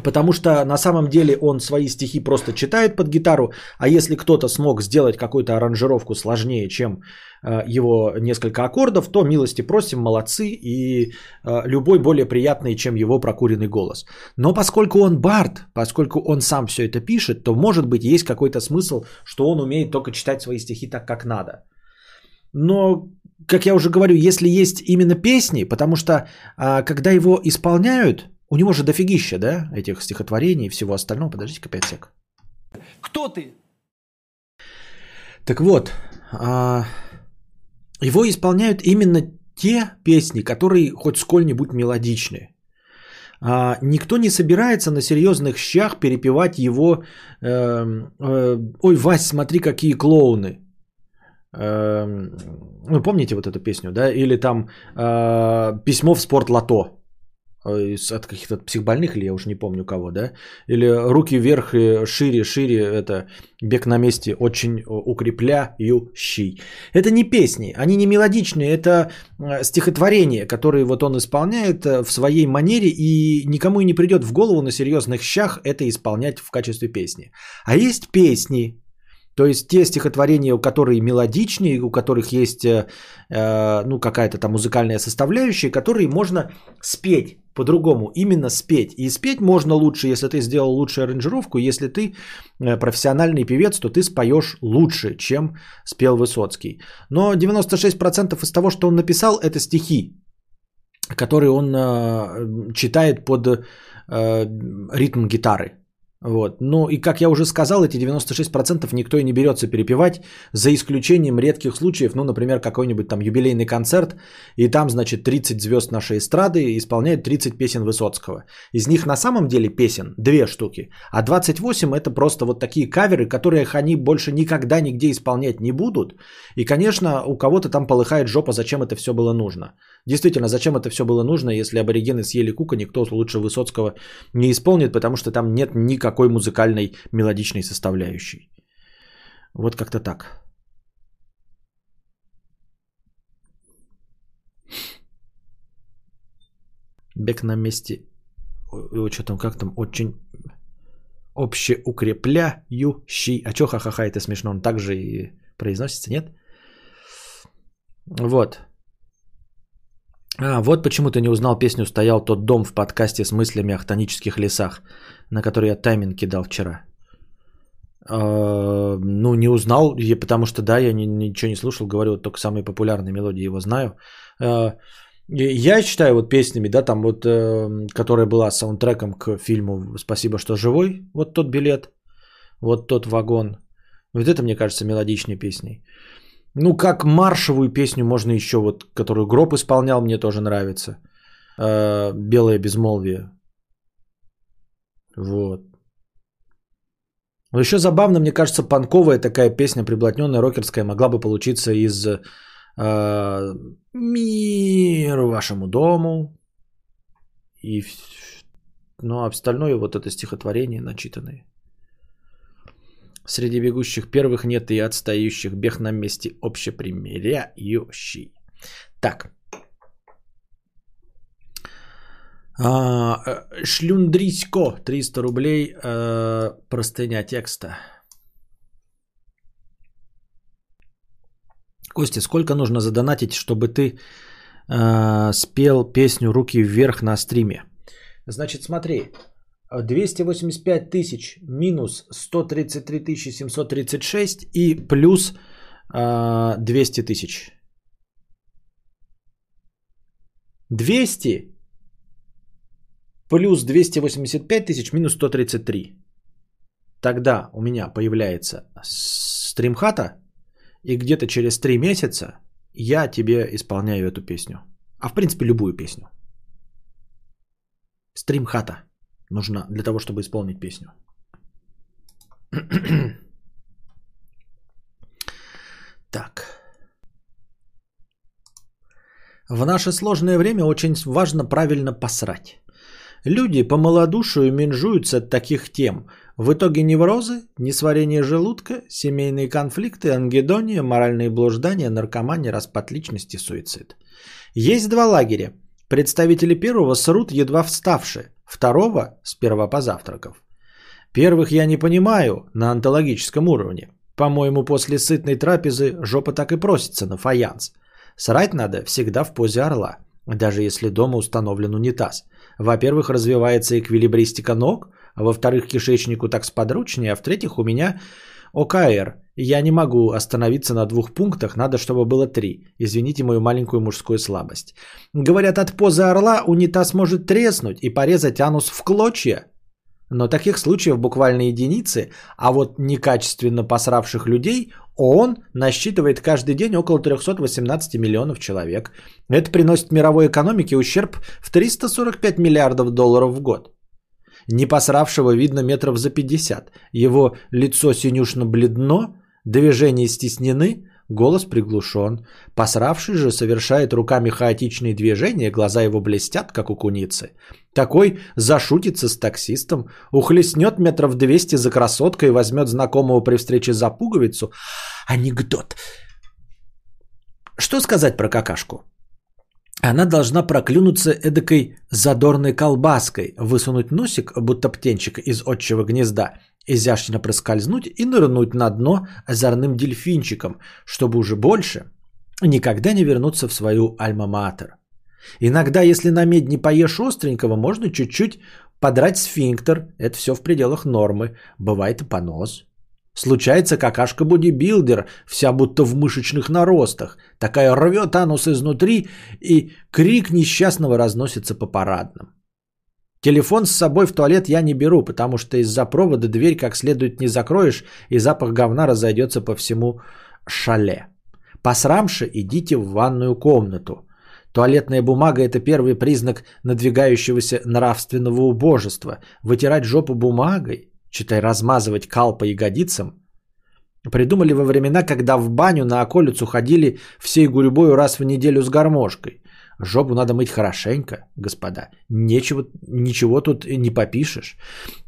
потому что на самом деле он свои стихи просто читает под гитару, а если кто-то смог сделать какую-то аранжировку сложнее, чем э, его несколько аккордов, то милости просим, молодцы, и э, любой более приятный, чем его прокуренный голос. Но поскольку он бард, поскольку он сам все это пишет, то может быть есть какой-то смысл, что он умеет только читать свои стихи так, как надо. Но, как я уже говорю, если есть именно песни, потому что а, когда его исполняют, у него же дофигища, да, этих стихотворений и всего остального. Подождите-ка 5 сек. Кто ты? Так вот, а, его исполняют именно те песни, которые хоть сколь-нибудь мелодичные. А, никто не собирается на серьезных щах перепевать его эм, э, «Ой, Вась, смотри, какие клоуны». Эм, Вы помните вот эту песню, да? Или там э, «Письмо в спортлото» э, из- от каких-то психбольных, или я уже не помню кого, да? Или «Руки вверх и шире, шире» это «Бег на месте очень укрепляющий». Это не песни, они не мелодичные, это э, стихотворения, которые вот он исполняет э, в своей манере, и никому и не придет в голову на серьезных щах это исполнять в качестве песни. А есть песни, то есть те стихотворения, у которые мелодичнее, у которых есть э, э, ну, какая-то там музыкальная составляющая, которые можно спеть по-другому, именно спеть. И спеть можно лучше, если ты сделал лучшую аранжировку, если ты э, профессиональный певец, то ты споешь лучше, чем спел Высоцкий. Но 96% из того, что он написал, это стихи, которые он э, читает под э, ритм гитары. Вот. Ну и как я уже сказал, эти 96% никто и не берется перепевать, за исключением редких случаев, ну, например, какой-нибудь там юбилейный концерт, и там, значит, 30 звезд нашей эстрады исполняют 30 песен Высоцкого. Из них на самом деле песен две штуки, а 28 это просто вот такие каверы, которые они больше никогда нигде исполнять не будут. И, конечно, у кого-то там полыхает жопа, зачем это все было нужно. Действительно, зачем это все было нужно, если аборигены съели кука, никто лучше Высоцкого не исполнит, потому что там нет никакой музыкальной мелодичной составляющей. Вот как-то так. Бег на месте. Ой, что там, как там, очень общеукрепляющий. А чё ха-ха-ха, это смешно, он так же и произносится, нет? Вот. А, вот почему ты не узнал песню «Стоял тот дом» в подкасте с мыслями о хтонических лесах, на который я тайминг кидал вчера. А, ну, не узнал, потому что, да, я ни- ничего не слушал, говорю, вот только самые популярные мелодии его знаю. А, и я считаю вот песнями, да, там вот, э, которая была саундтреком к фильму «Спасибо, что живой», вот тот билет, вот тот вагон. Вот это, мне кажется, мелодичнее песней. Ну, как маршевую песню можно еще, вот, которую Гроб исполнял, мне тоже нравится. Э, Белое безмолвие. Вот. Но еще забавно, мне кажется, панковая такая песня, приблотненная, рокерская, могла бы получиться из э, «Мир вашему дому». И, ну, а остальное вот это стихотворение начитанное. Среди бегущих первых нет и отстающих. Бег на месте общепримиряющий. Так. А, э, Шлюндрисько, 300 рублей, э, простыня текста. Костя, сколько нужно задонатить, чтобы ты э, спел песню «Руки вверх» на стриме? Значит, смотри, 285 тысяч минус 133 тысячи 736 и плюс э, 200 тысяч. 200 плюс 285 тысяч минус 133. Тогда у меня появляется стримхата, и где-то через 3 месяца я тебе исполняю эту песню. А в принципе любую песню. Стримхата нужна для того, чтобы исполнить песню. так. В наше сложное время очень важно правильно посрать. Люди по малодушию менжуются от таких тем. В итоге неврозы, несварение желудка, семейные конфликты, ангидония, моральные блуждания, наркомания, распад личности, суицид. Есть два лагеря. Представители первого срут едва вставшие, второго сперва позавтракав. Первых я не понимаю на онтологическом уровне. По-моему, после сытной трапезы жопа так и просится на фаянс. Срать надо всегда в позе орла, даже если дома установлен унитаз. Во-первых, развивается эквилибристика ног, а во-вторых, кишечнику так сподручнее, а в-третьих, у меня ОКР. Я не могу остановиться на двух пунктах, надо, чтобы было три. Извините мою маленькую мужскую слабость. Говорят, от позы орла унитаз может треснуть и порезать анус в клочья. Но таких случаев буквально единицы, а вот некачественно посравших людей ООН насчитывает каждый день около 318 миллионов человек. Это приносит мировой экономике ущерб в 345 миллиардов долларов в год. Не посравшего видно метров за 50. Его лицо синюшно-бледно, движения стеснены, голос приглушен. Посравший же совершает руками хаотичные движения, глаза его блестят, как у куницы. Такой зашутится с таксистом, ухлестнет метров 200 за красоткой и возьмет знакомого при встрече за пуговицу. Анекдот. Что сказать про какашку? Она должна проклюнуться эдакой задорной колбаской, высунуть носик, будто птенчик из отчего гнезда, изящно проскользнуть и нырнуть на дно озорным дельфинчиком, чтобы уже больше никогда не вернуться в свою альма-матер. Иногда, если на медь не поешь остренького, можно чуть-чуть подрать сфинктер. Это все в пределах нормы. Бывает и понос. Случается какашка-бодибилдер, вся будто в мышечных наростах. Такая рвет анус изнутри, и крик несчастного разносится по парадным. Телефон с собой в туалет я не беру, потому что из-за провода дверь как следует не закроешь, и запах говна разойдется по всему шале. Посрамши, идите в ванную комнату. Туалетная бумага – это первый признак надвигающегося нравственного убожества. Вытирать жопу бумагой, читай, размазывать кал по ягодицам, придумали во времена, когда в баню на околицу ходили всей гурьбою раз в неделю с гармошкой. Жопу надо мыть хорошенько, господа. Нечего, ничего тут не попишешь.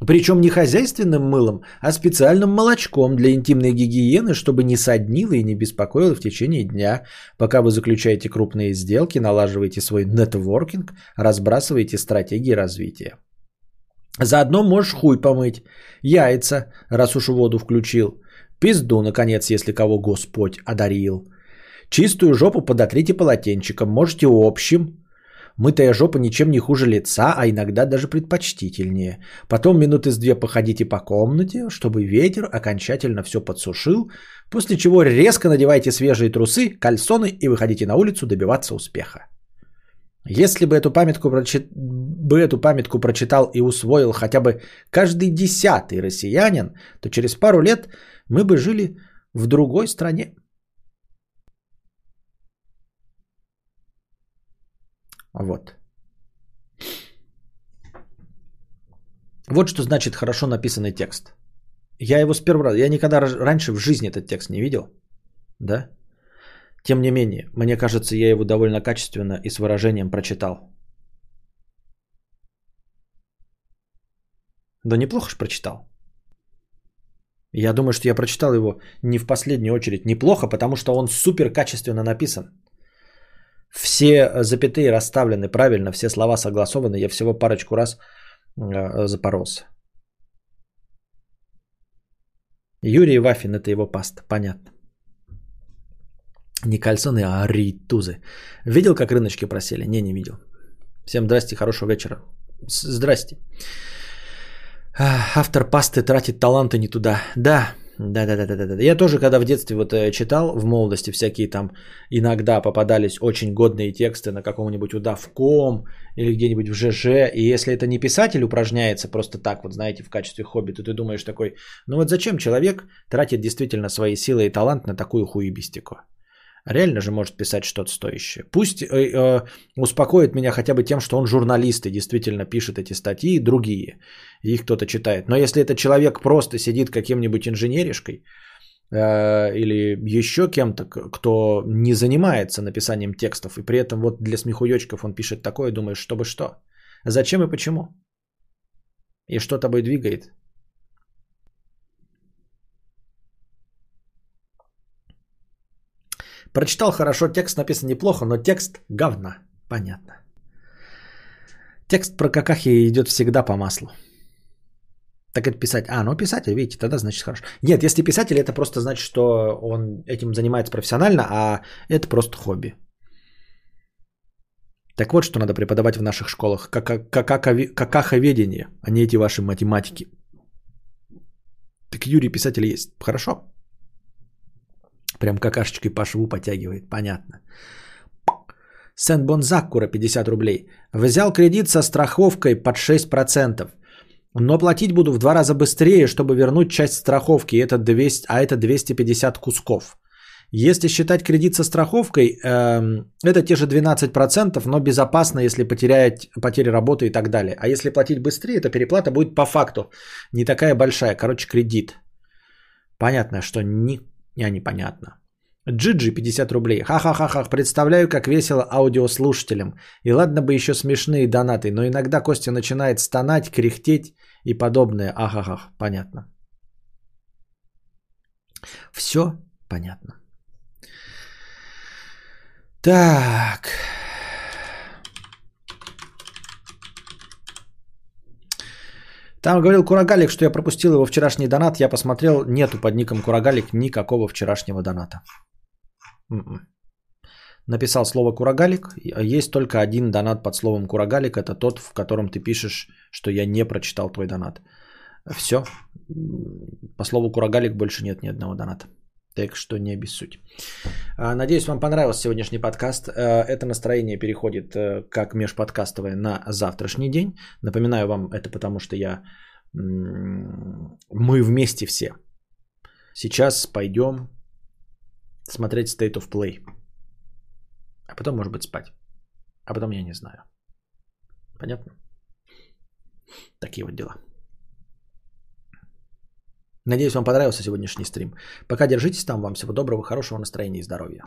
Причем не хозяйственным мылом, а специальным молочком для интимной гигиены, чтобы не соднило и не беспокоило в течение дня, пока вы заключаете крупные сделки, налаживаете свой нетворкинг, разбрасываете стратегии развития. Заодно можешь хуй помыть, яйца, раз уж воду включил, пизду, наконец, если кого Господь одарил – Чистую жопу подотрите полотенчиком, можете общим. Мытая жопа ничем не хуже лица, а иногда даже предпочтительнее. Потом минуты с две походите по комнате, чтобы ветер окончательно все подсушил, после чего резко надевайте свежие трусы, кальсоны и выходите на улицу добиваться успеха. Если бы эту памятку, прочит... бы эту памятку прочитал и усвоил хотя бы каждый десятый россиянин, то через пару лет мы бы жили в другой стране. Вот. Вот что значит хорошо написанный текст. Я его с первого раза, я никогда раньше в жизни этот текст не видел. Да? Тем не менее, мне кажется, я его довольно качественно и с выражением прочитал. Да неплохо ж прочитал. Я думаю, что я прочитал его не в последнюю очередь неплохо, потому что он супер качественно написан. Все запятые расставлены правильно, все слова согласованы. Я всего парочку раз э, запоролся. Юрий Вафин – это его паста, понятно. Не кальсоны, а ритузы. Видел, как рыночки просели? Не, не видел. Всем здрасте, хорошего вечера. Здрасте. Автор пасты тратит таланты не туда. Да, да, да, да, да, да. Я тоже, когда в детстве вот э, читал, в молодости всякие там иногда попадались очень годные тексты на каком-нибудь удавком или где-нибудь в ЖЖ. И если это не писатель упражняется просто так, вот знаете, в качестве хобби, то ты думаешь такой, ну вот зачем человек тратит действительно свои силы и талант на такую хуебистику? Реально же может писать что-то стоящее. Пусть э, э, успокоит меня хотя бы тем, что он журналист и действительно пишет эти статьи, другие, их кто-то читает. Но если этот человек просто сидит каким-нибудь инженеришкой, э, или еще кем-то, кто не занимается написанием текстов, и при этом вот для смехуёчков он пишет такое, думаешь, чтобы что? Зачем и почему? И что тобой двигает? Прочитал хорошо, текст написан неплохо, но текст говна. Понятно. Текст про какахи идет всегда по маслу. Так это писать. А, ну писатель, видите, тогда значит хорошо. Нет, если писатель, это просто значит, что он этим занимается профессионально, а это просто хобби. Так вот, что надо преподавать в наших школах. Какаховедение, а не эти ваши математики. Так Юрий писатель есть. Хорошо. Прям какашечкой по шву потягивает. Понятно. Сен Бонзакура 50 рублей. Взял кредит со страховкой под 6%. Но платить буду в два раза быстрее, чтобы вернуть часть страховки, это 200, а это 250 кусков. Если считать кредит со страховкой, эм, это те же 12%, но безопасно, если потерять, потеря работы и так далее. А если платить быстрее, то переплата будет по факту не такая большая. Короче, кредит. Понятно, что ни... Не, непонятно. Джиджи 50 рублей. Ха-ха-ха-ха. Представляю, как весело аудиослушателям. И ладно бы еще смешные донаты, но иногда Костя начинает стонать, кряхтеть и подобное. Ахахах. Понятно. Все понятно. Так. Там говорил Курагалик, что я пропустил его вчерашний донат. Я посмотрел, нету под ником Курагалик никакого вчерашнего доната. М-м. Написал слово Курагалик. Есть только один донат под словом Курагалик. Это тот, в котором ты пишешь, что я не прочитал твой донат. Все. По слову Курагалик больше нет ни одного доната. Так что не обессудь. А, Надеюсь, вам понравился сегодняшний подкаст. Э, Это настроение переходит э, как межподкастовое на завтрашний день. Напоминаю вам это, потому что я... Мы вместе все. Сейчас пойдем смотреть State of Play. А потом, может быть, спать. А потом я не знаю. Понятно? Такие вот дела. Надеюсь, вам понравился сегодняшний стрим. Пока держитесь там. Вам всего доброго, хорошего настроения и здоровья.